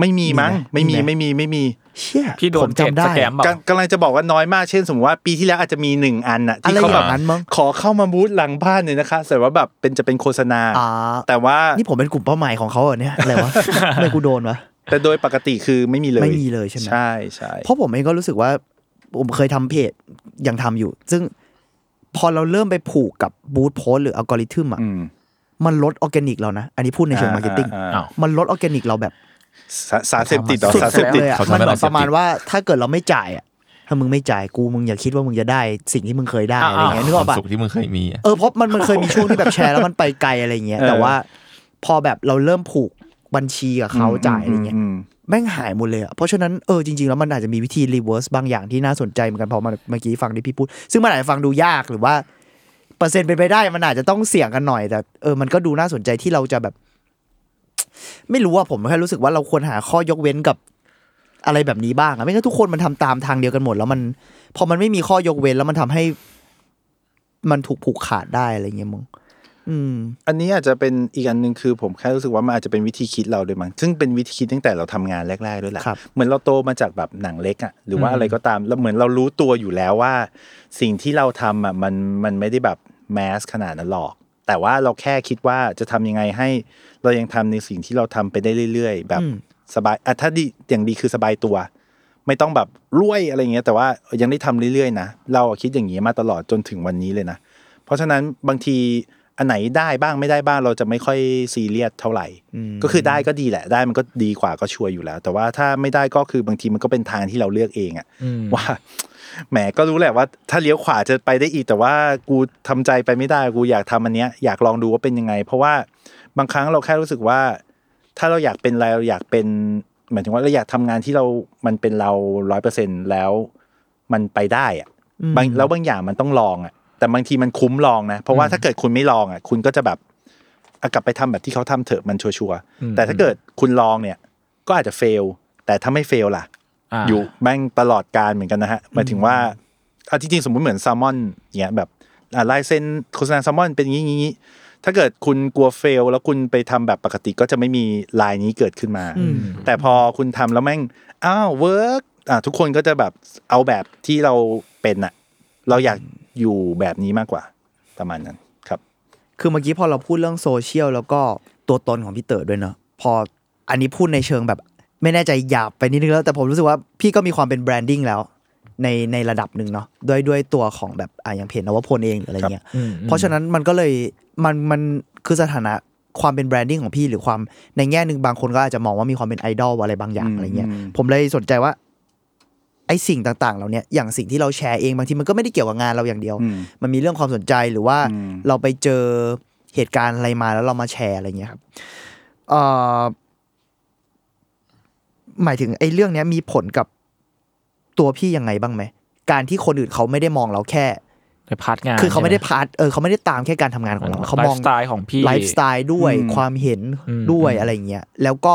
ไม่มีมั้งมีไม่ไหมมีไม่มีไม่มี เชี่ยพี่โดผนมเจ็ดจำได้สแกมเปล่ากำกำลังจะบอกว่าน้อยมากเช่น สมมติว่าปีที่แล้วอาจจะมีหนึ่งอันน่ะอะที่ไรเขาอแบย่าบงนั้นมั้งขอเข้ามาบูธหลังบ้านเลยนะคะแต่ว่าแบบเป็นจะเป็นโฆษณาอ่าแต่ว่านี่ผมเป็นกลุ่มเป้าหมายของเขาเหรอเนี่ยอะไรวะทำไมกูโดนวะแต่โดยปกติคือไม่มีเลยไม่มีเลยใช่ไหมใช่ใช่เพราะผมเองก็รู้สึกว่าผมเคยทำเพจยังทำอยู่ ซึ่งพอเราเริ่มไปผูกกับ boost post หรืออัลกอริทึมอะอืมมันลดออร์แกนิกเรานะ อันนี้พูดในเชิง marketing อ่าอ้าวมันลดออร์แกนิกเราแบบ สาสารเสพติดเหรอสุดสารเสพติดเลยอะเขาทำมันให้เหมืเราอนประมาณว่าถ้าเกิดเราไม่จ่ายอะถ้ามึงไม่จ่ายกูมึงอย่าคิดว่ามึงจะได้สิ่งที่มึงเคยได้อะไรอย่างเงี้ยนึกคอวาอมกปะสุขที่มึงเคยมีอะเออเพราะมันมันเคยมีช่วงที่แบบแชร์แล้วมันไปไกลอะไรเงี้ยเออแต่ว่าพอแบบเราเริ่มผูกบัญชีกับเขาจ่ายอะไรเงี้ยมแม่งหายหมดเลยอะเพราะฉะนั้นเออจริงๆแล้วมันอาจจะมีวิธี reverse บางอย่างที่น่าสนใจเหมือนกันพอมาเมื่อกี้ฟังที่พี่พูด ซึ่งมันอาจจะฟังดูยากหรือว่าเปอร์เซ็นต์เป็นไปได้มันอาจจะต้องเสี่ยงกันหน่อยแต่เออมันก็ดูน่าสนใจที่เราจะแบบ ไม่รู้ว่าผมแค่รู้สึกว่าเราควรหาข้อยกเว้นกับอะไรแบบนี้บ้างอะไม่งั้นทุกคนมันทำตามทางเดียวกันหมด แล้วมันพอมันไม่มีข้อยกเว้นแล้วมันทำให้ มันถูกผูกขาดได้อะไรเงี้ยมึงอืมอันนี้อาจจะเป็นอีกอันหนึ่งคือผมแค่รู้สึกว่ามันอาจจะเป็นวิธีคิดเราด้วยมั้งซึ่งเป็นวิธีคิดตั้งแต่เราทำงานแรกๆด้วยแหละครับเหมือนเราโตมาจากแบบหนังเล็กอะหรือว่าอะไรก็ตามแล้วเหมือนเรารู้ตัวอยู่แล้วว่า สิ่งที่เราทำอะมันมันไม่ได้แบบแมสขนาดนั้นหรอก แต่ว่าเราแค่คิดว่าจะทำยังไงให้ เรายังทำในสิ่งที่เราทำไปได้เรื่อย ๆ แบบอืมสบายอะถ้าดีอย่างดีคือสบายตัว ไม่ต้องแบบรวยอะไรเงี้ย แต่ว่ายังได้ทำเรื่อยๆนะเราอะคิดอย่างนี้มาตลอดจนถึงวันนี้เลยนะ เพราะฉะนั้นบางทีอันไหนได้บ้างไม่ได้บ้างเราจะไม่ค่อยซีเรียสเท่าไหร่ ก็คือได้ก็ดีแหละ ได้มันก็ดีกว่าก็ชัวร์อยู่แล้ว แต่ว่าถ้าไม่ได้ก็คือบางทีมันก็เป็นทางที่เราเลือกเองอะว่า แหมก็รู้แหละว่า ถ้าเลี้ยวขวาจะไปได้อีก แต่ว่ากูทำใจไปไม่ได้กูอยากทำอันเนี้ยอยากลองดูว่าเป็นยังไง เพราะว่าบางครั้งเราแค่รู้สึกว่า ถ้าเราอยากเป็นอะไรเราอยากเป็นหมายถึงว่าเราอยากทำงานที่เรา มันเป็นเราร้อยเปอร์เซ็นแล้วมันไปได้อะบางแล้วบางอย่างมันต้องลองอะแต่บางทีมันคุ้มลองนะ เพราะว่าถ้าเกิดคุณไม่ลองอะคุณก็จะแบบอะกลับไปทำแบบที่เขาทำเถอะมันชัวร์ๆแต่ถ้าเกิดคุณลองเนี่ย ก็อาจจะเฟล แต่ถ้าไม่เฟลล่ะ อ่าอยู่แม่งตลอดการเหมือนกันนะฮะหมายถึงว่าเอาจริงๆสมมุติเหมือนแซลมอนเนี้ยแบบอ่าลายเส้นโฆษณาแซลมอนเป็นอย่างนี้อย่างนี้ถ้าเกิดคุณกลัว fail แล้วคุณไปทำแบบปกติก็จะไม่มีลายนี้เกิดขึ้นมา แต่พอคุณทำแล้วแม่งอ้าว work อะทุกคนก็จะแบบเอาแบบที่เราเป็นอะเราอยากอยู่แบบนี้มากกว่าประมาณนั้นครับ คือเมื่อกี้พอเราพูดเรื่องโซเชียลแล้วก็ตัวตนของพี่เต๋อด้วยเนอะพออันนี้พูดในเชิงแบบ ไม่แน่ใจหยาบไปนิดนึงแล้ว แต่ผมรู้สึกว่าพี่ก็มีความเป็น branding แล้วในในระดับหนึ่งเนาะด้วยด้วยตัวของแบบอะอย่างเพจนวพลเองหรืออะไรเงี้ยอืมเพราะฉะนั้นมันก็เลยมันมันคือสถานะความเป็นแบรนดิ้งของพี่หรือความในแง่หนึ่งบางคนก็อาจจะมองว่ามีความเป็นไอดอลอะไรบางอย่างอืมอะไรเงี้ยอืมผมเลยสนใจว่าไอสิ่งต่างๆเหล่าเนี้ยอย่างสิ่งที่เราแชร์เองบางทีมันก็ไม่ได้เกี่ยวกับงานเราอย่างเดียวอืมมันมีเรื่องความสนใจหรือว่าอืมเราไปเจอเหตุการณ์อะไรมาแล้วเรามาแชร์อะไรเงี้ยครับเอ่อ หมายถึงไอ้เรื่องเนี้ยมีผลกับตัวพี่ยังไงบ้างไหมการที่คนอื่นเขาไม่ได้มองเราแค่ใน part งานคือเขาไม่ได้ใช่ห part เออเขาไม่ได้ตามแค่การทำงานของเราเขามองไลฟ์สไตล์ของพี่ไลฟ์สไตล์ด้วยอืมความเห็นอืมด้วยอืมอะไรเงี้ยแล้วก็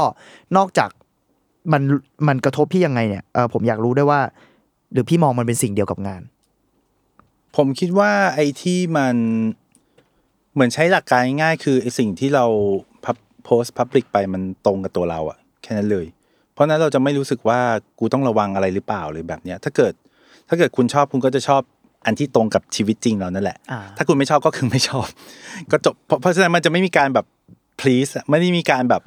นอกจากมันมันกระทบพี่ยังไงเนี่ยเออผมอยากรู้ด้วยว่า หรือพี่มองมันเป็นสิ่งเดียวกับงาน ผมคิดว่าไอ้ที่มันเหมือนใช้หลักการง่ายๆคือไอ้สิ่งที่เราโพสต์ public ไปมันตรงกับตัวเราอะแค่นั้นเลย เพราะฉะนั้นเราจะไม่รู้สึกว่ากูต้องระวังอะไรหรือเปล่าหรือแบบเนี้ยถ้าเกิด ถ้าเกิดคุณชอบคุณก็จะชอบอันที่ตรงกับชีวิตจริงเรานั่นแหละอ่าถ้าคุณไม่ชอบก็คือไม่ชอบ ก็จบเพราะเพราะฉะนั้นมันจะไม่มีการแบบ please อะไม่ได้มีการแบบ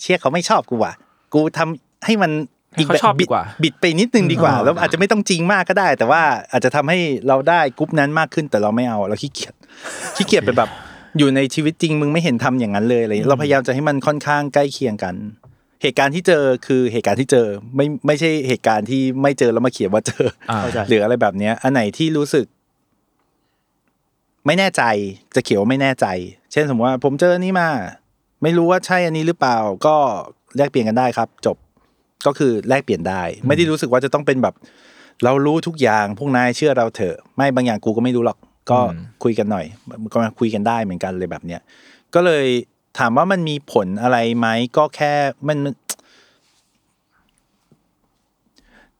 เชี่ยเขาไม่ชอบกูว่ะกูทำให้มันให้เขาชอบดีกว่าบิดไปนิดนึงดีกว่าอ่า แล้วอาจจะไม่ต้องจริงมากก็ได้ แต่ว่าอาจจะทำให้เราได้กรุ๊ปนั้นมากขึ้นแต่เราไม่เอาเราขี้เกียจขี้เกียจไปแบบอยู่ในชีวิตจริงมึงไม่เห็นทำอย่างนั้นเลยอะไรอย่างเงี้ยเราพยายามจะให้มันค่อนข้างใกล้เคียงกัน เหตุการณ์ที่เจอคือเหตุการณ์ที่เจอไม่ไม่ใช่เหตุการณ์ที่ไม่เจอแล้วมาเขียนว่าเจออ่าเข้าใจหรืออะไรแบบเนี้ย อันไหนที่รู้สึก ไม่แน่ใจจะเขียวาไม่แน่ใจ เช่นสมมติว่า ผมเจออันนี้มา ไม่รู้ว่าใช่อันนี้หรือเปล่า ก็แลกเปลี่ยนกันได้ครับ จบก็คือแลกเปลี่ยนได้ ไม่ได้รู้สึกว่าจะต้องเป็นแบบ เรารู้ทุกอย่างพวกนายเชื่อเราเถอะไม่บางอย่างกูก็ไม่รู้หรอก ก็อืมคุยกันหน่อยก็มาคุยกันได้เหมือนกันเลยแบบเนี้ยก็เลย ถามว่ามันมีผลอะไรไหมก็แค่มันมัน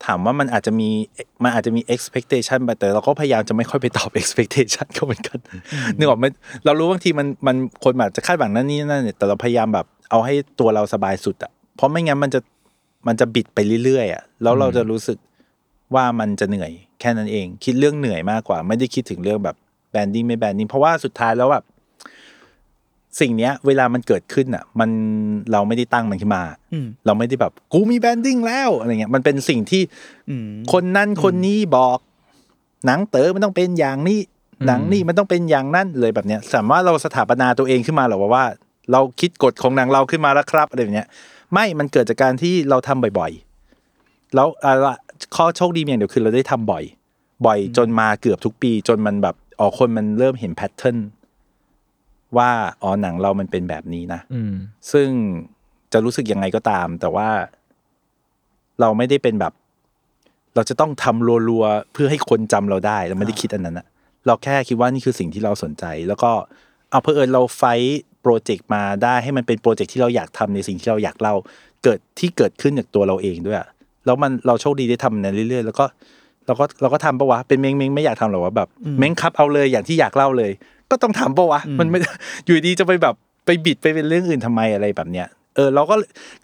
ถามว่ามันอาจจะมีมันอาจจะมี expectation ไปแต่เราก็พยายามจะไม่ค่อยไปตอบ expectation เขาเหมือนกันนึกออกไหมเรารู้บางทีมันมันคนแบบจะคาดหวังนั่นนี่นั่นเนี่ยแต่เราพยายามแบบ เอาให้ตัวเราสบายสุดอะเพราะไม่งั้นมันจะมันจะบิดไปเรื่อยๆอะแล้วเราจะรู้สึกว่ามันจะเหนื่อยแค่นั้นเอง คิดเรื่องเหนื่อยมากกว่า ไม่ได้คิดถึงเรื่องแบบbranding ไม่ branding เพราะว่าสุดท้ายแล้วแบบ สิ่งเนี้ยเวลามันเกิดขึ้นอะ มันเราไม่ได้ตั้งมันขึ้นมาอืมเราไม่ได้แบบกูมี branding แล้วอะไรเงี้ยมันเป็นสิ่งที่อืมคนนั้นคนนี้บอก หนังเต๋อมันต้องเป็นอย่างนี้หนังนี่มันต้องเป็นอย่างนั้นเลยแบบเนี้ยสามารถเราสถาปนาตัวเองขึ้นมาหรอว่าว่าเราคิดกฎของหนังเราขึ้นมาแล้วครับอะไรแบบเนี้ย ไม่มันเกิดจากการที่เราทำบ่อยๆ แล้วอะละข้อโชคดีอย่างเดียวคือเราได้ทำบ่อย บ่อยจนมาเกือบทุกปี จนมันแบบอ๋อคนมันเริ่มเห็น pattern ว่าอ๋อหนังเรามันเป็นแบบนี้นะอืมซึ่งจะรู้สึกยังไงก็ตาม แต่ว่า เราไม่ได้เป็นแบบ เราจะต้องทำรัวๆเพื่อให้คนจำเราได้เราไม่ได้คิดอันนั้นอะเราแค่คิดว่านี่คือสิ่งที่เราสนใจ แล้วก็เอาเพอเอิญเรา fight โปรเจกต์มาได้ให้มันเป็นโปรเจกต์ที่เราอยากทำในสิ่งที่เราอยากเล่าเกิดที่เกิดขึ้นจากตัวเราเองด้วยอะแล้วมันเราโชคดีได้ทำในเรื่อยๆ แล้วก็เราก็เราก็ทำปะวะเป็นเม้งเม้งไม่อยากทำหรอวะแบบเม้งครับเอาเลยอย่างที่อยากเล่าเลยก็ต้องทำปะวะมันไม่อยู่ดีจะไปแบบไปบิดไปเป็นเรื่องอื่นทำไมอะไรแบบเนี้ยเออเราก็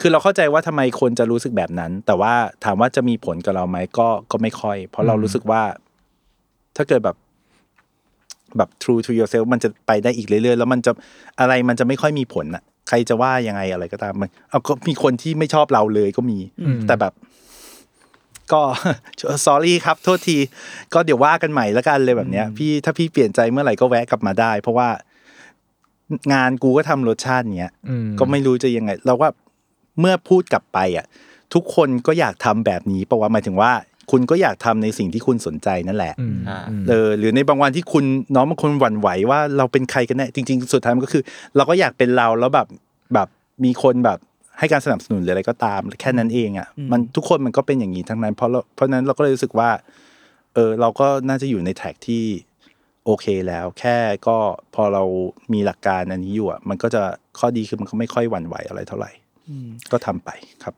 คือเราเข้าใจว่าทำไมคนจะรู้สึกแบบนั้น แต่ว่าถามว่าจะมีผลกับเราไหมก็ก็ไม่ค่อย เพราะเรารู้สึกว่า ถ้าเกิดแบบแบบ true to yourself มันจะไปได้อีกเรื่อยๆ แล้วมันจะอะไรมันจะไม่ค่อยมีผลอะใครจะว่ายังไงอะไรก็ตามมันเอาก็มีคนที่ไม่ชอบเราเลยก็มี แต่แบบ ก็ sorry ครับ โทษที ก็เดี๋ยวว่ากันใหม่แล้วกันเลยแบบเนี้ย พี่ถ้าพี่เปลี่ยนใจเมื่อไหร่ก็แวะกลับมาได้ เพราะว่างานกูก็ทำรสชาติเนี้ยอืมก็ไม่รู้จะยังไง เราว่าเมื่อพูดกลับไปอะ ทุกคนก็อยากทำแบบนี้เพราะว่าหมายถึงว่า คุณก็อยากทำในสิ่งที่คุณสนใจนั่นแหละอืมอ่าเออหรือในบางวันที่คุณน้องบางคนหวั่นไหวว่าเราเป็นใครกันแน่จริง ๆ สุดท้ายมันก็คือ เราก็อยากเป็นเราแล้วแบบแบบมีคนแบบ ให้การสนับสนุนหรืออะไรก็ตาม แค่นั้นเองอะมันทุกคนมันก็เป็นอย่างนี้ทั้งนั้นเพราะเราเพราะฉะนั้นเราก็เลยรู้สึกว่า เออเราก็น่าจะอยู่ในแท็กที่โอเคแล้ว แค่ก็พอเรามีหลักการอันนี้อยู่อะมันก็จะข้อดีคือมันก็ไม่ค่อยหวั่นไหวอะไรเท่าไหร่ก็ทำไปครับ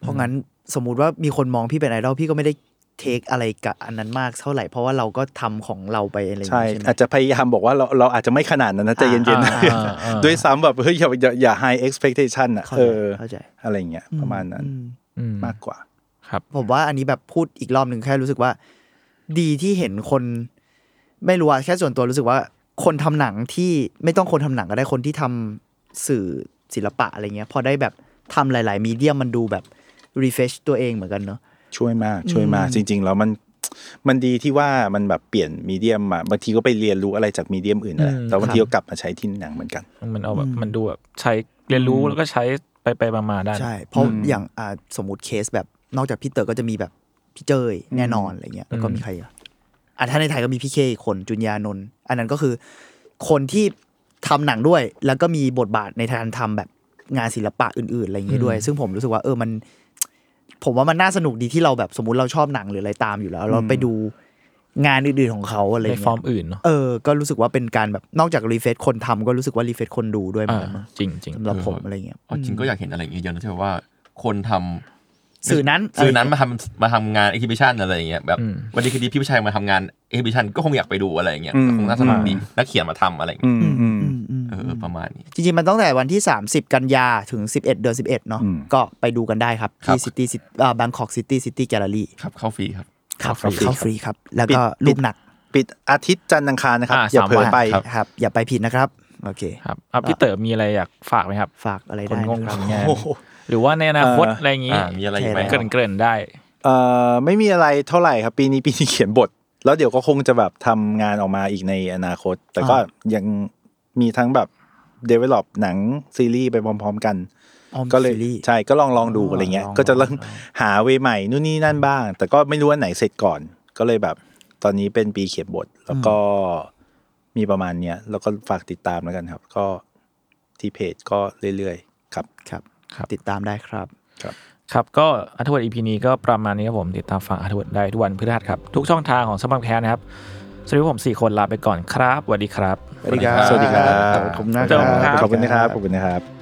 เพราะงั้นสมมุติว่ามีคนมองพี่เป็นไอดอลพี่ก็ไม่ได้ เทคอะไรกับอันนั้นมากเท่าไหร่เพราะว่าเราก็ทำของเราไปอะไรอย่างใช่เงี้ยใช่ไหมอาจจะพยายามบอกว่าเราเราอาจจะไม่ขนาดนั้นนะใจเย็นอ่าอ่าอ่าๆด้วยซ้ำแบบเฮ้ยอย่าอย่าอย่า high expectation อะเข้าเอใจอเข้าใจอะไรอย่างเงี้ยประมาณนั้นอืมอืมมากกว่า ครับ ผมว่าอันนี้แบบพูดอีกรอบหนึ่งแค่รู้สึกว่า ดีที่เห็นคน ไม่รู้อะแค่ส่วนตัวรู้สึกว่า คนทำหนังที่ไม่ต้องคนทำหนังก็ได้คนที่ทำสื่อศิลปะอะไรเงี้ย พอได้แบบทำหลาย ๆ มีเดียมมันดูแบบ refresh ตัวเองเหมือนกันเนอะ ช่วยมากช่วยมากจริง ๆ แล้วมันมันดีที่ว่ามันแบบเปลี่ยนมีเดียมมาบางทีก็ไปเรียนรู้อะไรจากมีเดียมอื่นนั่นแหละอืมแต่บางครับทีก็กลับมาใช้ที่หนังเหมือนกัน มันเอาแบบมันดูแบบใช้เรียนรู้แล้วก็ใช้ไปไปมามาได้ใช่ เพราะอย่างอ่าสมมติเคสแบบนอกจากพี่เต๋อก็จะมีแบบพี่เจยแน่นอนอะไรเงี้ยแล้วก็มีใครอะอะถ้าในไทยก็มีพี่เคอีกคนจุนยานนท์อันนั้นก็คือคนที่ทำหนังด้วย แล้วก็มีบทบาทในการทำแบบงานศิลปะอื่น ๆ อะไรอย่างเงี้ยด้วย ซึ่งผมรู้สึกว่าเออมัน ผมว่ามันน่าสนุกดีที่เราแบบสมมุติเราชอบหนังหรืออะไรตามอยู่แล้ว เราไปดูงานอื่นๆของเขาอะไรในเงี้ยฟอร์มอื่นเนาะเออก็รู้สึกว่าเป็นการแบบนอกจาก refresh คนทำก็รู้สึกว่า refresh คนดูด้วยเหมือนกันมั้งจริงจริงสำหรับผมเออออะไรเงี้ยเอาจริงก็อยากเห็นอะไรอย่างเงี้ยเยอะนะที่แบบว่าคนทำสื่อนั้นสื่อนั้นมาทำมาทำงาน exhibitionันอะไรอย่างเงี้ยแบบอืมวันดีคืนดีพี่ผู้ชายมาทำงาน e อ h ิบิชันก็คงอยากไปดูอะไรอย่างเงี้ยอืมก็คงน่าสนุกดีนักเขียนมาทำอะไรอย่างอืเงี้ยมอืมอืมอืม เออประมาณนี้ จริงๆ มันตั้งแต่วันที่ 30 กันยาถึง 11 เดือน 11 เนาะอืมก็ไปดูกันได้ครับครับที่ซิตี้อ่าบางกอกซิตี้ซิตี้แกลเลอรี่ครับเข้าฟรีครับครับเข้าฟรีเข้าฟรีครับ แล้วก็ปิดรูปหนัก ปิดอาทิตย์จันทร์อังคารนะครับอ่าอย่าสามเผลอวันไปครับครับ อย่าไปผิดนะครับ โอเคครับอะพี่เต๋อมีอะไรอยากฝากไหมครับ ฝากอะไรคนได้งงนะครับทำงานหรือว่าในอนาคตเอ่อออะไรอย่างงี้อ่ามีอะไรอีกไหมใช่เกริ่นเกริ่นๆได้เอ่อไม่มีอะไรเท่าไหร่ครับ ปีนี้ปีนี้เขียนบท แล้วเดี๋ยวก็คงจะแบบทำงานออกมาอีกในอนาคต แต่ก็ยัง มีทั้งแบบ develop หนังซีรีส์ไปพร้อม ๆ กันออมก็เลยซีรีส์ใช่ก็ลองลองดูอ๋อออะไรเงี้ยลองก็จะเริ่มลองหาเวย์ใหม่นู่นนี่นั่นบ้าง แต่ก็ไม่รู้ว่าไหนเสร็จก่อน ก็เลยแบบตอนนี้เป็นปีเขียนบท แล้วก็มีประมาณเนี้ยแล้วก็ฝากติดตามแล้วกันครับ ก็ที่เพจก็เรื่อยๆครับครับครับ ติดตามได้ครับครับก็อัธวัต EP นี้ก็ประมาณนี้ครับผมติดตามฟังอัธวัตได้ทุกวันพฤหัสครับ ทุกช่องทางของสมัครแคสนะครับ สวัสดีครับผมสี่คนลาไปก่อนครับสวัสดีครับ สวัสดีครับ สวัสดีครับ ขอบคุณมากขอบคุณครับ ขอบคุณนะครับ ขอบคุณนะครับ